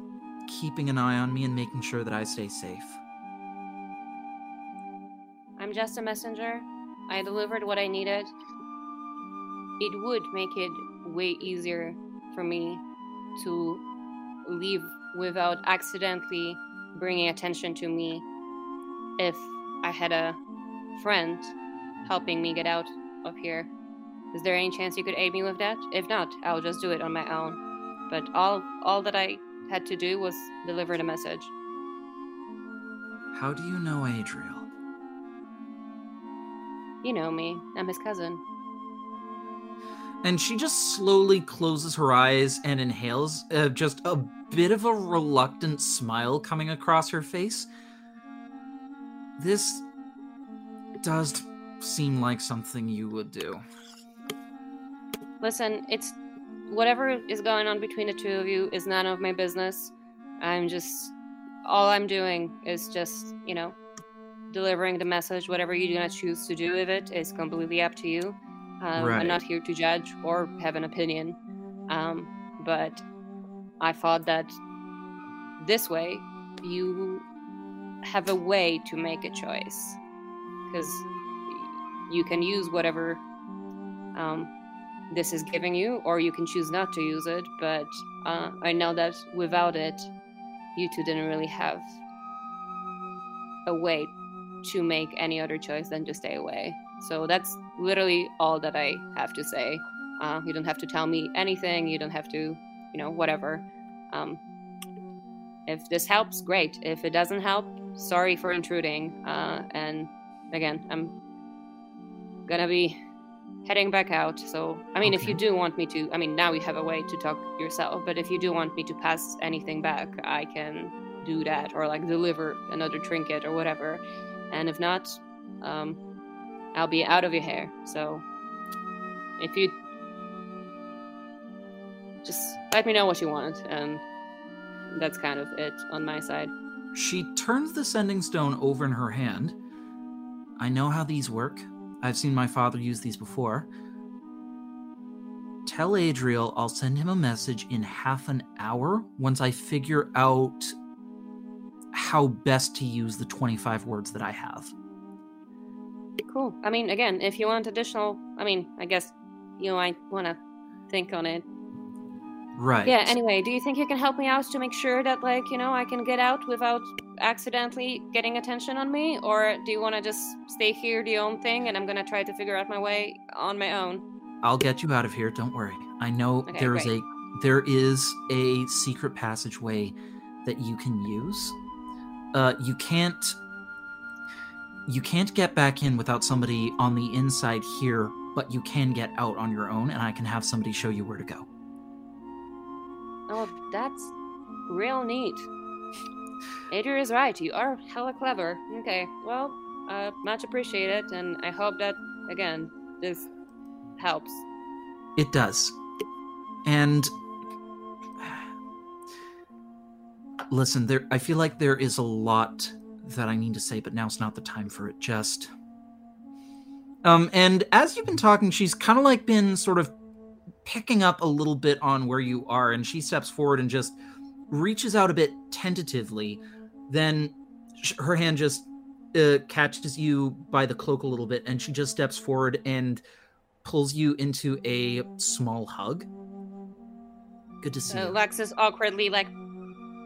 keeping an eye on me and making sure that I stay safe. I'm just a messenger. I delivered what I needed. It would make it way easier for me to leave without accidentally bringing attention to me if I had a friend helping me get out of here. Is there any chance you could aid me with that? If not, I'll just do it on my own. But all all that I had to do was deliver the message. How do you know Adriel? You know me. I'm his cousin. And she just slowly closes her eyes and inhales, uh, just a bit of a reluctant smile coming across her face. This does seem like something you would do. Listen, it's whatever is going on between the two of you is none of my business. I'm just all I'm doing is just, you know, delivering the message. Whatever you're gonna choose to do with it is completely up to you. Um, Right. I'm not here to judge or have an opinion. Um, but I thought that this way you have a way to make a choice because you can use whatever um, this is giving you, or you can choose not to use it. But uh, I know that without it, you two didn't really have a way to make any other choice than to stay away. So that's literally all that I have to say. Uh, you don't have to tell me anything. You don't have to, you know, whatever. Um, if this helps, great. If it doesn't help, sorry for intruding. Uh, and again, I'm gonna be heading back out. So, I mean, if you do want me to, I mean, now you have a way to talk yourself, but if you do want me to pass anything back, I can do that or like deliver another trinket or whatever. And if not, um, I'll be out of your hair. So, if you just let me know what you want, and that's kind of it on my side. She turns the sending stone over in her hand. I know how these work. I've seen my father use these before. Tell Adriel I'll send him a message in half an hour once I figure out how best to use the 25 words that I have. Cool. I mean, again, if you want additional, I mean, I guess you might want to think on it. Right. Yeah, anyway, do you think you can help me out to make sure that, like, you know, I can get out without accidentally getting attention on me? Or do you want to just stay here, do your own thing, and I'm going to try to figure out my way on my own? I'll get you out of here. Don't worry. I know Okay, there is a there is a secret passageway that you can use. Uh, you can't you can't get back in without somebody on the inside here, but you can get out on your own, and I can have somebody show you where to go. Oh, that's real neat. Adria is right. You are hella clever. Okay, well, uh, much appreciated, and I hope that, again, this helps. It does. And *sighs* listen, there I feel like there is a lot that I need to say, but now's not the time for it. Just um and as you've been talking, she's kind of like been sort of picking up a little bit on where you are and she steps forward and just reaches out a bit tentatively. Then her hand just uh, catches you by the cloak a little bit and she just steps forward and pulls you into a small hug. Good to see Uh, you. Lexus awkwardly, like,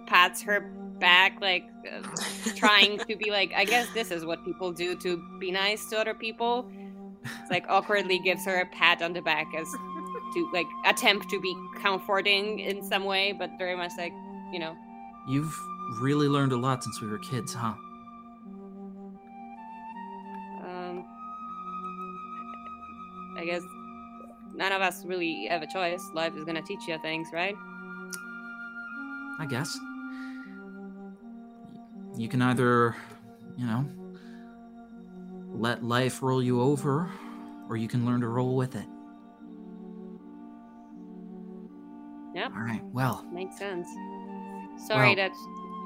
pats her back, like, uh, *laughs* trying to be like, I guess this is what people do to be nice to other people. It's like, awkwardly gives her a pat on the back as to, like, attempt to be comforting in some way, but very much like, you know, You've really learned a lot since we were kids, huh? Um, I guess none of us really have a choice. Life is gonna teach you things, right? I guess. You can either, you know, let life roll you over, or you can learn to roll with it. Yep, All right, well, makes sense. Sorry Well- that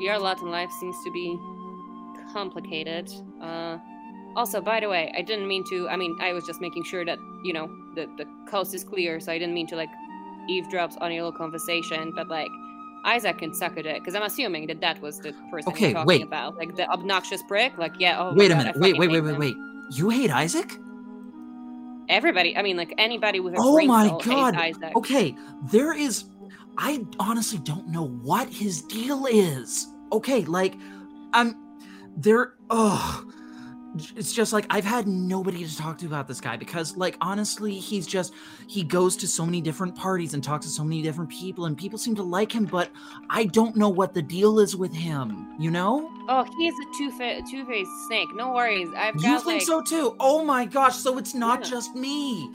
your lot in life seems to be complicated. Uh, also, by the way, I didn't mean to. I mean, I was just making sure that you know the the coast is clear, so I didn't mean to like eavesdrop on your little conversation. But like, Isaac can suck at it because I'm assuming that that was the person Okay, you're talking wait. about, like the obnoxious prick. Like, yeah. Oh, wait a God, minute. Wait, wait, wait, wait, wait. You hate Isaac? Everybody, I mean, like anybody with a Oh my God. Isaac. Okay, there is. I honestly don't know what his deal is. Okay, like, I'm. There. Oh. It's just like I've had nobody to talk to about this guy because, like, honestly, he's just. He goes to so many different parties and talks to so many different people, and people seem to like him, but I don't know what the deal is with him, you know? Oh, he's a two two faced snake. No worries. I've You think like. so too? Oh my gosh, so it's not Yeah. just me.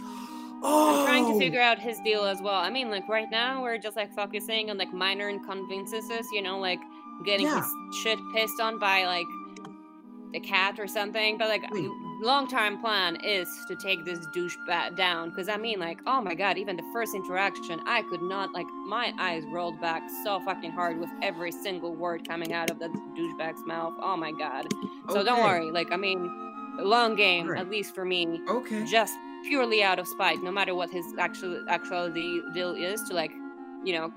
Oh. I'm trying to oh. figure out his deal as well. I mean, like right now we're just like focusing on like minor inconveniences, you know, like getting Yeah. his shit pissed on by like the cat or something. But like, Wait. long term plan is to take this douche bat down. Because I mean, like, oh my god, even the first interaction, I could not like my eyes rolled back so fucking hard with every single word coming out of that douchebag's mouth. Oh my god. So don't worry. Like, I mean, long game, Alright. at least for me Okay. just purely out of spite, no matter what his actual actual deal is, to like, you know,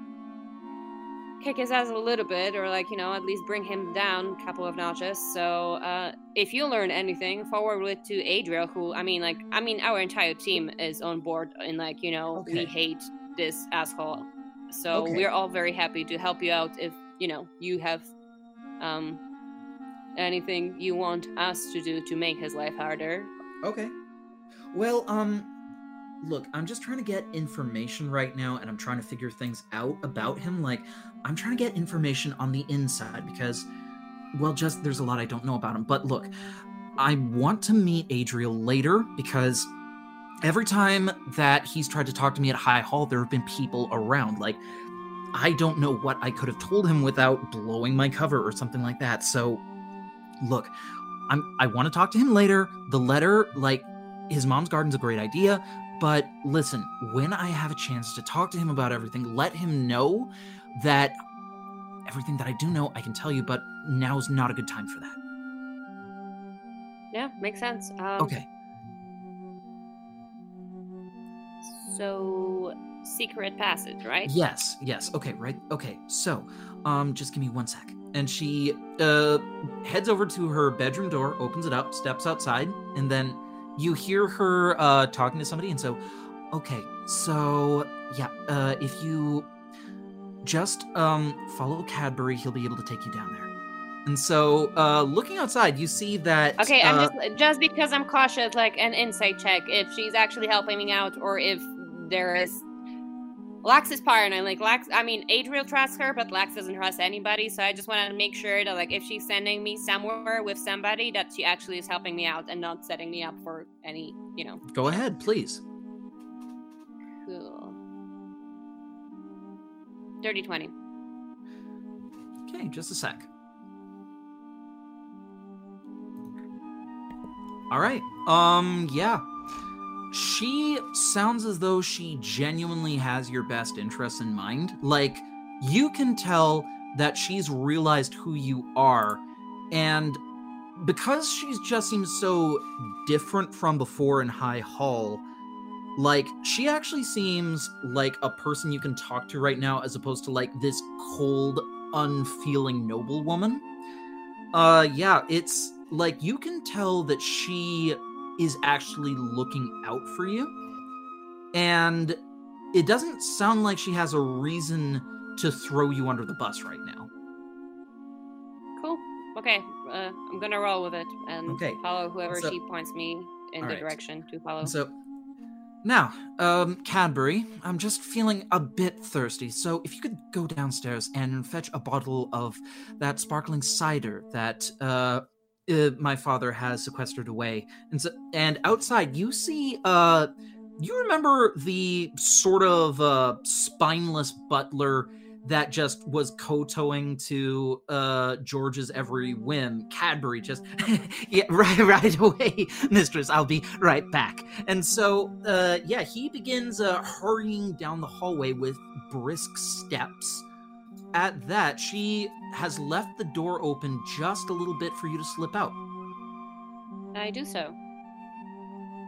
kick his ass a little bit, or like, you know, at least bring him down a couple of notches. So, uh, if you learn anything, forward it to adriel who, I mean, like, I mean, our entire team is on board, and like, you know, we hate this asshole. So Okay. we're all very happy to help you out if you know you have, um, anything you want us to do to make his life harder. Okay. Well, um, look, I'm just trying to get information right now, and I'm trying to figure things out about him. Like, I'm trying to get information on the inside because, well, just there's a lot I don't know about him. But look, I want to meet Adriel later because every time that he's tried to talk to me at High Hall, there have been people around. Like, I don't know what I could have told him without blowing my cover or something like that. So, look, I'm I want to talk to him later. The letter, like his mom's garden's a great idea, but listen, when I have a chance to talk to him about everything, let him know that everything that I do know I can tell you, but now's not a good time for that. Yeah, makes sense. Um, Okay. So, secret passage, right? Yes, yes. Okay, right. Okay. So, um just give me one sec. And she uh heads over to her bedroom door, opens it up, steps outside, and then you hear her uh talking to somebody and so okay. So, yeah, uh if you just um, follow Cadbury. He'll be able to take you down there. And so, uh, looking outside, you see that. Okay, I'm uh, just just because I'm cautious, like an insight check if she's actually helping me out or if there is. Lax is paranoid. Like Lax, I mean, Adriel trusts her, but Lax doesn't trust anybody. So I just want to make sure that, like, if she's sending me somewhere with somebody, that she actually is helping me out and not setting me up for any, you know. Go ahead, please. Cool. Dirty twenty. Okay, just a sec. All right. Um, yeah. She sounds as though she genuinely has your best interests in mind. Like, you can tell that she's realized who you are, and because she's just seems so different from before in High Hall, like, she actually seems like a person you can talk to right now as opposed to like this cold, unfeeling noblewoman. Uh, yeah, it's like you can tell that she is actually looking out for you. And it doesn't sound like she has a reason to throw you under the bus right now. Cool. Okay, uh, I'm gonna roll with it and Okay, follow whoever so- she points me in the right. direction to follow. So now, um, Cadbury, I'm just feeling a bit thirsty. So if you could go downstairs and fetch a bottle of that sparkling cider that uh, uh my father has sequestered away, and so, and outside you see uh, you remember the sort of uh spineless butler that just was kowtowing to uh George's every whim. Cadbury just *laughs* yeah, right right away, *laughs* mistress. I'll be right back. And so uh yeah, he begins uh hurrying down the hallway with brisk steps. At that, she has left the door open just a little bit for you to slip out. I do so.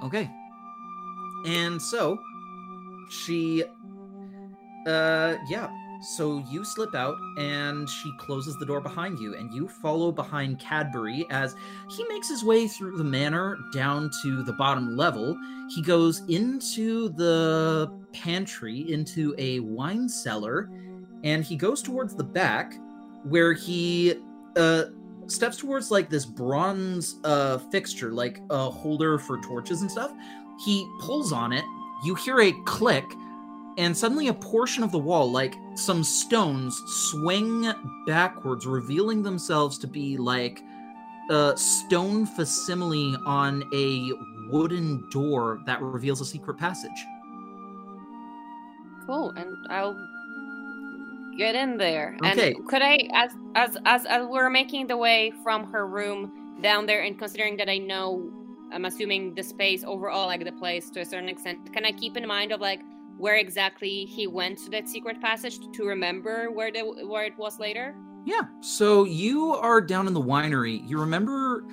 Okay. And so she uh yeah, so you slip out and she closes the door behind you and you follow behind Cadbury as he makes his way through the manor down to the bottom level. He goes into the pantry into a wine cellar and he goes towards the back where he uh steps towards like this bronze uh fixture like a holder for torches and stuff. He pulls on it. You hear a click and suddenly a portion of the wall like some stones swing backwards revealing themselves to be like a stone facsimile on a wooden door that reveals a secret passage. Cool, and I'll get in there. Okay. And could I, as as as as we're making the way from her room down there, and considering that I know, I'm assuming the space overall, like the place to a certain extent, can I keep in mind of like where exactly he went to that secret passage to remember where the where it was later? Yeah. So you are down in the winery. You remember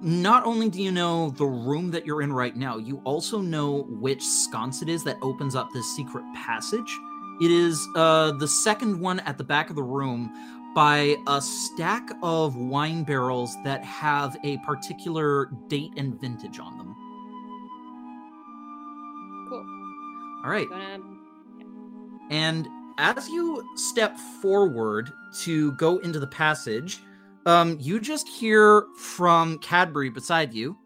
not only do you know the room that you're in right now, you also know which sconce it is that opens up this secret passage. It is uh, the second one at the back of the room by a stack of wine barrels that have a particular date and vintage on them. Cool. All right. Gonna And as you step forward to go into the passage, um, you just hear from Cadbury beside you.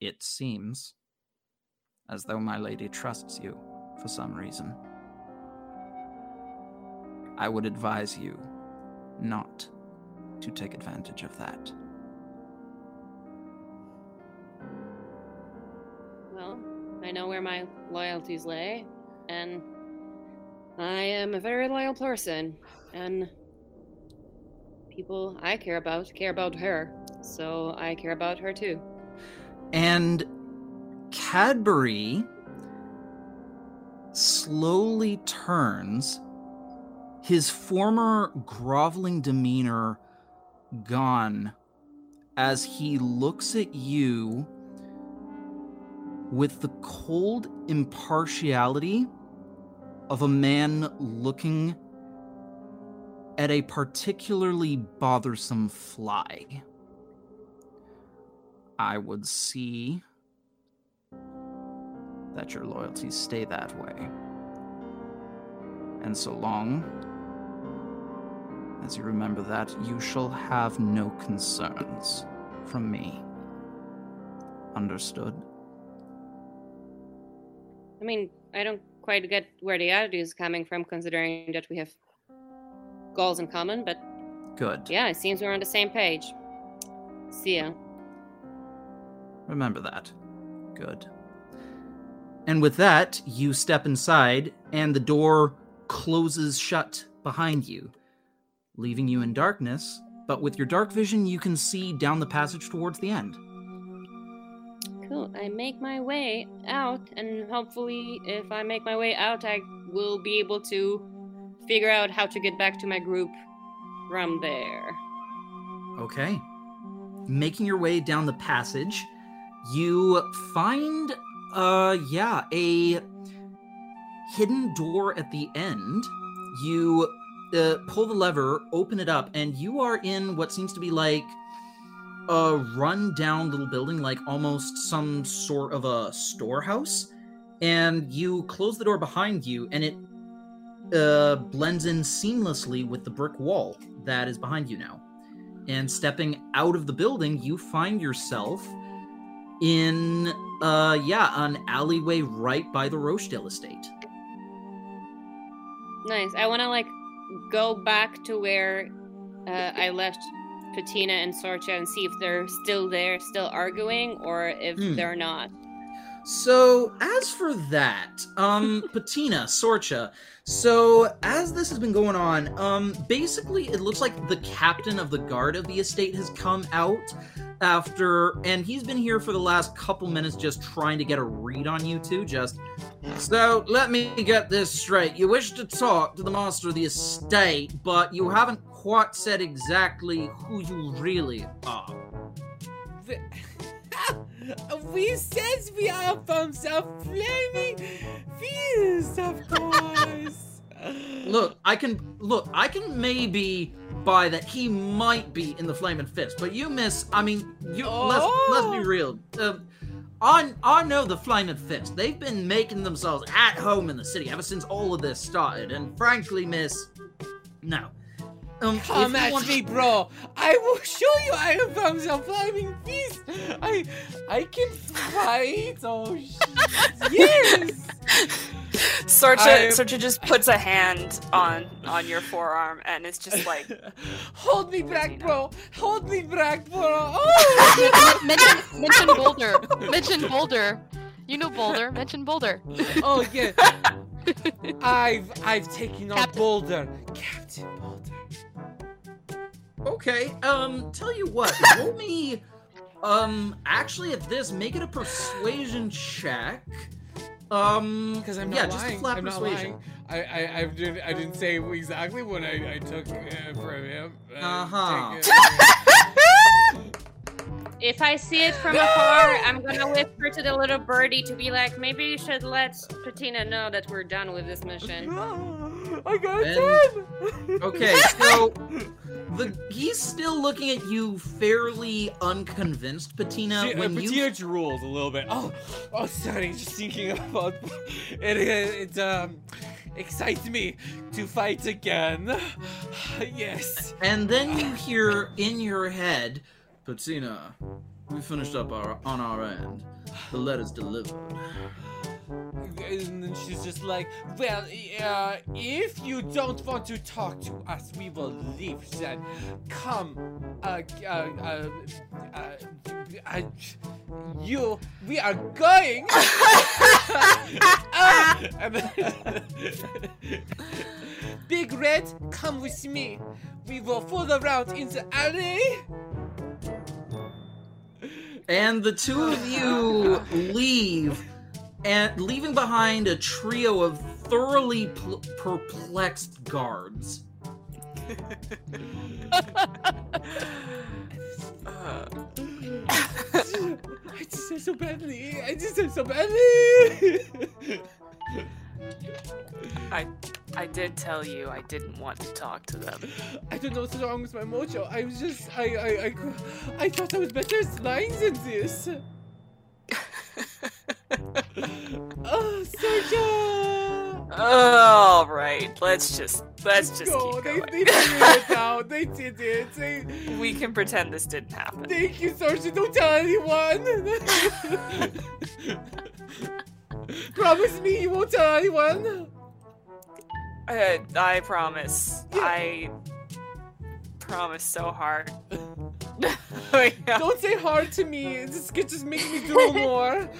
It seems as though my lady trusts you for some reason. I would advise you not to take advantage of that. well, I know where my loyalties lay, and I am a very loyal person, and people I care about care about her, so I care about her too. And Cadbury slowly turns, his former groveling demeanor gone, as he looks at you with the cold impartiality of a man looking at a particularly bothersome fly. I would see that your loyalties stay that way. And so long as you remember that, you shall have no concerns from me. Understood? I mean, I don't quite get where the attitude is coming from, considering that we have goals in common. But Good. yeah, it seems we're on the same page. See ya. Remember that. Good. And with that, you step inside, and the door closes shut behind you, leaving you in darkness. But with your dark vision, you can see down the passage towards the end. Cool. I make my way out, and hopefully, if I make my way out, I will be able to figure out how to get back to my group from there. Okay. Making your way down the passage, you find, uh, yeah, a hidden door at the end. You uh, pull the lever, open it up, and you are in what seems to be like a run-down little building, like almost some sort of a storehouse. And you close the door behind you, and it uh, blends in seamlessly with the brick wall that is behind you now. And stepping out of the building, you find yourself in, uh, yeah, an alleyway right by the Rochdale estate. Nice. I want to like go back to where uh, I left Patina and Sorcha and see if they're still there, still arguing, or if Hmm. they're not. So, as for that, um, *laughs* Patina, Sorcha, so as this has been going on, um, basically it looks like the captain of the guard of the estate has come out after, and he's been here for the last couple minutes just trying to get a read on you two, just. So, let me get this straight. You wish to talk to the master of the estate, but you haven't quite said exactly who you really are. *laughs* we says we are from the flaming fields, of course. Look, I can look. I can maybe buy that he might be in the Flaming Fist, but you miss. I mean, you let's let's be Oh. real. Uh, I I know the Flaming Fist. They've been making themselves at home in the city ever since all of this started, and frankly, Miss, no. Um, if Come at want- me, bro. I will show you I am from the flaming feast. I I can fight. Oh shit. yes. *laughs* Sorcha, I- Sorcha just puts a hand on on your forearm and it's just like *laughs* Hold me back, bro. Hold me back, bro. Oh. *laughs* mention, mention Boulder. Mention Boulder. You know Boulder. Mention Boulder. oh yeah. I've I've taken on Boulder. Captain Boulder. Okay, um, tell you what, *laughs* roll me, um, actually at this, make it a persuasion check. Um, Because I'm not yeah, lying. just a flat I'm persuasion. I, I, I, didn't, I didn't say exactly what I, I took uh, from him. Uh, Uh-huh. *laughs* take it. If I see it from afar, I'm gonna whisper to the little birdie to be like, maybe you should let Patina know that we're done with this mission. I got And- ten. Okay, so the he's still looking at you fairly unconvinced, Patina. She, uh, when you Patina drooled a little bit. Oh, oh, sorry. Just thinking about it. It, it um excites me to fight again. *sighs* yes. and then you hear in your head, Patina, we finished up our on our end. The letter's delivered. And then she's just like, well, uh, if you don't want to talk to us, we will leave then. Come, uh, uh, uh, uh, uh, you, we are going. *laughs* Ah! And then- *laughs* Big Red, come with me. We will fool around in the alley. And the two of you leave, and leaving behind a trio of thoroughly pl- perplexed guards. I just said so badly. I just said so badly. I I did tell you I didn't want to talk to them. I don't know what's wrong with my mojo. I was just, I, I, I, I thought I was better at lying than this. *laughs* oh, Sergio! All right, let's just let's just keep They, going. they *laughs* figured it out. They did it. They, we can pretend this didn't happen. thank you, Sorcha. Don't tell anyone. *laughs* Promise me you won't tell anyone. Uh, I promise. I promise so hard. Oh, *laughs* *laughs* yeah. Don't say hard to me. This could just make me drool more. *laughs* and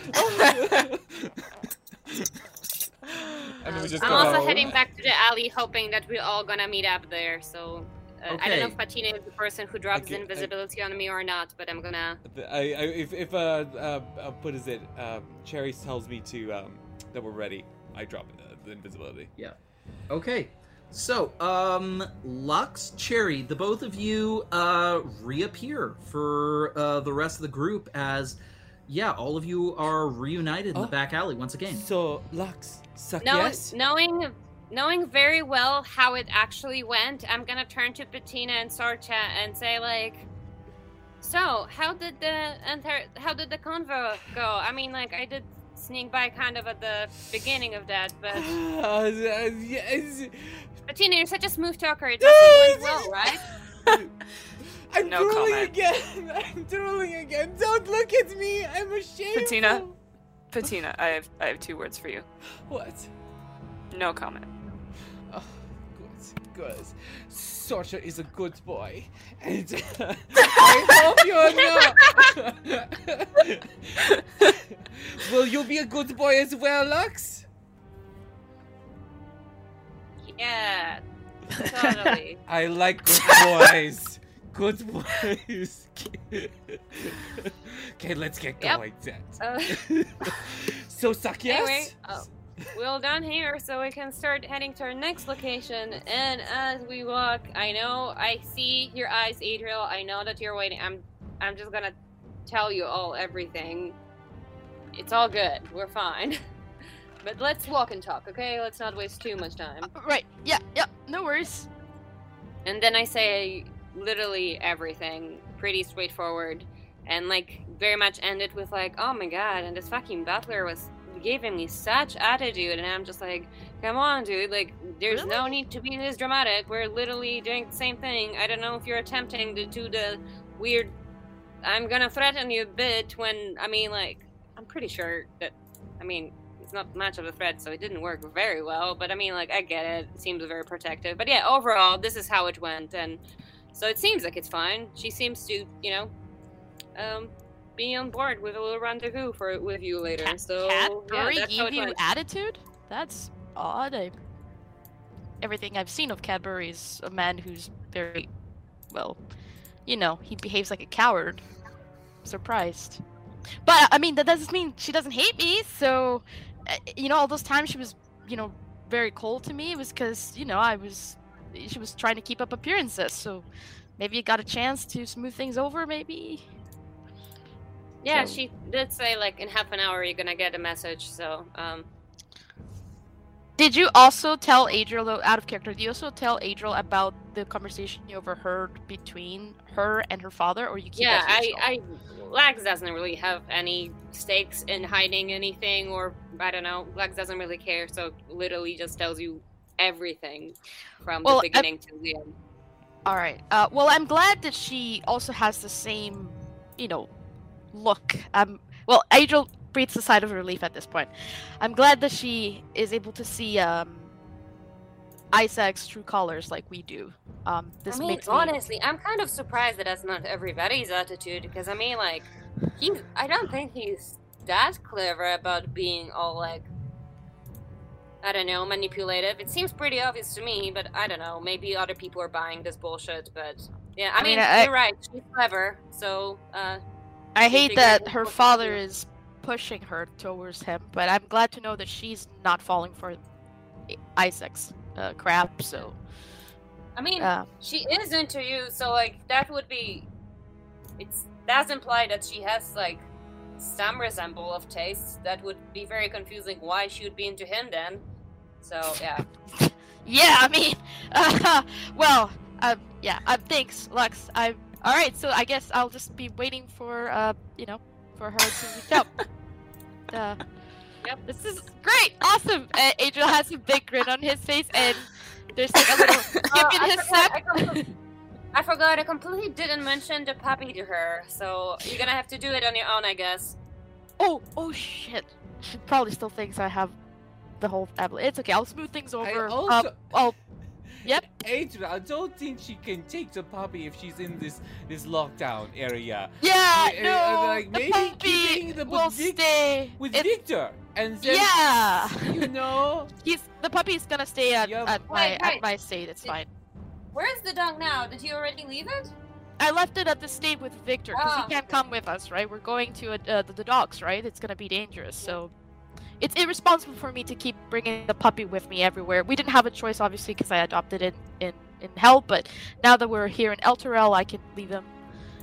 then I'm also home. heading back to the alley, hoping that we're all gonna meet up there. So uh, I don't know if Patina is the person who drops Okay, I- invisibility on me or not, but I'm gonna. I, I, if, if uh, uh, uh, what is it? Um, Cherry tells me to um, that we're ready. I drop uh, the invisibility. Okay. So, um, Lux, Cherry, the both of you uh reappear for uh the rest of the group as yeah, all of you are reunited in Oh. the back alley once again. So Lux, suck Know, yes. Knowing, knowing very well how it actually went, I'm gonna turn to Patina and Sorcha and say like, "So, how did the enter? How did the convo go? I mean, like, I did sneak by kind of at the beginning of that, but Uh, *laughs* yes. Patina, you're such a smooth talker. It definitely went well, right? *laughs* I'm No drooling comment. again. *laughs* I'm drooling again. Don't look at me. I'm ashamed. Patina? Patina, I have I have two words for you. What? No comment. Oh, good. Sorcha is a good boy, and *laughs* I hope you're not. *laughs* Will you be a good boy as well, Lux? Yeah, totally. *laughs* I like good boys. good boys. okay, let's get Yep. going then. Uh, so suck yes. Anyway, oh, we're done here, so we can start heading to our next location. And as we walk, I know I see your eyes, Adriel. I know that you're waiting. I'm, I'm just gonna tell you all everything. It's all good. We're fine. *laughs* but let's walk and talk, okay? Let's not waste too much time. Uh, Right. Yeah. Yeah. No worries. And then I say literally everything, pretty straightforward, and like very much end it with like, "Oh my god!" And this fucking butler was giving me such attitude, and I'm just like, "Come on, dude! Like, there's no need to be this dramatic. We're literally doing the same thing. I don't know if you're attempting to do the weird. I'm gonna threaten you a bit when I mean, like, I'm pretty sure that, I mean." It's not much of a threat, so it didn't work very well. But I mean, like, I get it. It seems very protective. But yeah, overall, this is how it went, and so it seems like it's fine. She seems to, you know, um, be on board with a little rendezvous for with you later. Cat- so Cadbury yeah, gave you went. attitude? That's odd. I... Everything I've seen of Cadbury is a man who's very, well, you know, he behaves like a coward. Surprised. But, I mean, that doesn't mean she doesn't hate me, so, uh, you know, all those times she was, you know, very cold to me, it was because, you know, I was, she was trying to keep up appearances, so maybe you got a chance to smooth things over, maybe? Yeah, so- she did say like in half an hour you're gonna get a message. So um, Did you also tell Adriel, though, out of character, did you also tell Adriel about the conversation you overheard between her and her father, or you keep yeah, that to I, yourself? I, Lux doesn't really have any stakes in hiding anything, or I don't know. Lux doesn't really care, so literally just tells you everything from Well, the beginning to the end. All right. Uh, well, I'm glad that she also has the same, you know, look. Um, well, Adriel breathes a sigh of relief at this point. I'm glad that she is able to see um, Isaac's true colors like we do. Um, this I mean, makes me. honestly, I'm kind of surprised that that's not everybody's attitude because I mean, like, he's. I don't think he's that clever about being all like. I don't know, manipulative. It seems pretty obvious to me, but I don't know. Maybe other people are buying this bullshit, but yeah, I, I mean, mean, I- you're right. She's clever, so uh, I hate that her father is pushing her towards him, but I'm glad to know that she's not falling for Isaac's uh, crap. So, I mean, uh, she is into you, so like that would be. It's that's implied that she has like some resemble of tastes. That would be very confusing. Why she would be into him then? So yeah. *laughs* yeah, I mean, uh, *laughs* well, uh, yeah, uh, thanks, Lux. I all right. So I guess I'll just be waiting for, uh, you know, for her to reach out. *laughs* uh, Yep. This is great, awesome. Uh, Adriel has a big grin on his face, and there's like a little *laughs* skip Uh, in I his forgot, step. I, compl- *laughs* I forgot. I completely didn't mention the puppy to her, so you're gonna have to do it on your own, I guess. Oh, oh shit. She probably still thinks I have the whole tablet. It's okay. I'll smooth things I over. Um, also, I'll. Yep. Adriel, I don't think she can take the puppy if she's in this this lockdown area. Yeah. Yeah, No. uh, like, the maybe puppy keeping the will Vic- stay. With It's- Victor, and then Yeah. you know, *laughs* He's the puppy's gonna stay at, Yep. at my Wait, at my state. It's Did- fine. Where's the dog now? Did you already leave it? I left it at the state with Victor because Ah, he can't come with us, right? We're going to uh, the, the docks, right? It's gonna be dangerous, so it's irresponsible for me to keep bringing the puppy with me everywhere. We didn't have a choice, obviously, because I adopted it in in hell. But now that we're here in Elturel, I can leave him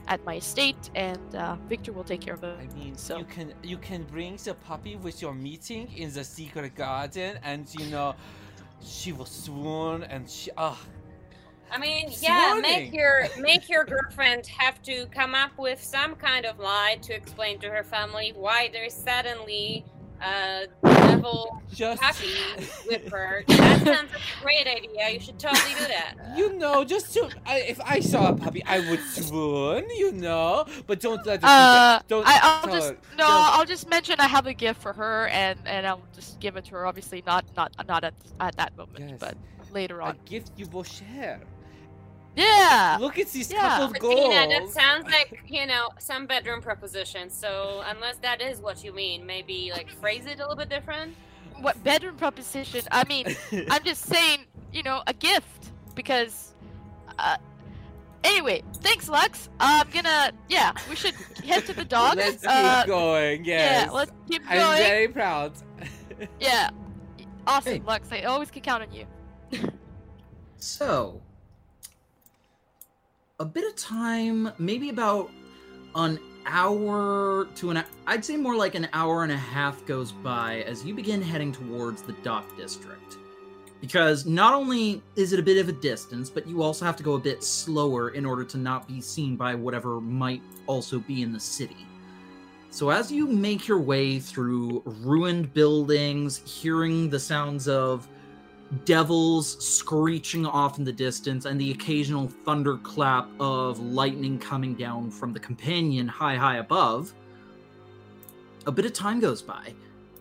at my estate, and uh, Victor will take care of him. I mean, So- you can you can bring the puppy with your meeting in the secret garden, and you know, she will swoon, and she ah. I mean, yeah, Swooning. make your make your girlfriend have to come up with some kind of lie to explain to her family why there's suddenly a devil just puppy with her. That sounds like a great idea. You should totally do that. You know, just to I, if I saw a puppy, I would swoon. You know, but don't let her. Uh, don't I, I'll tell just her. no. Don't- I'll just mention I have a gift for her, and and I'll just give it to her. Obviously, not not not at at that moment, Yes. but later a on. gift you will share. Yeah. Look at these yeah. couple of Patina, that sounds *laughs* like, you know, some bedroom proposition. So, unless that is what you mean, maybe like phrase it a little bit different. What bedroom proposition? I mean, *laughs* I'm just saying, you know, a gift because. Uh, anyway, thanks, Lux. I'm gonna. Yeah, we should head to the *laughs* dogs. Let's keep uh, going. Yes. Yeah, let's keep going. I'm very proud. Yeah. Awesome, Hey. Lux. I always can count on you. So, a bit of time, maybe about an hour to an I'd say more like an hour and a half goes by as you begin heading towards the dock district. Because not only is it a bit of a distance, but you also have to go a bit slower in order to not be seen by whatever might also be in the city. So as you make your way through ruined buildings, hearing the sounds of devils screeching off in the distance and the occasional thunderclap of lightning coming down from the companion high high above. A bit of time goes by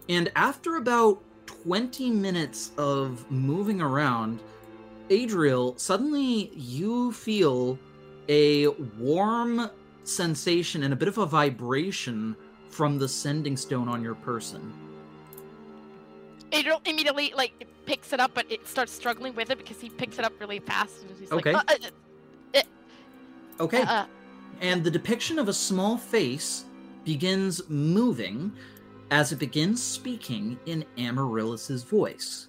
and after about 20 minutes of moving around adriel suddenly you feel a warm sensation and a bit of a vibration from the sending stone on your person. Adriel immediately like picks it up, but it starts struggling with it because he picks it up really fast. And he's Okay. Like, uh, uh, okay uh, uh, and the depiction of a small face begins moving as it begins speaking in Amaryllis's voice.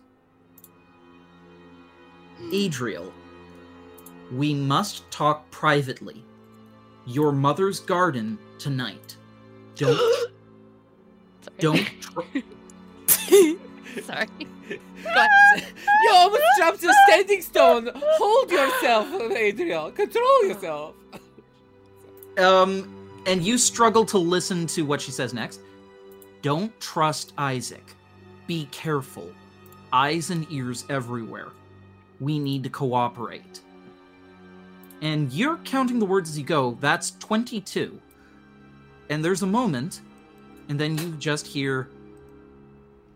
Adriel, we must talk privately. Your mother's garden tonight. Don't *gasps* don't *laughs* tr- sorry. You almost jumped a sending stone. Hold yourself, Adriel. Control yourself. um and you struggle to listen to what she says next. Don't trust Isaac. Be careful. Eyes and ears everywhere. We need to cooperate. And you're counting the words as you go. That's 22. And there's a moment, and then you just hear,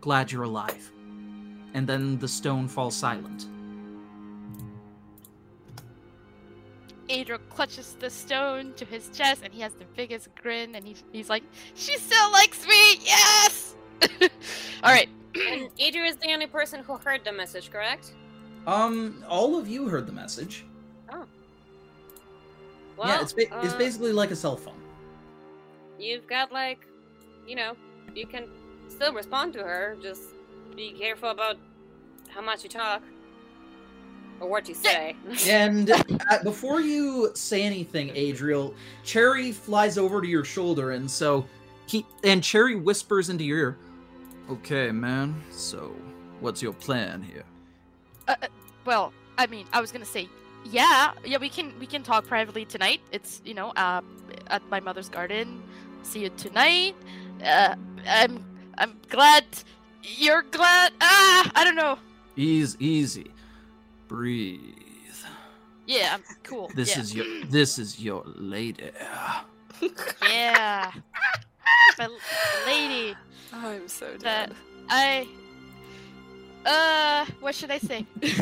Glad you're alive. And then the stone falls silent. Adriel clutches the stone to his chest, and he has the biggest grin, and he's he's like, "She still likes me, yes." *laughs* All right. And *clears throat* Adriel is the only person who heard the message, correct? Um, all of you heard the message. Oh. Well, yeah, it's, ba- it's uh, basically like a cell phone. You've got like, you know, you can still respond to her. Just be careful about how much you talk or what you say. *laughs* And uh, before you say anything, Adriel, Cherry flies over to your shoulder, and so he and Cherry whispers into your ear, "Okay, man. So, what's your plan here?" Uh, uh, well, I mean, I was gonna say, yeah, yeah, we can we can talk privately tonight. It's you know, uh, at my mother's garden. See you tonight. Uh, I'm I'm glad you're glad. Ah, I don't know. Ease, easy. Breathe. Yeah, I'm cool. This yeah. is your this is your lady. *laughs* yeah. *laughs* My l- lady I'm so that dead. I. Uh, what should I say? *laughs*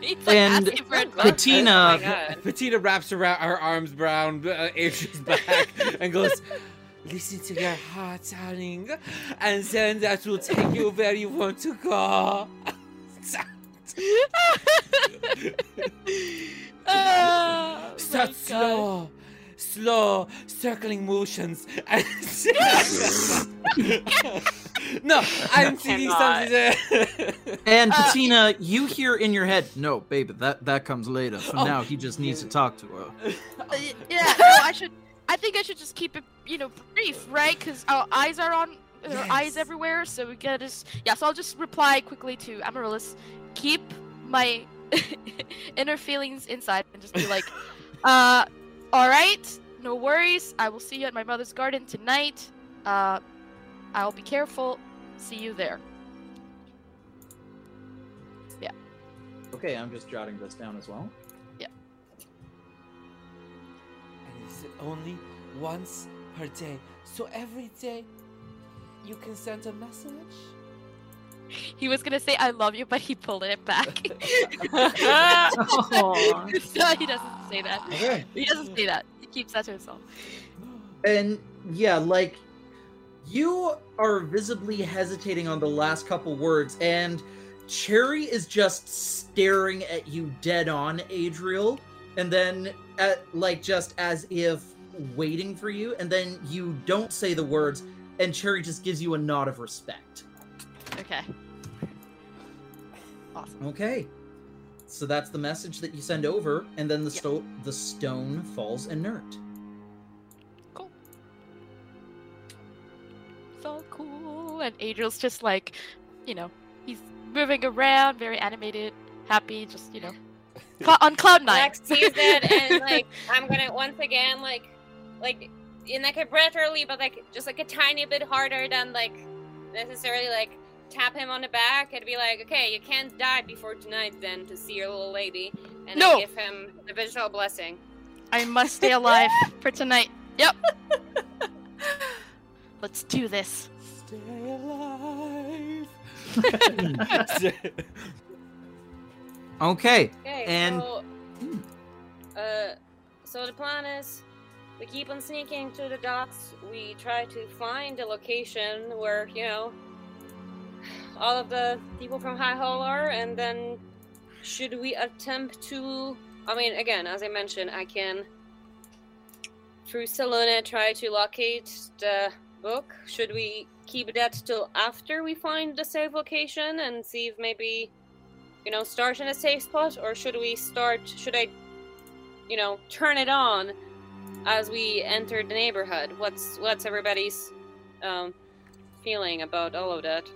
Like, And asking for. Patina Oh. Patina wraps around her arms around uh, Adriel's back and goes, "Listen to your heart, darling, and then that will take you where you want to go." *laughs* Oh, my Start God. slow, slow, circling motions. And *laughs* no, I'm thinking cannot. something. And Uh, Patina, you hear in your head, no, baby, that that comes later. For Oh. now, he just needs to talk to her. Uh, *laughs* yeah, no, I should. I think I should just keep it, you know, brief, right? Because our eyes are on, our Yes. eyes everywhere. So we gotta just, yeah. So I'll just reply quickly to Amaryllis. Keep my *laughs* inner feelings inside and just be like, *laughs* uh, all right, no worries. I will see you at my mother's garden tonight. Uh, I'll be careful. See you there. Yeah. Okay, I'm just jotting this down as well. Yeah. And it's only once per day. So every day you can send a message. He was gonna say I love you, but he pulled it back. *laughs* *laughs* Aw. so he doesn't say that. Okay. He doesn't say that. He keeps that to himself. And yeah, like you are visibly hesitating on the last couple words, and Cherry is just staring at you dead on, Adriel, and then at like just as if waiting for you, and then you don't say the words, and Cherry just gives you a nod of respect. Okay. Awesome. Okay. So that's the message that you send over, and then the Yep. sto- the stone falls inert. Cool. So cool. And Adriel's just like, you know, he's moving around, very animated, happy, just, you know, *laughs* on cloud nine. Lux sees it and *laughs* like I'm gonna once again like like in like a brotherly but like just like a tiny bit harder than like necessarily like tap him on the back and be like, okay, you can't die before tonight then to see your little lady and No. I give him the visual blessing. I must stay alive *laughs* for tonight. Yep. Let's do this. Stay alive. *laughs* Okay. Okay, And- so uh so the plan is we keep on sneaking to the docks. We try to find a location where, you know, all of the people from High Hall are, and then should we attempt to I mean again, as I mentioned, I can through Selûne try to locate the book. Should we keep that till after we find the safe location and see if maybe you know, start in a safe spot, or should we start? Should I, you know, turn it on as we enter the neighborhood? What's what's everybody's um, feeling about all of that?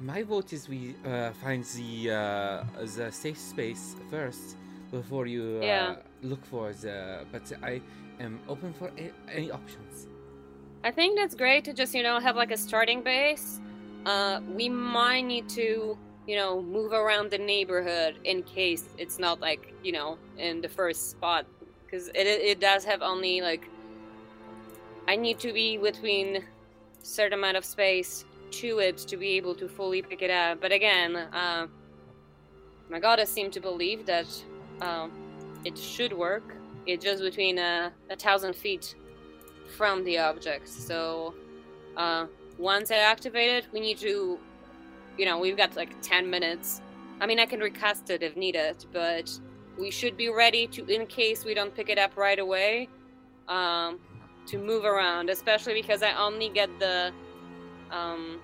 My vote is we uh, find the uh, the safe space first before you uh, Yeah. look for the. But I am open for a- any options. I think that's great to just you know have like a starting base. Uh, we might need to you know move around the neighborhood in case it's not like you know in the first spot because it it does have only like I need to be between certain amount of space to it to be able to fully pick it up. But again, uh, my goddess seemed to believe that um, it should work. It's just between uh, a thousand feet from the object. So uh, once I activate it, we need to, you know, we've got like 10 minutes. I mean, I can recast it if needed, but we should be ready to, in case we don't pick it up right away, um, to move around, especially because I only get the, um,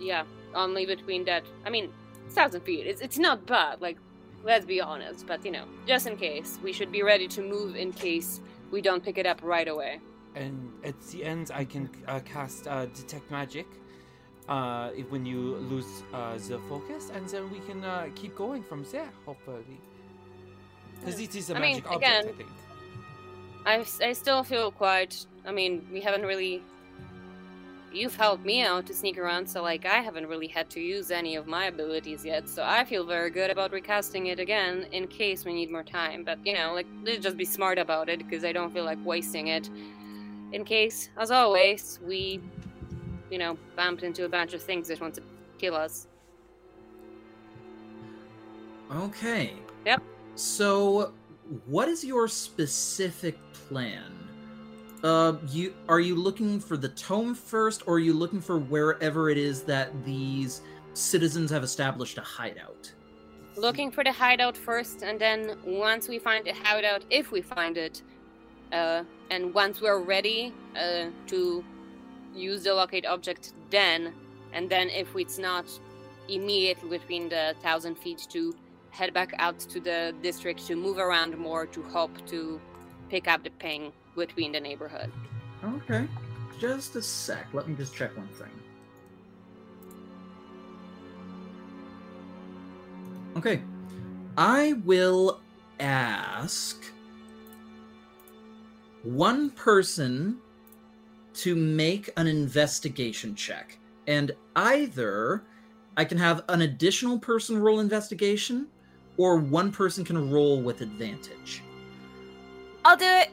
yeah, only between that. I mean, thousand feet. It's it's not bad. Like, let's be honest. But you know, just in case, we should be ready to move in case we don't pick it up right away. And at the end, I can uh, cast uh, detect magic. Uh, if when you lose uh, the focus, and then we can uh, keep going from there. Hopefully, because it is a I mean, magic object, again- I think. I, I still feel quite. I mean, we haven't really. You've helped me out to sneak around, so like I haven't really had to use any of my abilities yet. So I feel very good about recasting it again in case we need more time. But you know, like let's just be smart about it because I don't feel like wasting it. In case, as always, we, you know, bumped into a bunch of things that want to kill us. Okay. Yep. So, what is your specific plan? Uh, you are you looking for the tome first, or are you looking for wherever it is that these citizens have established a hideout? looking for the hideout first, and then once we find the hideout, if we find it, uh, and once we're ready uh, to use the locate object, then, and then if it's not immediately between the thousand feet, to head back out to the district to move around more to hope to pick up the ping between the neighborhood. Okay. Just a sec. Let me just check one thing. Okay. I will ask one person to make an investigation check. And either I can have an additional person roll investigation, or one person can roll with advantage. I'll do it.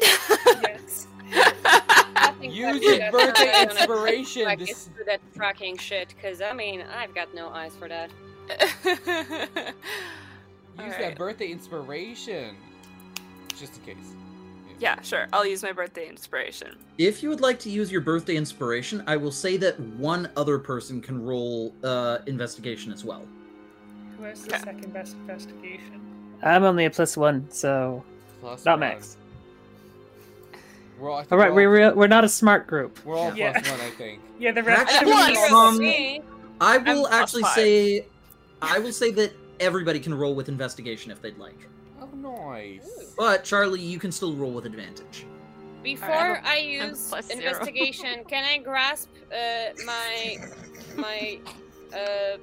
Yes. I think Use that's- your birthday not gonna inspiration. Like, This- for that tracking shit, because I mean, I've got no eyes for that. *laughs* Use Alright. that birthday inspiration. Just in case. Yeah, sure. I'll use my birthday inspiration. If you would like to use your birthday inspiration, I will say that one other person can roll uh, investigation as well. Who has the Okay. second best investigation? I'm only a plus one, so Plus not one. max. We're all, All right, we're, we're all, we're not a smart group. we're all Yeah. plus one, I think. *laughs* Yeah, the rest Actually, of Plus. um, Me? I I'm will actually five. say, I will say that everybody can roll with investigation if they'd like. Nice. But Charlie, you can still roll with advantage. Before Alright, I use plus investigation, *laughs* can I grasp uh, my my uh,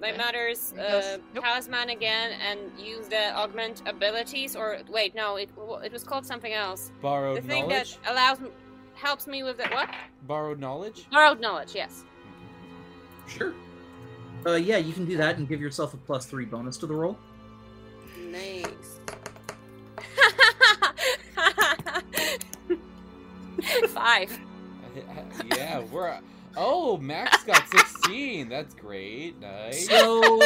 my mother's uh, Nope. talisman again and use the augment abilities? Or wait, no, it it was called something else. Borrowed knowledge. the thing knowledge? that allows me, helps me with the what? Borrowed knowledge? Borrowed knowledge. Yes. Sure. Uh, yeah, you can do that and give yourself a plus three bonus to the roll. Nice. *laughs* Five. *laughs* yeah, we're. Oh, Max got 16. That's great. Nice. So,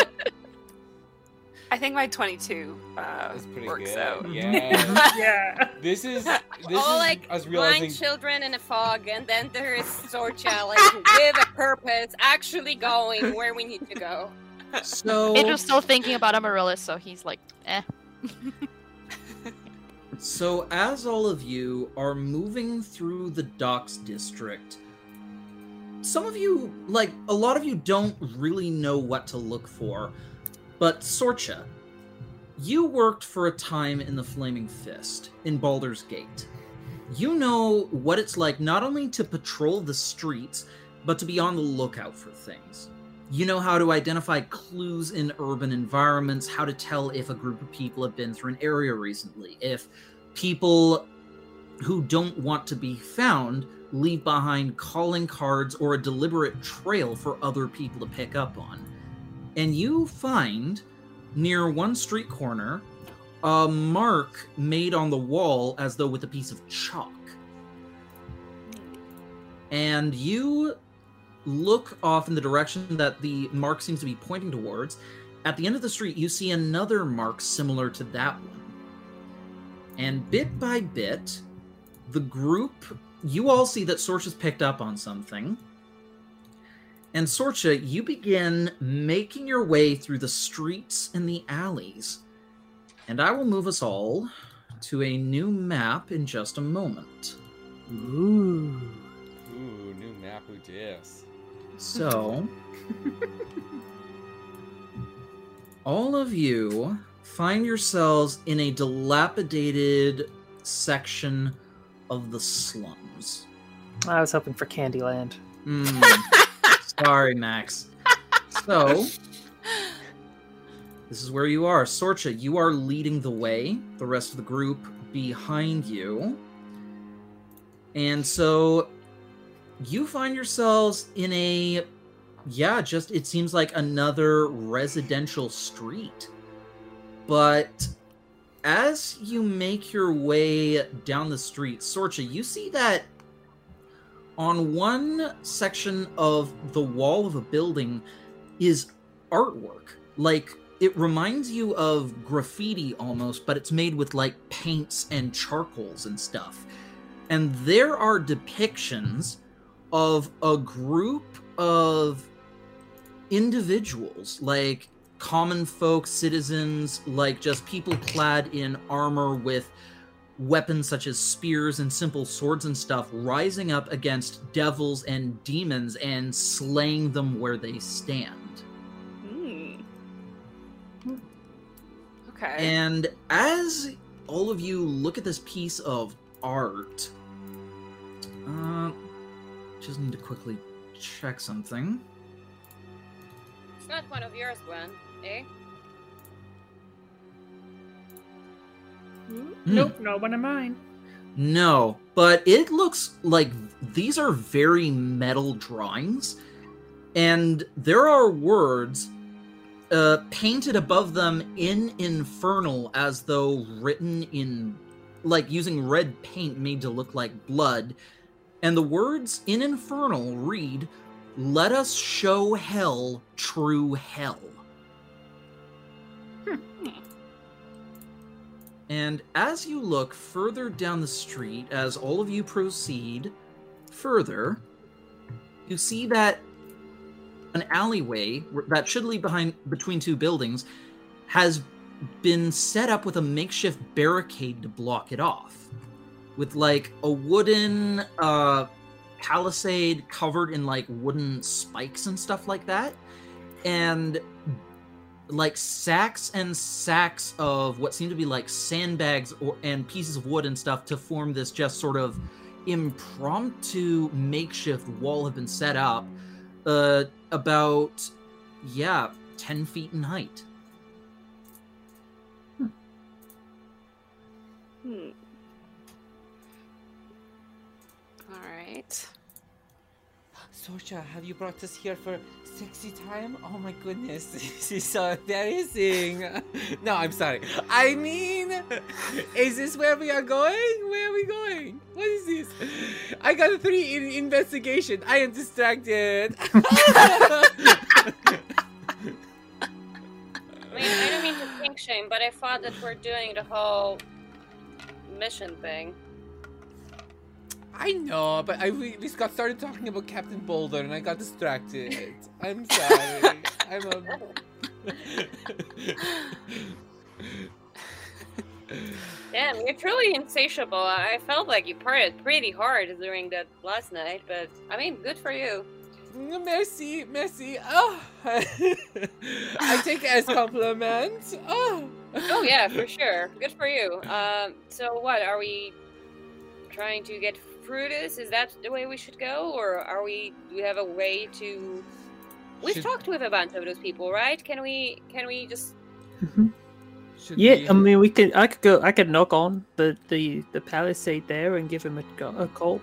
I think my 22 uh, That's pretty works good. out. Yeah. *laughs* Yeah. This is this All is like us blind realizing children in a fog, and then there is Sorcha, like with a purpose, actually going where we need to go. so, Andrew's still thinking about Amaryllis, so he's like, eh. *laughs* so as all of you are moving through the docks district, some of you, like a lot of you, don't really know what to look for. But Sorcha, you worked for a time in the Flaming Fist in Baldur's Gate. You know what it's like not only to patrol the streets, but to be on the lookout for things. You know how to identify clues in urban environments, how to tell if a group of people have been through an area recently, if people who don't want to be found leave behind calling cards or a deliberate trail for other people to pick up on. And you find near one street corner a mark made on the wall as though with a piece of chalk. And you look off in the direction that the mark seems to be pointing towards. At the end of the street, you see another mark similar to that one. And bit by bit, the group, you all see that Sorcha's picked up on something. And Sorcha, you begin making your way through the streets and the alleys. And I will move us all to a new map in just a moment. Ooh. Ooh, new map. Who dis? So, all of you find yourselves in a dilapidated section of the slums. I was hoping for Candyland. Hmm. *laughs* Sorry, Max. So, this is where you are. Sorcha, you are leading the way. The rest of the group behind you. And so you find yourselves in a yeah, just it seems like another residential street. But as you make your way down the street, Sorcha, you see that on one section of the wall of a building is artwork. Like it reminds you of graffiti almost, but it's made with like paints and charcoals and stuff. And there are depictions of a group of individuals, like common folk, citizens, like just people clad in armor with weapons such as spears and simple swords and stuff, rising up against devils and demons and slaying them where they stand. Hmm. Okay. And as all of you look at this piece of art, uh, just need to quickly check something. It's not one of yours, Gwen, eh? Hmm. Nope, not one of mine. No, but it looks like these are very metal drawings, and there are words uh, painted above them in infernal as though written in, like using red paint made to look like blood. And the words in infernal read, Let us show hell true hell. Hmm. And as you look further down the street, as all of you proceed further, you see that an alleyway that should lead behind between two buildings has been set up with a makeshift barricade to block it off. With like a wooden uh palisade covered in like wooden spikes and stuff like that. And like sacks and sacks of what seem to be like sandbags or and pieces of wood and stuff to form this just sort of impromptu makeshift wall have been set up uh about yeah 10 feet in height Hmm. All Sorcha, have you brought us here for sexy time? Oh my goodness, *laughs* this is so embarrassing. *laughs* no, I'm sorry. I mean, is this where we are going? Where are we going? What is this? I got a three in investigation. I am distracted. *laughs* I mean, I don't mean to think shame, but I thought that we're doing the whole mission thing. I know, but I we, we got started talking about Captain Boulder and I got distracted. *laughs* I'm sorry. I'm a. *laughs* Damn, you're truly insatiable. I felt like you partied pretty hard during that last night, but I mean, good for you. Merci, merci. Oh, *laughs* I take it as compliment. Oh. Oh yeah, for sure. Good for you. Um, so what are we trying to get through this? Is that the way we should go, or are we? Do we have a way to? We've Should- talked with a bunch of those people, right? Can we? Can we just? Mm-hmm. Should Yeah, we- I mean, we could. I could go. I could knock on the the the palisade there and give him a, a call.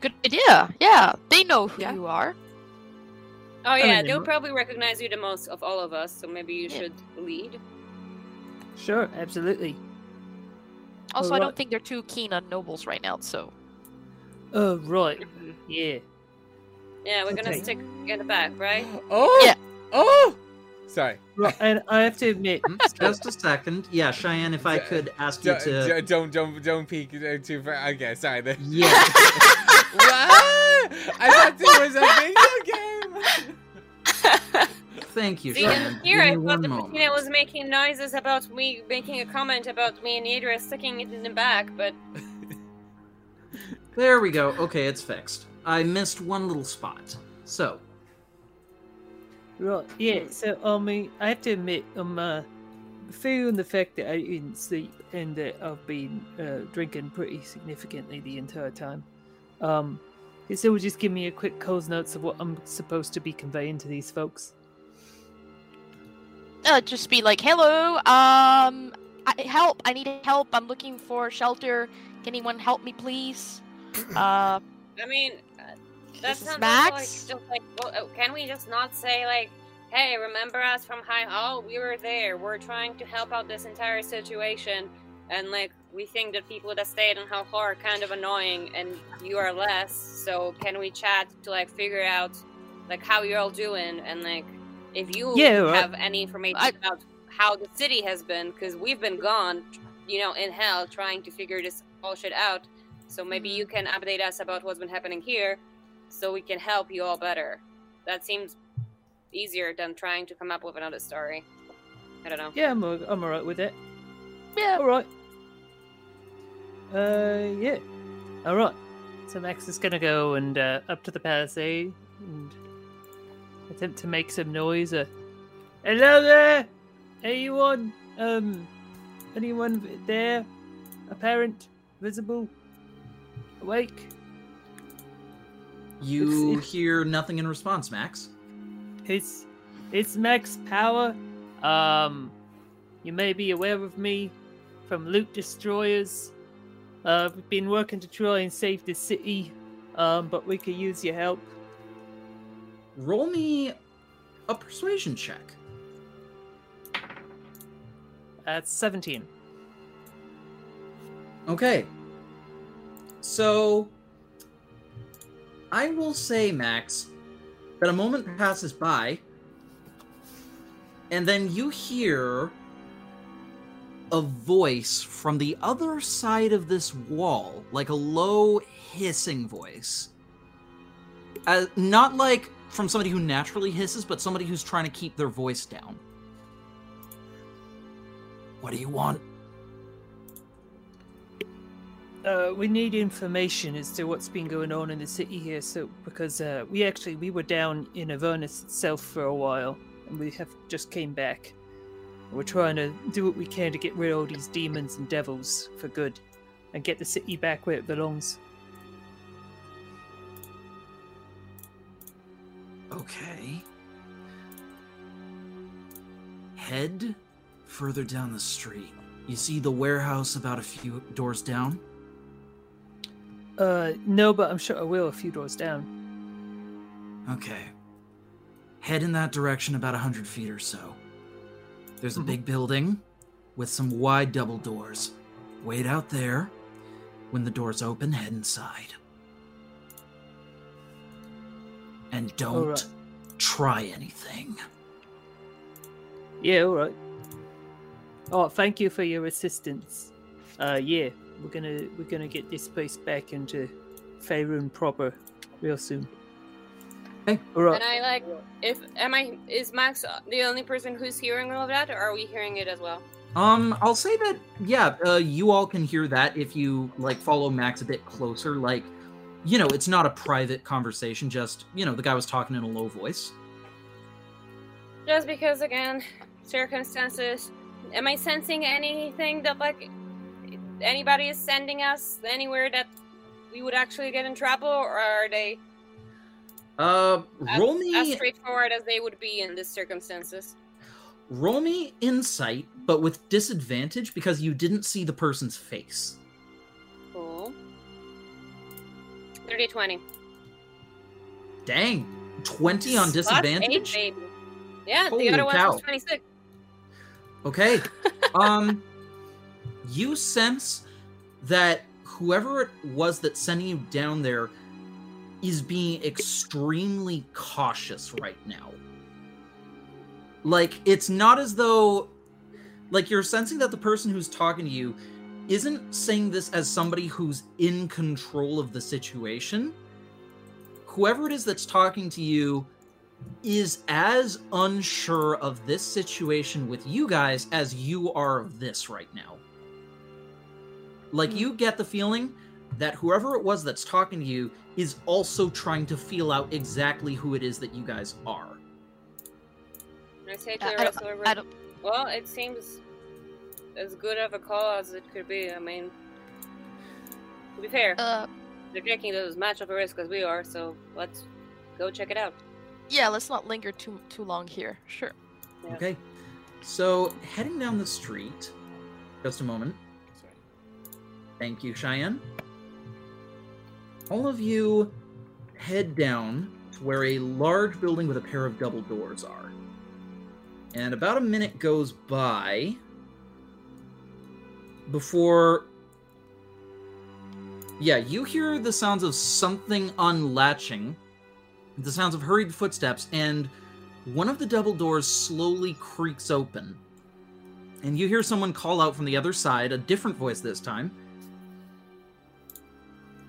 Good idea. Yeah, they know who Yeah. you are. Oh yeah, mean, they'll uh, probably recognize you the most of all of us. So maybe you Yeah. should lead. Sure, absolutely. Also, I don't think they're too keen on nobles right now. So Oh right, yeah. Yeah, we're gonna stick in the back, right? *gasps* Oh. Yeah. Oh. Sorry. Right, and I have to admit, Hmm, just a second yeah cheyenne if i could ask you Don't, to don't don't don't peek uh, too far. Okay, sorry. The- yeah *laughs* what? I thought it was a video game. *laughs* thank you See, cheyenne and here I Give thought one that moment. Was making noises about me making a comment about me and Yadra sticking it in the back, but *laughs* There we go. Okay, it's fixed. I missed one little spot. So, right, yeah. So I mean, I have to admit, I'm uh, feeling the fact that I didn't sleep and that I've been uh, drinking pretty significantly the entire time. Um, so will just give me a quick Cole's notes of what I'm supposed to be conveying to these folks. Uh, just be like, "Hello, um, I, help! I need help. I'm looking for shelter. Can anyone help me, please? *laughs* Uh, I mean, uh, that This is sounds Max? like just like, well, uh, can we just not say like, hey, remember us from High Hall? We were there. We're trying to help out this entire situation, and like, we think that people that stayed in High Hall are kind of annoying, and you are less. So can we chat to like figure out like how you're all doing, and like if you Yeah, have any information I- about how the city has been, because we've been gone, you know, in hell trying to figure this bullshit out. So maybe you can update us about what's been happening here so we can help you all better. That seems easier than trying to come up with another story. I don't know. Yeah, I'm, I'm alright with it. yeah. Alright. Uh, yeah. Alright. So Max is gonna go and uh, up to the palisade and attempt to make some noise. Uh, Hello there! Anyone? Um, anyone there? Apparent? Visible? Awake? You It's- hear nothing in response, Max. It's it's Max Power. Um, you may be aware of me from Loot Destroyers. Uh, we've been working to try and save the city, um, but we could use your help. Roll me a persuasion check. That's seventeen. Okay. So, I will say, Max, that a moment passes by, and then you hear a voice from the other side of this wall, like a low hissing voice. Uh, not like from somebody who naturally hisses, but somebody who's trying to keep their voice down. What do you want? Uh, we need information as to what's been going on in the city here. So, because uh, we actually we were down in Avernus itself for a while, and we have just came back. We're trying to do what we can to get rid of all these demons and devils for good, and get the city back where it belongs. Okay. Head further down the street. You see the warehouse about a few doors down? Uh, no, but I'm sure I will a few doors down. Okay. Head in that direction about a hundred feet or so. There's a Mhm. big building with some wide double doors. Wait out there. When the doors open, head inside. And don't Alright. try anything. Yeah, all right. Oh, thank you for your assistance. Uh, yeah, we're gonna we're gonna get this place back into Faerun proper real soon. Okay. All right. And I like, if am I is Max the only person who's hearing all of that, or are we hearing it as well? Um, I'll say that yeah, uh, you all can hear that if you like follow Max a bit closer. Like, you know, it's not a private conversation. Just you know, the guy was talking in a low voice. Just because, again, circumstances. Am I sensing anything that like anybody is sending us anywhere that we would actually get in trouble, or are they Uh, as, roll me, as straightforward as they would be in these circumstances? roll me insight, but with disadvantage because you didn't see the person's face. Cool. 30 20. Dang, twenty on disadvantage. Eight. Yeah, Holy the other one was 26. Okay. *laughs* um you sense that whoever it was that's sending you down there is being extremely cautious right now. Like it's not as though like you're sensing that the person who's talking to you isn't saying this as somebody who's in control of the situation. Whoever it is that's talking to you is as unsure of this situation with you guys as you are of this right now. Like, you get the feeling that whoever it was that's talking to you is also trying to feel out exactly who it is that you guys are. And I say to I- the I rest don't- of the room, I don't. well, it seems as good of a call as it could be. I mean, to be fair, Uh, they're taking as much of a risk as we are, so let's go check it out. yeah. Let's not linger too too long here. Sure. Yeah. Okay. So, heading down the street, Just a moment. Sorry. Thank you, Cheyenne. All of you head down to where a large building with a pair of double doors are. And about a minute goes by before. Yeah, you hear the sounds of something unlatching, the sounds of hurried footsteps, and one of the double doors slowly creaks open. And you hear someone call out from the other side, a different voice this time.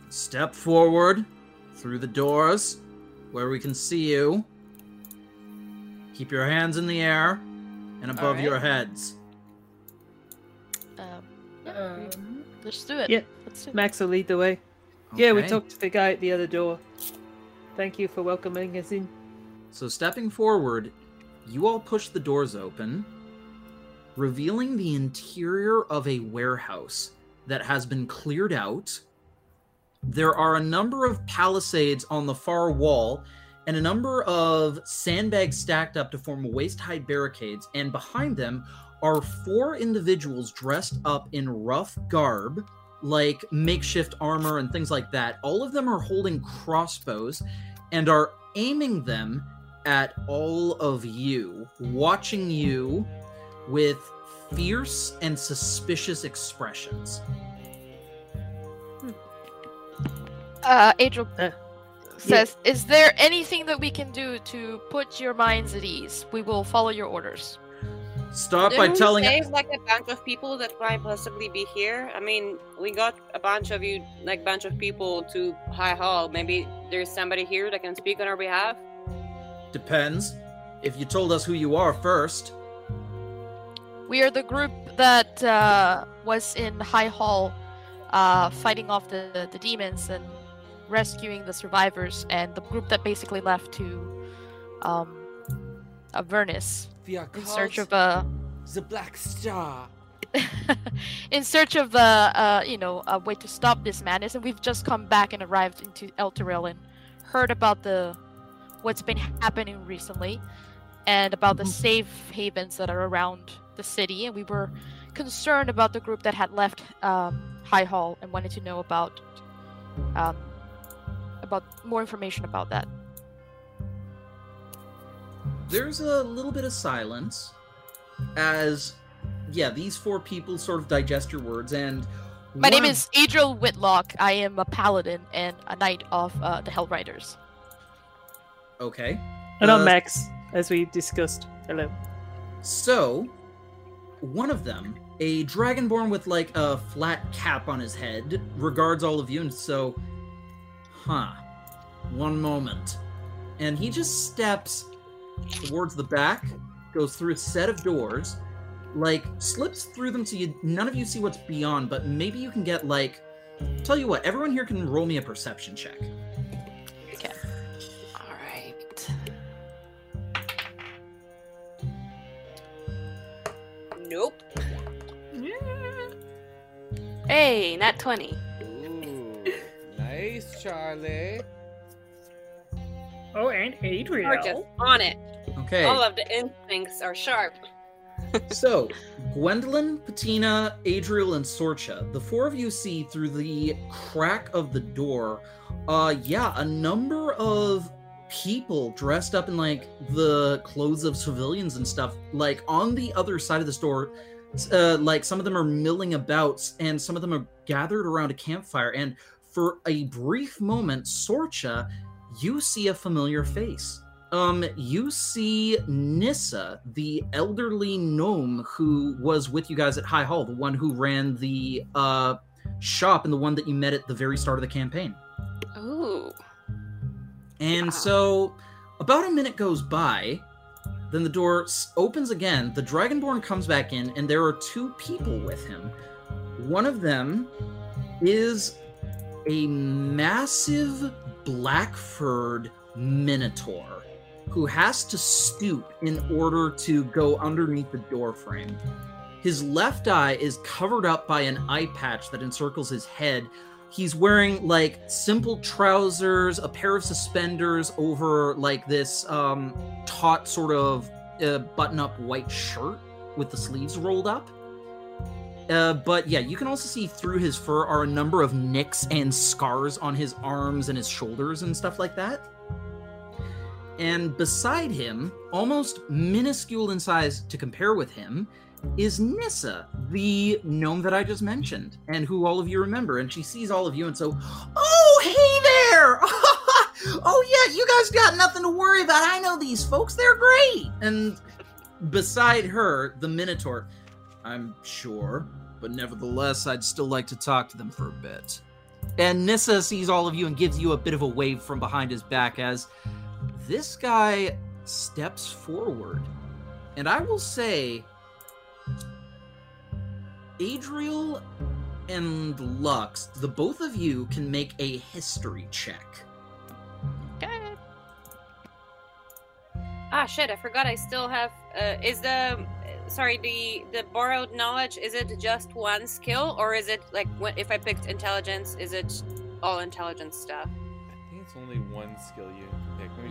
Step forward through the doors where we can see you. Keep your hands in the air and above Alright. your heads. Um, yeah, we- let's do it. Yeah. Let's do it. Max will lead the way. Yeah, we talked to the guy at the other door. Thank you for welcoming us in. So, stepping forward, you all push the doors open, revealing the interior of a warehouse that has been cleared out. There are a number of palisades on the far wall and a number of sandbags stacked up to form waist high barricades, and behind them are four individuals dressed up in rough garb, like makeshift armor and things like that. All of them are holding crossbows and are aiming them at all of you, watching you with fierce and suspicious expressions. Uh, Angel Uh, says, "Is there anything that we can do to put your minds at ease? We will follow your orders." Start by Didn't we telling save, like a bunch of people that might possibly be here. I mean, we got a bunch of you, like bunch of people to High Hall. Maybe there's somebody here that can speak on our behalf. depends. If you told us who you are first, We are the group that uh, was in High Hall, uh, fighting off the, the demons and rescuing the survivors, and the group that basically left to um, Avernus We are *laughs* in search of a the Black Star. in search of a uh, you know a way to stop this madness, and we've just come back and arrived into Elturel and heard about the what's been happening recently, and about the safe havens that are around the city, and we were concerned about the group that had left um, High Hall and wanted to know about um, about more information about that. There's a little bit of silence as, yeah, these four people sort of digest your words, and My name one of- is Adriel Whitlock. I am a paladin and a knight of uh, the Hell Riders. okay. And I'm Uh, Max, as we discussed. Hello. So, one of them, a dragonborn with like a flat cap on his head, regards all of you and so, huh, one moment. And he just steps towards the back, goes through a set of doors, like slips through them so you none of you see what's beyond, but maybe you can get like tell you what, everyone here can roll me a perception check. Okay. All right. Nope. Hey, not 20. Ooh, nice, Charlie. Oh, and Adriel. We're just on it. Okay. All of the instincts are sharp. *laughs* so, Gwendolyn, Patina, Adriel, and Sorcha, the four of you see through the crack of the door, uh, yeah, a number of people dressed up in like the clothes of civilians and stuff, like on the other side of the store. Uh, like some of them are milling about, and some of them are gathered around a campfire. And for a brief moment, Sorcha, you see a familiar face. Um, you see Nissa, the elderly gnome who was with you guys at High Hall, the one who ran the uh shop and the one that you met at the very start of the campaign. Ooh. And Wow. so about a minute goes by, then the door opens again. The Dragonborn comes back in, and there are two people with him. One of them is a massive black furred minotaur who has to stoop in order to go underneath the door frame. His left eye is covered up by an eye patch that encircles his head. He's wearing like simple trousers, a pair of suspenders over like this um, taut sort of uh, button up white shirt with the sleeves rolled up. Uh, but yeah, you can also see through his fur are a number of nicks and scars on his arms and his shoulders and stuff like that. And beside him, almost minuscule in size to compare with him, is Nissa, the gnome that I just mentioned, and who all of you remember. And she sees all of you and so, oh, hey there! *laughs* oh, yeah, you guys got nothing to worry about. I know these folks, they're great. And beside her, the Minotaur, I'm sure, but nevertheless, I'd still like to talk to them for a bit. And Nissa sees all of you and gives you a bit of a wave from behind his back as this guy steps forward. And I will say, Adriel and Lux, the both of you can make a history check. Okay. Ah, shit! I forgot. I still have. Uh, is the sorry the the borrowed knowledge? Is it just one skill, or is it like if I picked intelligence? Is it all intelligence stuff? I think it's only one skill you can pick. Let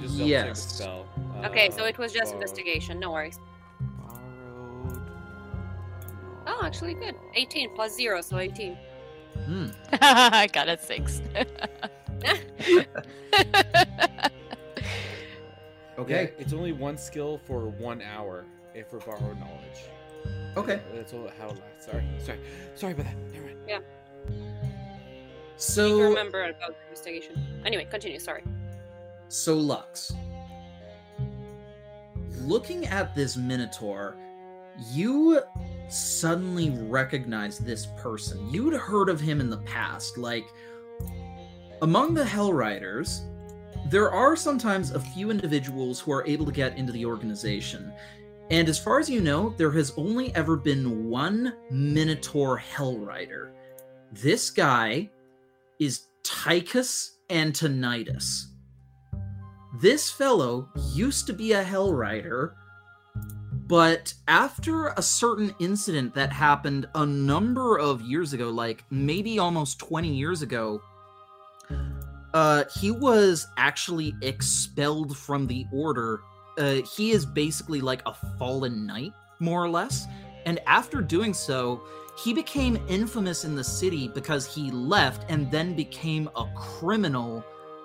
me just double check the Yes. spell. Okay, Uh, so it was just borrowed- investigation. No worries. Borrowed. Oh, actually, good. 18 plus zero, so 18. Hmm. *laughs* I got a six. *laughs* Okay. Yeah, it's only one skill for one hour if for borrowed knowledge. Okay. That's all how it lasts. Sorry, sorry, sorry about that. Never mind. I So remember about the investigation. Anyway, continue. Sorry. So, Lux, looking at this Minotaur, you suddenly recognize this person. You'd heard of him in the past. Like, among the Hell Riders, there are sometimes a few individuals who are able to get into the organization. And as far as you know, there has only ever been one Minotaur Hell Rider. This guy is Tychus Antonitus. This fellow used to be a Hell Rider, but after a certain incident that happened a number of years ago, like maybe almost 20 years ago, uh, he was actually expelled from the order. Uh, he is basically like a fallen knight, more or less. And after doing so, he became infamous in the city because he left and then became a criminal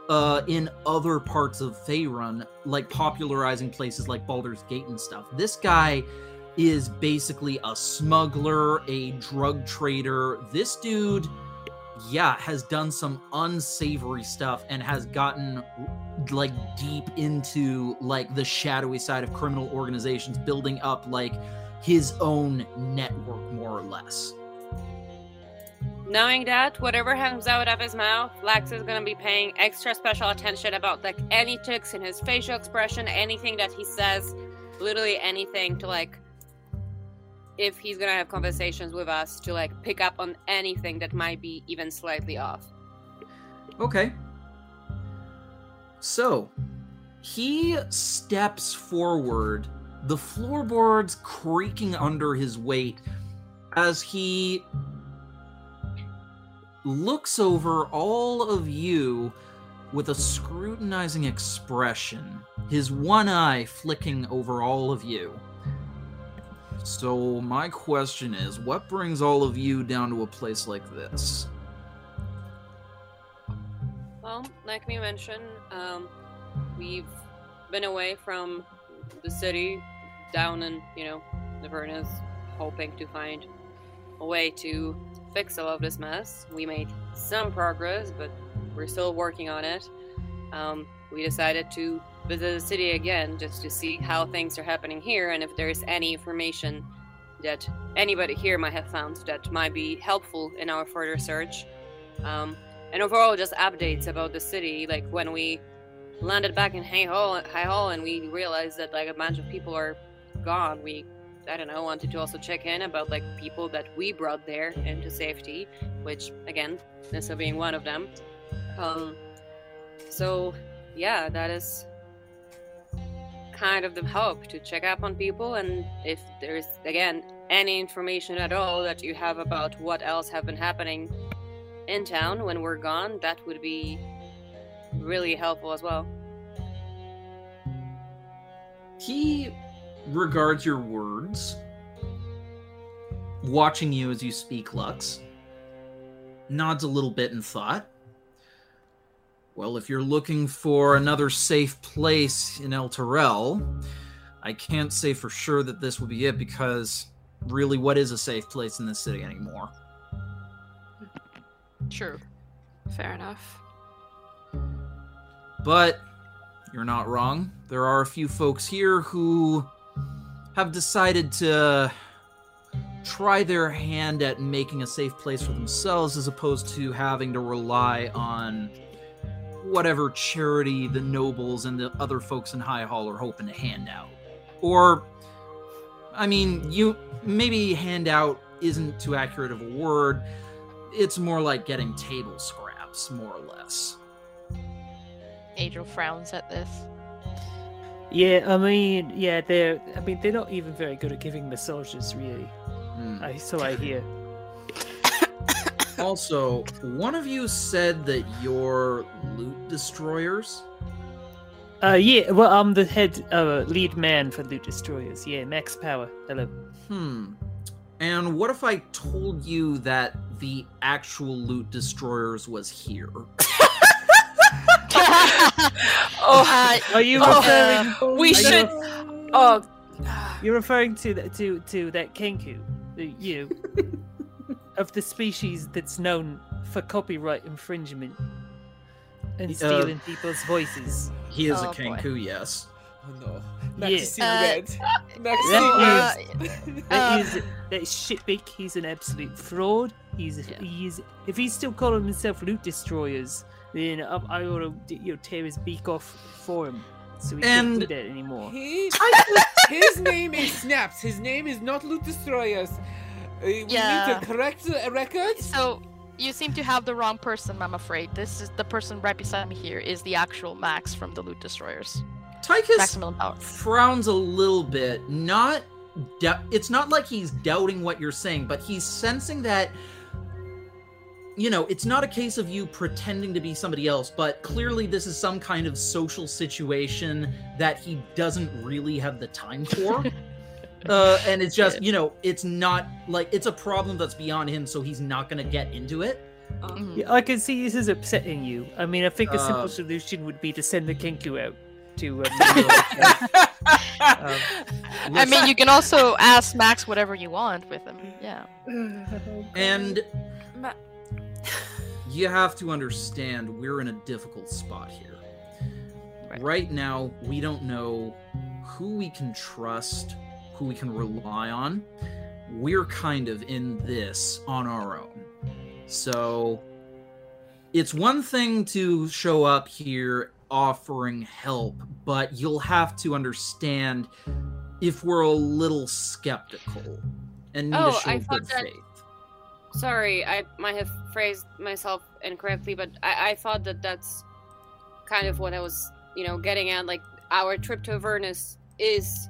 uh, in other parts of Faerun, like popularizing places like Baldur's Gate and stuff. This guy is basically a smuggler, a drug trader. This dude, yeah, has done some unsavory stuff and has gotten like deep into like the shadowy side of criminal organizations, building up like his own network, more or less. Knowing that, whatever comes out of his mouth, Lux is gonna be paying extra special attention about like any ticks in his facial expression, anything that he says, literally anything to like if he's gonna have conversations with us to like pick up on anything that might be even slightly off. Okay. So, he steps forward, the floorboards creaking under his weight as he looks over all of you with a scrutinizing expression, his one eye flicking over all of you. So, my question is what brings all of you down to a place like this? Well, like we mentioned, um, we've been away from the city, down in you know Avernus, hoping to find a way to fix all of this mess. We made some progress, but we're still working on it. Um, we decided to visit the city again just to see how things are happening here and if there's any information that anybody here might have found that might be helpful in our further search. Um, and overall just updates about the city like when we landed back in High Hall, High Hall and we realized that like a bunch of people are gone we I don't know wanted to also check in about like people that we brought there into safety which again Nissa being one of them um so yeah that is kind of the hope to check up on people and if there's again any information at all that you have about what else have been happening in town when we're gone, that would be really helpful as well. He regards your words watching you as you speak, Lux. Nods a little bit in thought. Well, if you're looking for another safe place in Elturel, I can't say for sure that this will be it because really, what is a safe place in this city anymore? True. Fair enough. But you're not wrong. There are a few folks here who have decided to try their hand at making a safe place for themselves as opposed to having to rely on whatever charity the nobles and the other folks in High Hall are hoping to hand out. Or, I mean, you maybe hand out isn't too accurate of a word. It's more like getting table scraps, more or less. Angel frowns at this. Yeah, I mean, yeah, they're. I mean, they're not even very good at giving massages, really. Hmm. I, so I hear. *coughs* Also, one of you said that you're loot destroyers. Uh, yeah. Well, I'm the head, uh, lead man for loot destroyers. Yeah, Max Power. Hello. Hmm. And what if I told you that the actual loot destroyers was here? *laughs* *laughs* *laughs* Oh, Uh, Are you Oh, referring? we are you should. Oh, You're referring to the, to to that kenku, the, you *laughs* of the species that's known for copyright infringement and Uh, stealing people's voices. He is Oh, a boy. Yes. Oh no. Next Yeah. is seeing Uh, red. Max is That seeing red. Uh, is that is shitbig. He's an absolute fraud. He's Yeah. he's if he's still calling himself loot destroyers, then I, I ought to you know tear his beak off for him, so he can't And- do that anymore. He, his name is Snaps. His name is not Loot Destroyers. Uh, we Yeah. need to correct the record. So you seem to have the wrong person, I'm afraid. This is the person right beside me here is the actual Max from the Loot Destroyers. Tychus frowns a little bit. Not, dou- it's not like he's doubting what you're saying, but he's sensing that. You know, it's not a case of you pretending to be somebody else, but clearly this is some kind of social situation that he doesn't really have the time for. *laughs* uh, and it's just, you know, it's not like it's a problem that's beyond him, so he's not going to get into it. Mhm. Yeah, I can see this is upsetting you. I mean, I think a simple Uh, solution would be to send the kenku out to. Um, *laughs* um, *laughs* I mean, you can also ask Max whatever you want with him. Yeah. And Ma- *laughs* you have to understand we're in a difficult spot here. Right. Right now, we don't know who we can trust, who we can rely on. We're kind of in this on our own. So it's one thing to show up here offering help, but you'll have to understand if we're a little skeptical and need Oh, to show I thought good that- faith. Sorry, I might have phrased myself incorrectly, but I, I thought that that's kind of what I was, you know, getting at. Like, our trip to Avernus is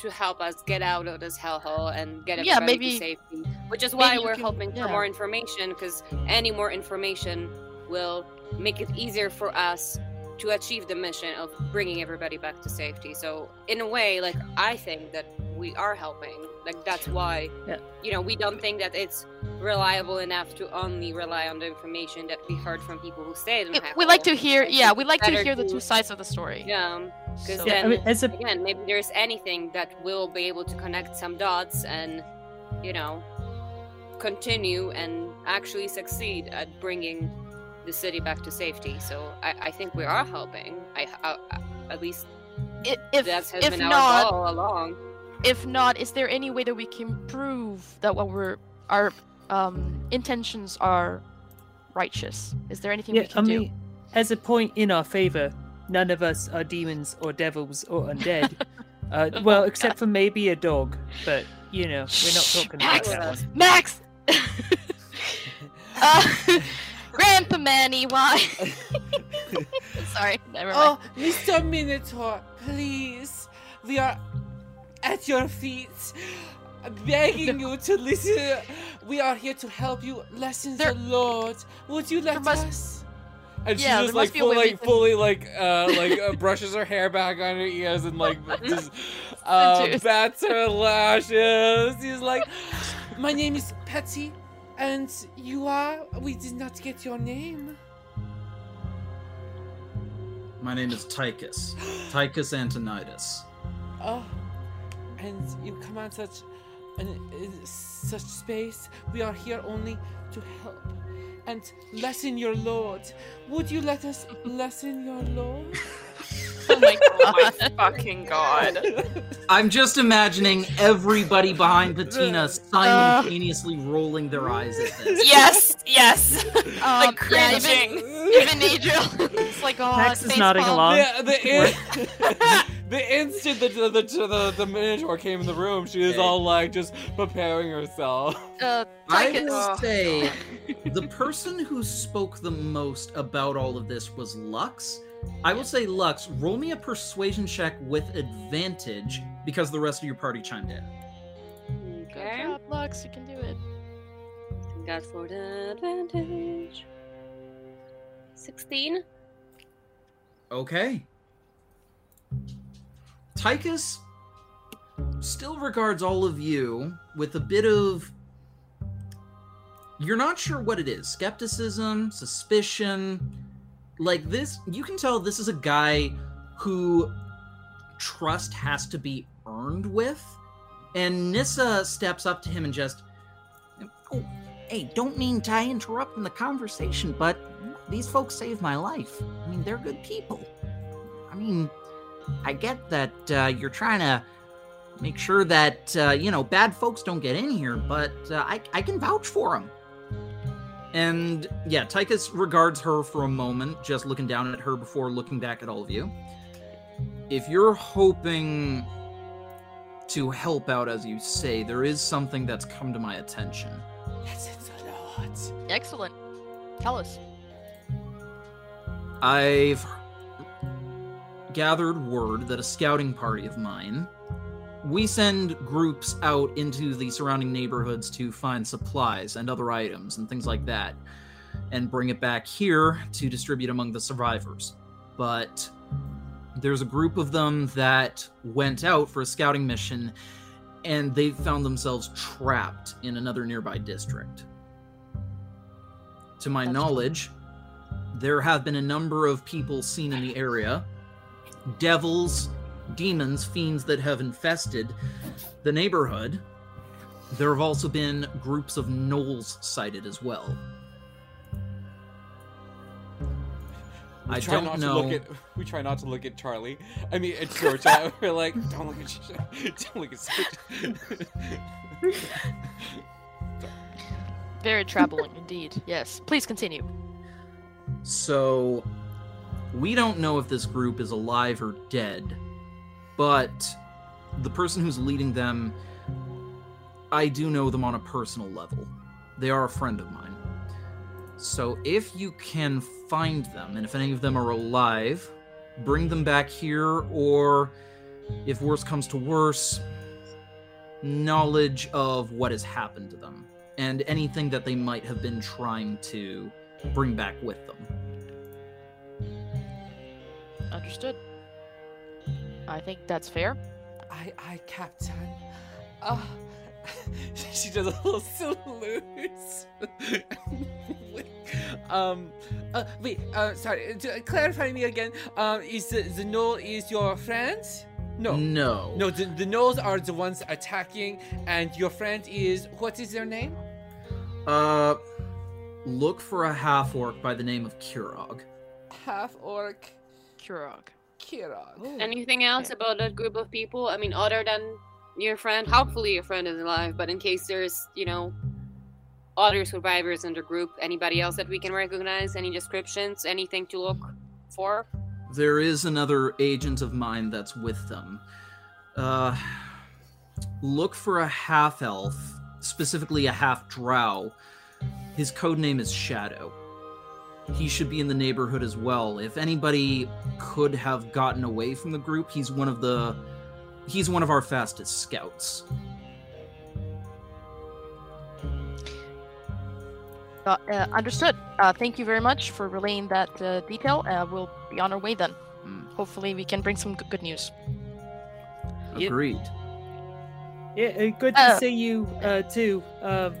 to help us get out of this hellhole and get Yeah, everybody maybe- to safety. Which is why we're can- hoping for more information, because any more information will make it easier for us to achieve the mission of bringing everybody back to safety. So, in a way, like, I think that we are helping. Like, that's why, Yeah. you know, we don't think that it's reliable enough to only rely on the information that we heard from people who stayed It- we like to hear, yeah, we like to better hear the two sides of the story. Yeah, um, because So- yeah, I then mean, as a again, maybe there's anything that will be able to connect some dots and, you know, continue and actually succeed at bringing the city back to safety. So I, I think we are helping. I, I, I- at least If that has if been our not, goal all along. if not, is there any way that we can prove that what we're our um intentions are righteous? Is there anything yeah, we I can do? as a point in our favor, none of us are demons or devils or undead. *laughs* uh, well, except for maybe a dog, but you know, we're not Shh, talking about Max! that one. Max! *laughs* *laughs* uh, Grandpa Manny, why? *laughs* Sorry, never mind. Oh, Mr. Minotaur, please. We are at your feet, begging you to listen. We are here to help you listen There- the Lord. Would you let must- us? And Yeah, she just like be full, like fully like uh like uh, brushes her hair back on her ears and like *laughs* just uh bats her lashes. She's like, my name is Petty, and you are. We did not get your name. My name is Tychus. *gasps* Tychus Antonidas. Oh, and you come command such an such space. We are here only to help and lessen your load. Would you let us *laughs* lessen your load? *laughs* Oh my, *laughs* oh my fucking god. I'm just imagining everybody behind Patina simultaneously rolling their eyes at this. Yes, yes. Um, like yeah, cringing. even, even Adriel. it's like, oh, Max is nodding palm. along. The, the, in- *laughs* the instant the, the, the, the, the Minotaur came in the room, she was all like just preparing herself. Uh, I Tychus. will say the person who spoke the most about all of this was Lux. I will say, Lux, roll me a persuasion check with advantage because the rest of your party chimed in. Good Okay. job, Lux. You can do it. That for the advantage. 16. Okay. Tychus still regards all of you with a bit of. You're not sure what it is skepticism, suspicion. Like this, you can tell this is a guy who trust has to be earned with. And Nissa steps up to him and just. Oh, hey, don't mean to interrupt in the conversation, but these folks saved my life. I mean, they're good people. I mean, I get that uh, you're trying to make sure that, uh, you know, bad folks don't get in here, but uh, I, I can vouch for them. And yeah, Tychus regards her for a moment, just looking down at her before looking back at all of you. If you're hoping to help out, as you say, there is something that's come to my attention. Yes, it's a lot. Excellent. Tell us. I've gathered word that a scouting party of mine. We send groups out into the surrounding neighborhoods to find supplies and other items and things like that, and bring it back here to distribute among the survivors. But there's a group of them that went out for a scouting mission, and they found themselves trapped in another nearby district. To my That's- knowledge, there have been a number of people seen in the area devils, demons, fiends that have infested the neighborhood. There have also been groups of gnolls sighted as well. We I try don't not know. To look at, we try not to look at Charlie. I mean, at Georgia. *laughs* We're like, don't look at, *laughs* don't look at. *laughs* Very troubling indeed. Yes. Please continue. So, we don't know if this group is alive or dead, but the person who's leading them, I do know them on a personal level. They are a friend of mine. So, if you can find them, and if any of them are alive, bring them back here, or if worse comes to worse, knowledge of what has happened to them, and anything that they might have been trying to bring back with them. Understood. I think that's fair. I, I, Captain. Uh, *laughs* she does a little salute. *laughs* um, uh, wait, uh, sorry, to clarify me again. Um, is the, the Gnoll is your friend? No. No. No, the, the Gnolls are the ones attacking, and your friend is, what is their name? Uh, look for a half orc by the name of Kurog. Half orc Kurog. Kirog. Anything else about that group of people? I mean, other than your friend, hopefully your friend is alive, but in case there's, you know, other survivors in the group, anybody else that we can recognize? Any descriptions? Anything to look for? There is another agent of mine that's with them. Uh, look for a half elf, specifically a half drow. His code name is Shadow. He should be in the neighborhood as well. If anybody could have gotten away from the group, he's one of the he's one of our fastest scouts. Uh, uh, understood. Uh, thank you very much for relaying that uh, detail. Uh, we'll be on our way then. Hmm. Hopefully, we can bring some g- good news. Agreed. Yeah, uh, good to see you uh, too. Um,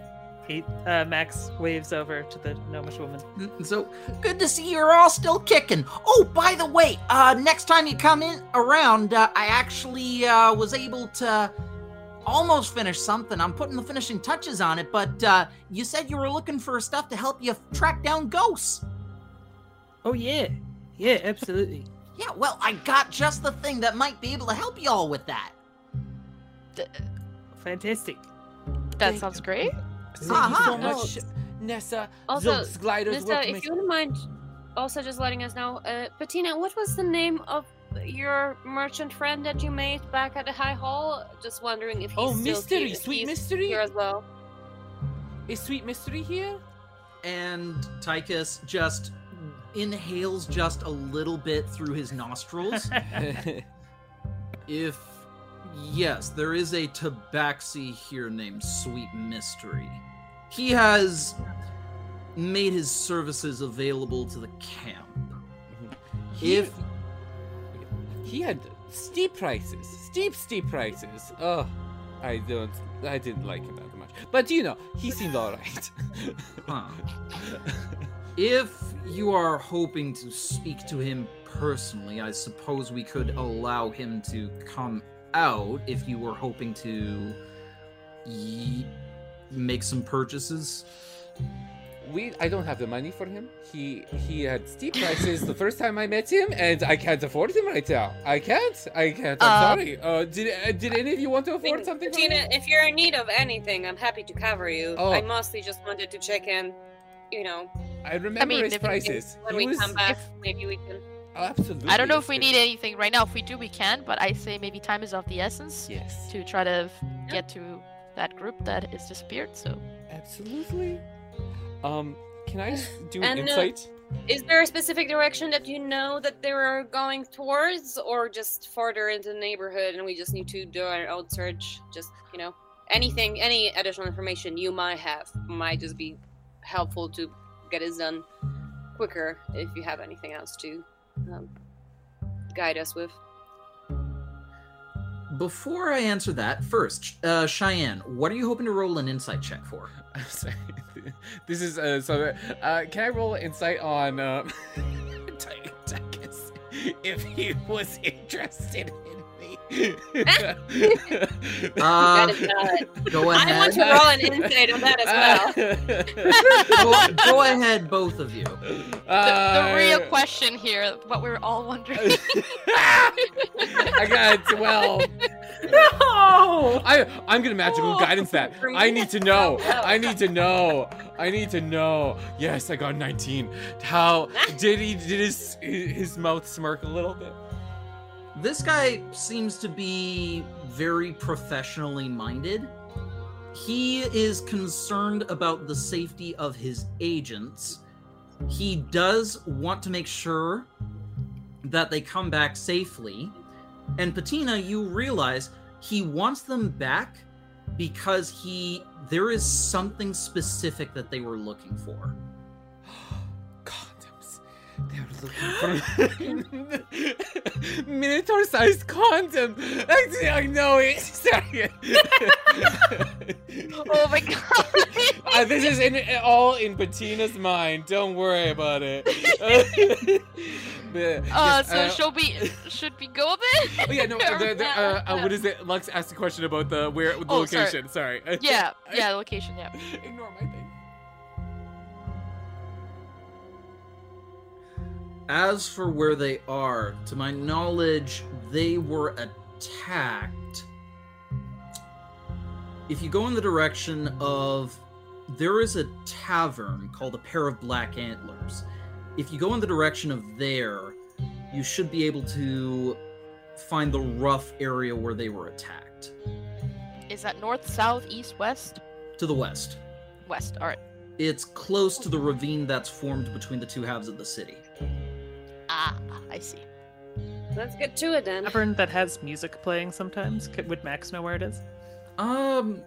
he, uh, Max waves over to the gnomish woman. So good to see you're all still kicking. Oh, by the way, uh, next time you come in around, uh, I actually uh, was able to almost finish something. I'm putting the finishing touches on it, but uh, you said you were looking for stuff to help you track down ghosts. Oh yeah, yeah, absolutely. *laughs* Yeah, well, I got just the thing that might be able to help you all with that. Fantastic. That sounds great. Thank Uh-huh. you so No. much, Nissa. Also, Zilks gliders Mister, welcome if you wouldn't mind also just letting us know, uh, Patina, what was the name of your merchant friend that you made back at the High Hall? Just wondering if he's Oh, still mystery, here, sweet he's mystery. here as well. Is Sweet Mystery here? And Tychus just inhales just a little bit through his nostrils. *laughs* if yes, there is a tabaxi here named Sweet Mystery. He has made his services available to the camp. Mm-hmm. He- If he had steep prices, steep, steep prices. Oh, I don't, I didn't like him that much. But you know, he seemed alright. *laughs* Huh. If you are hoping to speak to him personally, I suppose we could allow him to come out if you were hoping to ye- make some purchases. we, I don't have the money for him. He, he had steep prices the first time I met him, and I can't afford him right now. I can't. I can't. I'm Uh, sorry. Uh, did, uh, did any of you want to I afford something? for Bettina, him? if you're in need of anything, I'm happy to cover you. Oh. I mostly just wanted to check in, you know, I remember mean, his prices. when He we was- come back, maybe we can. Absolutely. I don't know if we need anything right now. If we do, we can. But I say maybe time is of the essence Yes. to try to get to that group that has disappeared. So Absolutely. Um, can I s- do And, uh, insight? Is there a specific direction that you know that they were going towards, or just farther into the neighborhood and we just need to do our own search? Just, you know, anything, any additional information you might have might just be helpful to get it done quicker if you have anything else to um, guide us with. Before I answer that, first, uh, Cheyenne, what are you hoping to roll an insight check for? I'm *laughs* sorry. This is uh, so. Uh, can I roll insight on um, *laughs* Tychus if he was interested in me? Uh, that is not. Go I ahead. want to roll an insight on that as well. go, go ahead, both of you. the, Uh, the real question here, what we're all wondering. *laughs* I got a twelve. No! I I'm gonna magical guidance that. I need to know. that's I need to know. I need to know. Yes, I got 19. How *laughs* did he? Did his his mouth smirk a little bit? This guy seems to be very professionally minded. He is concerned about the safety of his agents. He does want to make sure that they come back safely. And Patina, you realize he wants them back because he there is something specific that they were looking for. Condoms. They were looking for *laughs* minotaur-sized condom. I, I know it. Sorry. *laughs* oh my god. Uh, this is in, all in Patina's mind. Don't worry about it. *laughs* But, Uh, yes, so uh, shall we? Should we go then? Oh yeah, no. The, the, uh, uh, what is it? Lux asked a question about the where the Oh, sorry. location. Sorry. Yeah, yeah, the location, yeah. Ignore my As for where they are, to my knowledge, they were attacked. If you go in the direction of. There is a tavern called a Pair of Black Antlers. If you go in the direction of there, you should be able to find the rough area where they were attacked. Is that north, south, east, west? To the west. West. All right. It's close to the ravine that's formed between the two halves of the city. Ah, I see. Let's get to it then. Tavern that has music playing sometimes. Could, would Max know where it is? Um,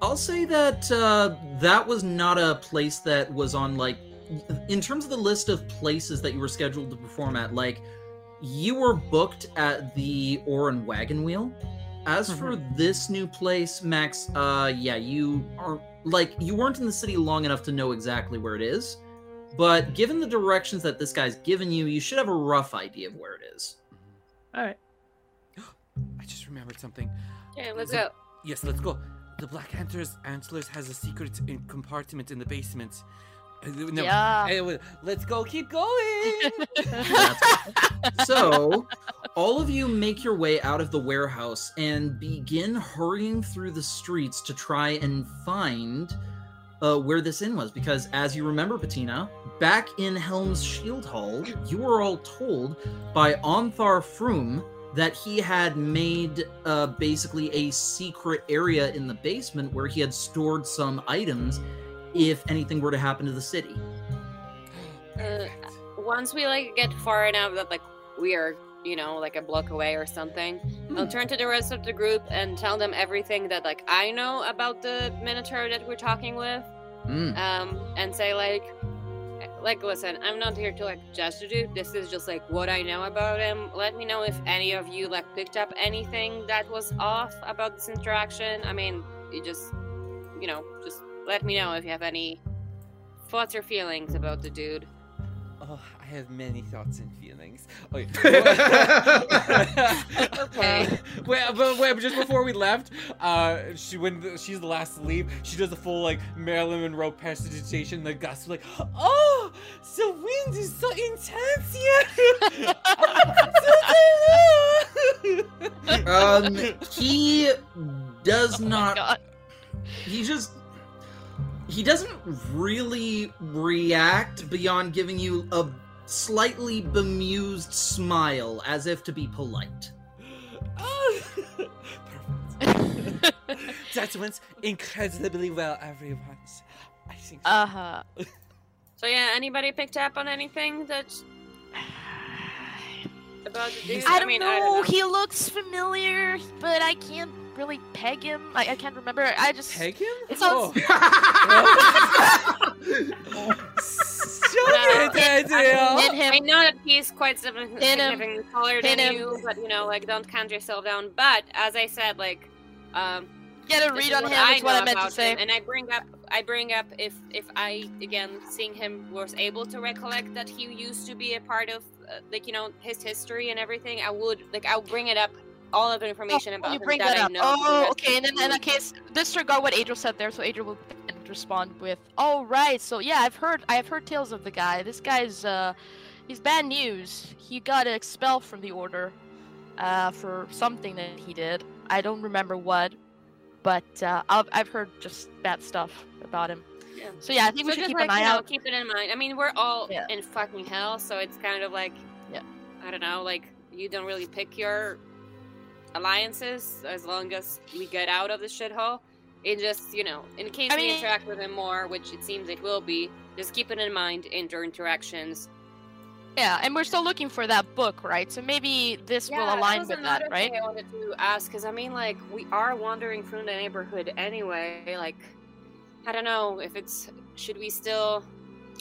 I'll say that uh, that was not a place that was on like, in terms of the list of places that you were scheduled to perform at. Like, you were booked at the Oar and Wagon Wheel, As for this new place, Max, uh yeah, you are like you weren't in the city long enough to know exactly where it is. But given the directions that this guy's given you, you should have a rough idea of where it is. All right. *gasps* I just remembered something. Okay, let's So- go. Yes, let's go. The Black Antlers Antlers has a secret in compartment in the basement. Uh, No, Yeah. anyway, let's go. Keep going. *laughs* So, all of you make your way out of the warehouse and begin hurrying through the streets to try and find uh, where this inn was. Because, as you remember, Patina, back in Helm's Shield Hall, you were all told by Onthar Frume that he had made uh, basically a secret area in the basement where he had stored some items if anything were to happen to the city. *gasps* Uh, once we like get far enough that like we are, you know, like a block away or something, I'll turn to the rest of the group and tell them everything that like I know about the Minotaur that we're talking with. Mm. Um, and say like, like listen, I'm not here to like judge the dude. This is just like what I know about him. Let me know if any of you like picked up anything that was off about this interaction. I mean, you just, you know, just let me know if you have any thoughts or feelings about the dude. Oh, I have many thoughts and feelings. *laughs* *laughs* Okay. Okay. Wait, but wait, but just before we left, uh, she when the, she's the last to leave, she does a full like Marilyn Monroe prestidigitation. The Gus like, oh, the wind is so intense here. *laughs* Um, he does Oh not. God. He just. He doesn't really react beyond giving you a slightly bemused smile, as if to be polite. Oh, *laughs* Perfect. that went incredibly well, everyone. I think. so. Uh huh. So yeah, anybody picked up on anything that *sighs* about the dude? I don't mean, know. I don't know. He looks familiar, but I can't really peg him. I, I can't remember. I just. Peg him? It sounds- Oh. Sugar Daddy! Hit him. I know that he's quite significant- Hit him. significantly taller than him. you, but you know, like, don't count yourself down. But as I said, like, um, Get a read on him. I Is what I meant to say. him, and I bring up, I bring up if if I again seeing him was able to recollect that he used to be a part of, uh, like, you know, his history and everything. I would like, I'll bring it up. All other information Oh, about you him bring that, that I up. know. Oh, okay. And then in that case, disregard what Adriel said there. So Adriel will respond with, "Oh right. So yeah, I've heard. I have heard tales of the guy. This guy's uh, he's bad news. He got expelled from the order, uh, for something that he did. I don't remember what, but uh, I've I've heard just bad stuff about him. Yeah. So yeah, I think we should keep like, an eye you know, out. Keep it in mind. I mean, we're all Yeah. in fucking hell, so it's kind of like, Yeah. I don't know, like you don't really pick your alliances as long as we get out of the shithole. And just, you know, in case I we mean- interact with him more, which it seems it will be, just keep it in mind in your interactions. Yeah, and we're still looking for that book, right? So maybe this will align was with that, right? I wanted to ask because I mean, like, we are wandering through the neighborhood anyway. Like, I don't know if it's should we still.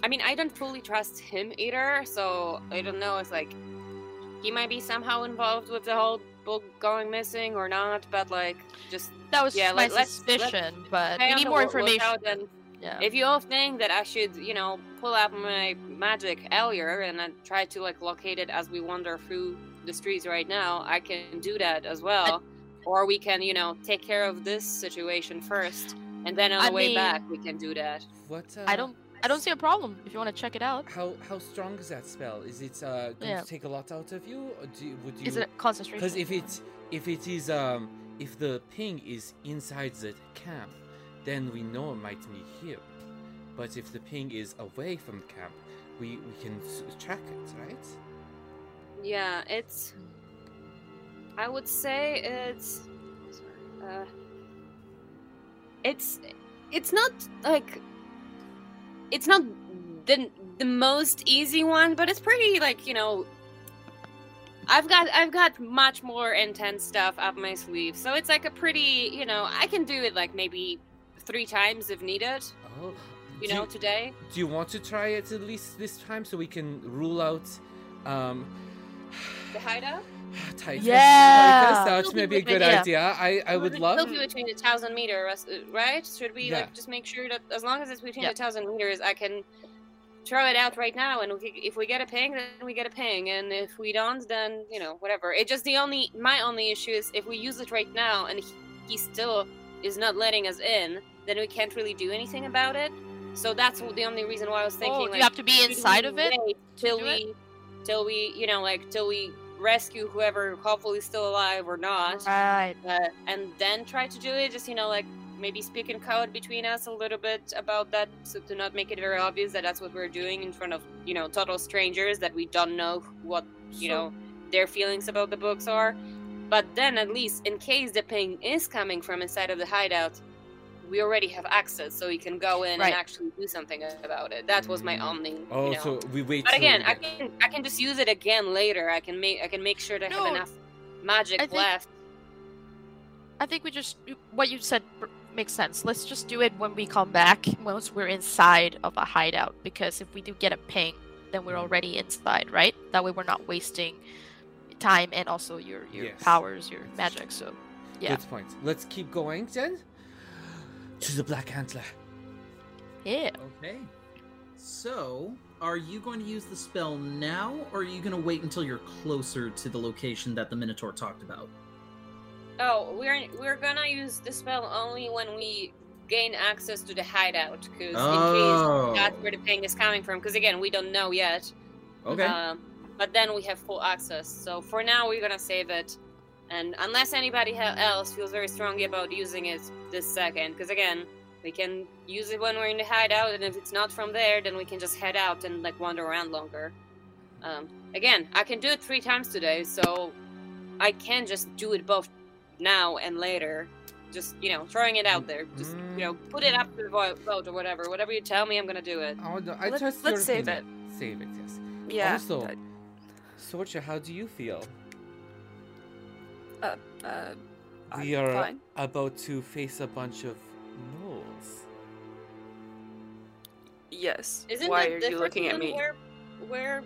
I mean, I don't fully trust him either, so I don't know It's like he might be somehow involved with the whole book going missing or not. But like, just That was yeah, my like, let's- let's suspicion, but we need more information. and Yeah. if you all think that I should, you know, pull out my magic earlier and then try to like locate it as we wander through the streets right now, I can do that as well. Or we can, you know, take care of this situation first, and then on I the way mean- back we can do that. What? Uh, I don't I don't see a problem if you want to check it out. How how strong is that spell? Is it uh, going Yeah. to take a lot out of you? Or do you, would you? Is it concentration? Because if it if it is um if the ping is inside the camp, then we know it might be here. But if the ping is away from camp, we we can track it, right? Yeah, it's. I would say it's. Sorry, uh, it's it's not like it's not the the most easy one, but it's pretty like you know. I've got I've got much more intense stuff up my sleeve, so it's like a pretty you know I can do it like maybe three times if needed. Oh, You know today. do you want to try it at least this time so we can rule out? Um, The hideout. Tight. Yeah. Like this out be a good idea. idea. I, I would Should love. Still be between the thousand meter, right? Should we Yeah. like just make sure that as long as it's between Yeah. the thousand meters, I can throw it out right now, and if we get a ping, then we get a ping, and if we don't, then you know whatever. It just the only my only issue is if we use it right now and he, he still is not letting us in, then we can't really do anything about it. So that's the only reason why I was oh, thinking. Oh, like, you have to be inside of it. till we it? till we you know like till we rescue whoever hopefully still alive or not Right. uh, and then try to do it just you know like maybe speak in code between us a little bit about that so to not make it very obvious that that's what we're doing in front of you know total strangers that we don't know what you know their feelings about the books are but then at least in case the ping is coming from inside of the hideout we already have access so we can go in Right. and actually do something about it that was my only Oh, you know, so we wait. but again, we I can I can just use it again later. I can make I can make sure to No, have enough magic I think- left. I think we just what you said makes sense. Let's just do it when we come back once we're inside of a hideout because if we do get a ping, then we're already inside, right? That way we're not wasting time and also your your Yes. powers, your magic. So yeah. Good point. Let's keep going then. To the Black Antler. Yeah. Okay. So, are you going to use the spell now, or are you going to wait until you're closer to the location that the Minotaur talked about? Oh, we're we're gonna use the spell only when we gain access to the hideout, because Oh. in case that's where the ping is coming from. Because again, we don't know yet. Okay. Um, but then we have full access. So for now, we're gonna save it, and unless anybody else feels very strongly about using it this second, because again, we can use it when we're in the hideout, and if it's not from there, then we can just head out and like wander around longer. Um, again, I can do it three times today, so I can just do it both now and later. Just you know, throwing it out there. Just you know, put it up to the vote or whatever. Whatever you tell me, I'm gonna do it. I, would- I Let's- trust let's save opinion. Save it, yes. Yeah. Also, I- Sorcha, how do you feel? Uh, We I'm are fine. about to face a bunch of gnolls. Yes. Isn't Why it are you looking at me? Where, where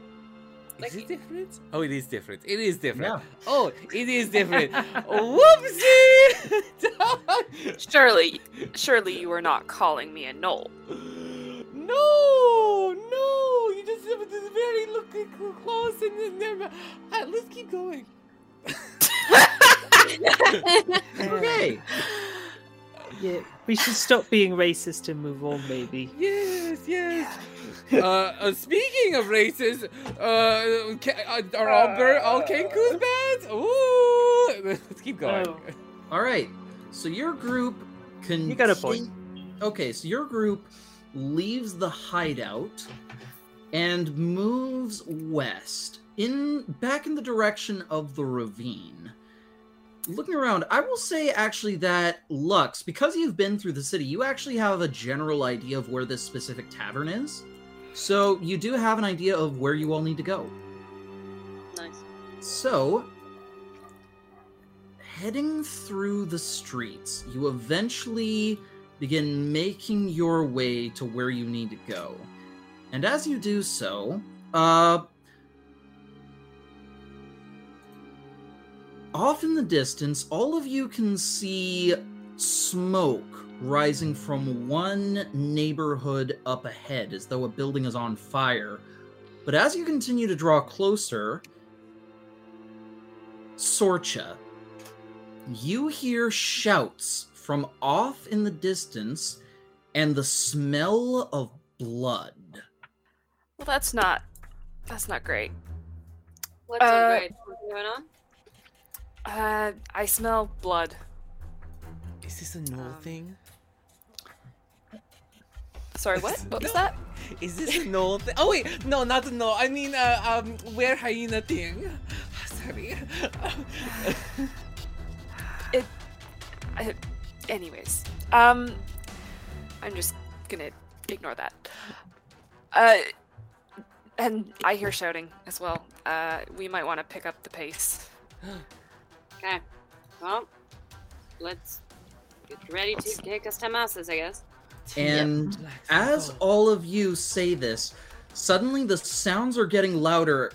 Like- is it different? Oh, it is different. It is different. Yeah. Oh, it is *laughs* different. Whoopsie! *laughs* Surely, surely you are not calling me a gnoll. no, no. You just have this very look look close and then never. Uh, let's keep going. *laughs* Okay. *laughs* Yeah, we should stop being racist and move on, maybe. Yes, yes. uh, uh, speaking of races, uh, ca- uh, are all bir- all Kenku's bad? Ooh, *laughs* let's keep going. Oh. All right. So your group can. You got a point. Okay, so your group leaves the hideout and moves west in back in the direction of the ravine. Looking around, I will say actually that Lux, because you've been through the city, you actually have a general idea of where this specific tavern is. So you do have an idea of where you all need to go. nice. So, heading through the streets, you eventually begin making your way to where you need to go. And as you do so, uh, off in the distance, all of you can see smoke rising from one neighborhood up ahead, as though a building is on fire. But as you continue to draw closer, Sorcha, you hear shouts from off in the distance and the smell of blood. Well, that's not. That's not great. What's Uh. What's going on? Uh, I smell blood. Is this a no Um, thing? Sorry, what? What was that? Is this a no thing? Oh wait, no, not a no. I mean, uh, um, where hyena thing? *laughs* Sorry. *laughs* I, anyways, um, I'm just gonna ignore that. Uh, and I hear shouting as well. Uh, we might want to pick up the pace. *gasps* *gasps* Okay. Well, let's get ready to take us to masses, I guess. And Relax, as go. all of you say this, suddenly the sounds are getting louder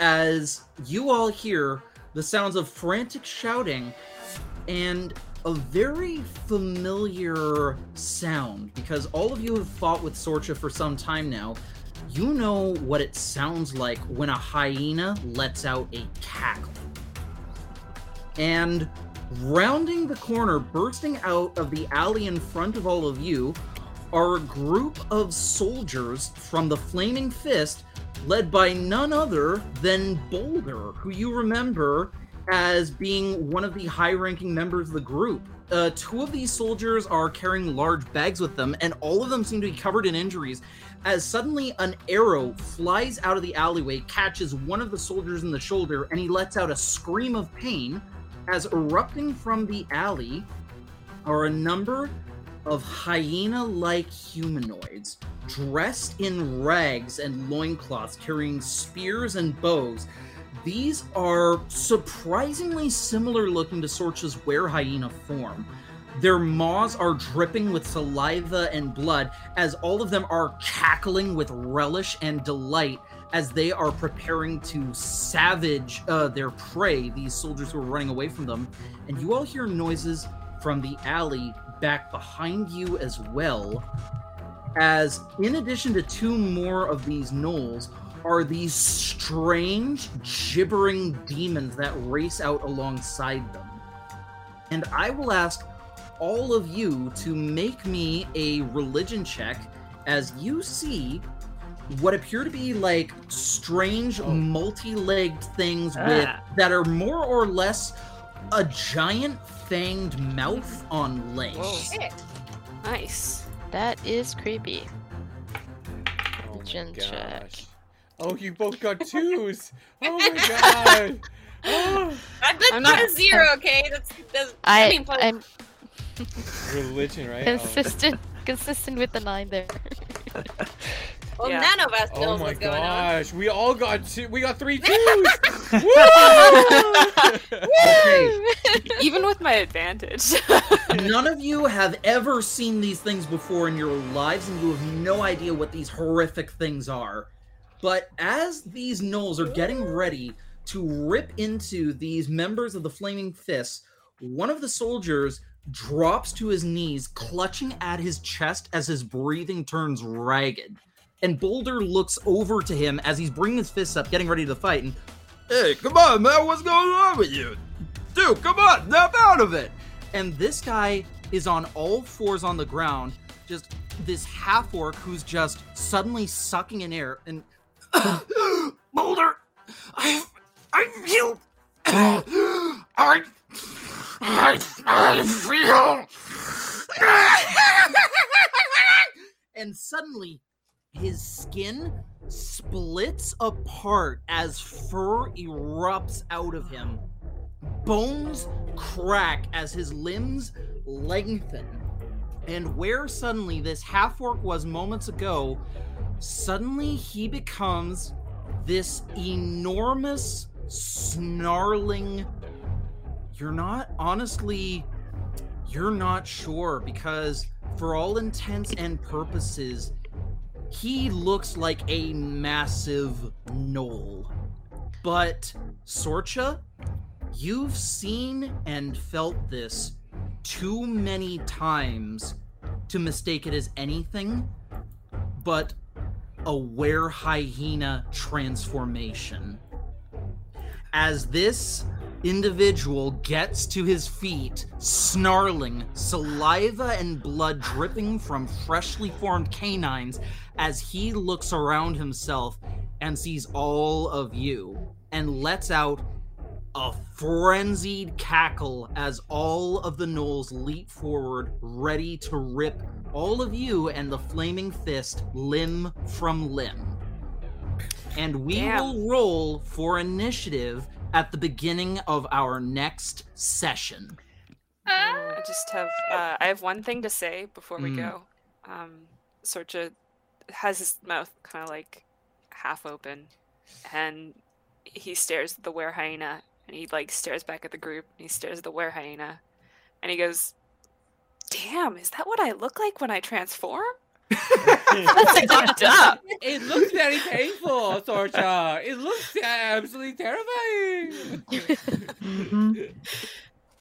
as you all hear the sounds of frantic shouting, and a very familiar sound because all of you have fought with Sorcha for some time now. You know what it sounds like when a hyena lets out a cackle. And rounding the corner, bursting out of the alley in front of all of you, are a group of soldiers from the Flaming Fist, led by none other than Boulder, who you remember as being one of the high ranking members of the group. Uh, two of these soldiers are carrying large bags with them, and all of them seem to be covered in injuries. As suddenly an arrow flies out of the alleyway, catches one of the soldiers in the shoulder, and he lets out a scream of pain. As erupting from the alley are a number of hyena like humanoids dressed in rags and loincloths, carrying spears and bows. These are surprisingly similar looking to Sorcha's were hyena form. Their maws are dripping with saliva and blood as all of them are cackling with relish and delight as they are preparing to savage uh, their prey, these soldiers who are running away from them. And you all hear noises from the alley back behind you as well. As in addition to two more of these gnolls, are these strange, gibbering demons that race out alongside them. And I will ask all of you to make me a religion check as you see what appear to be like strange multi-legged things with Ah. that are more or less a giant fanged mouth on legs. Whoa. Nice. That is creepy. Oh my Religion check. Oh, you both got twos. Oh my god. *laughs* Oh, I'm not not- a zero, okay? That's, that's I, I, mean, plus, I'm religion, right? Oh. *laughs* consistent, consistent with the nine there. *laughs* well, Yeah. none of us Oh, my what's going on. gosh, we all got two. We got three *laughs* twos. *laughs* Okay, Even with my advantage. *laughs* None of you have ever seen these things before in your lives, and you have no idea what these horrific things are. But as these gnolls are getting ready to rip into these members of the Flaming Fists, one of the soldiers drops to his knees, clutching at his chest as his breathing turns ragged. And Boulder looks over to him as he's bringing his fists up, getting ready to fight, and Hey, come on, man, what's going on with you? Dude, come on, snap out of it! and this guy is on all fours on the ground, just this half orc who's just suddenly sucking in air and *gasps* Boulder, I I feel I I, I feel *laughs* and suddenly his skin splits apart as fur erupts out of him bones crack as his limbs lengthen. And where suddenly this half orc was moments ago, suddenly he becomes this enormous, snarling. You're not, honestly, you're not sure because, for all intents and purposes, he looks like a massive gnoll. But, Sorcha, You've seen and felt this too many times to mistake it as anything but a were hyena transformation. As this individual gets to his feet, snarling, saliva and blood dripping from freshly formed canines, as he looks around himself and sees all of you and lets out a frenzied cackle as all of the gnolls leap forward, ready to rip all of you and the flaming fist limb from limb. And we Damn. will roll for initiative at the beginning of our next session. I just have uh, I have one thing to say before we Mm. go. Um, Sorcha has his mouth kind of like half open, and he stares at the were hyena, and he like stares back at the group, and he stares at the were hyena, and he goes, "Damn, is that what I look like when I transform?" That's *laughs* fucked up. It looks very painful, Sorcha. It looks absolutely terrifying. *laughs* Mhm.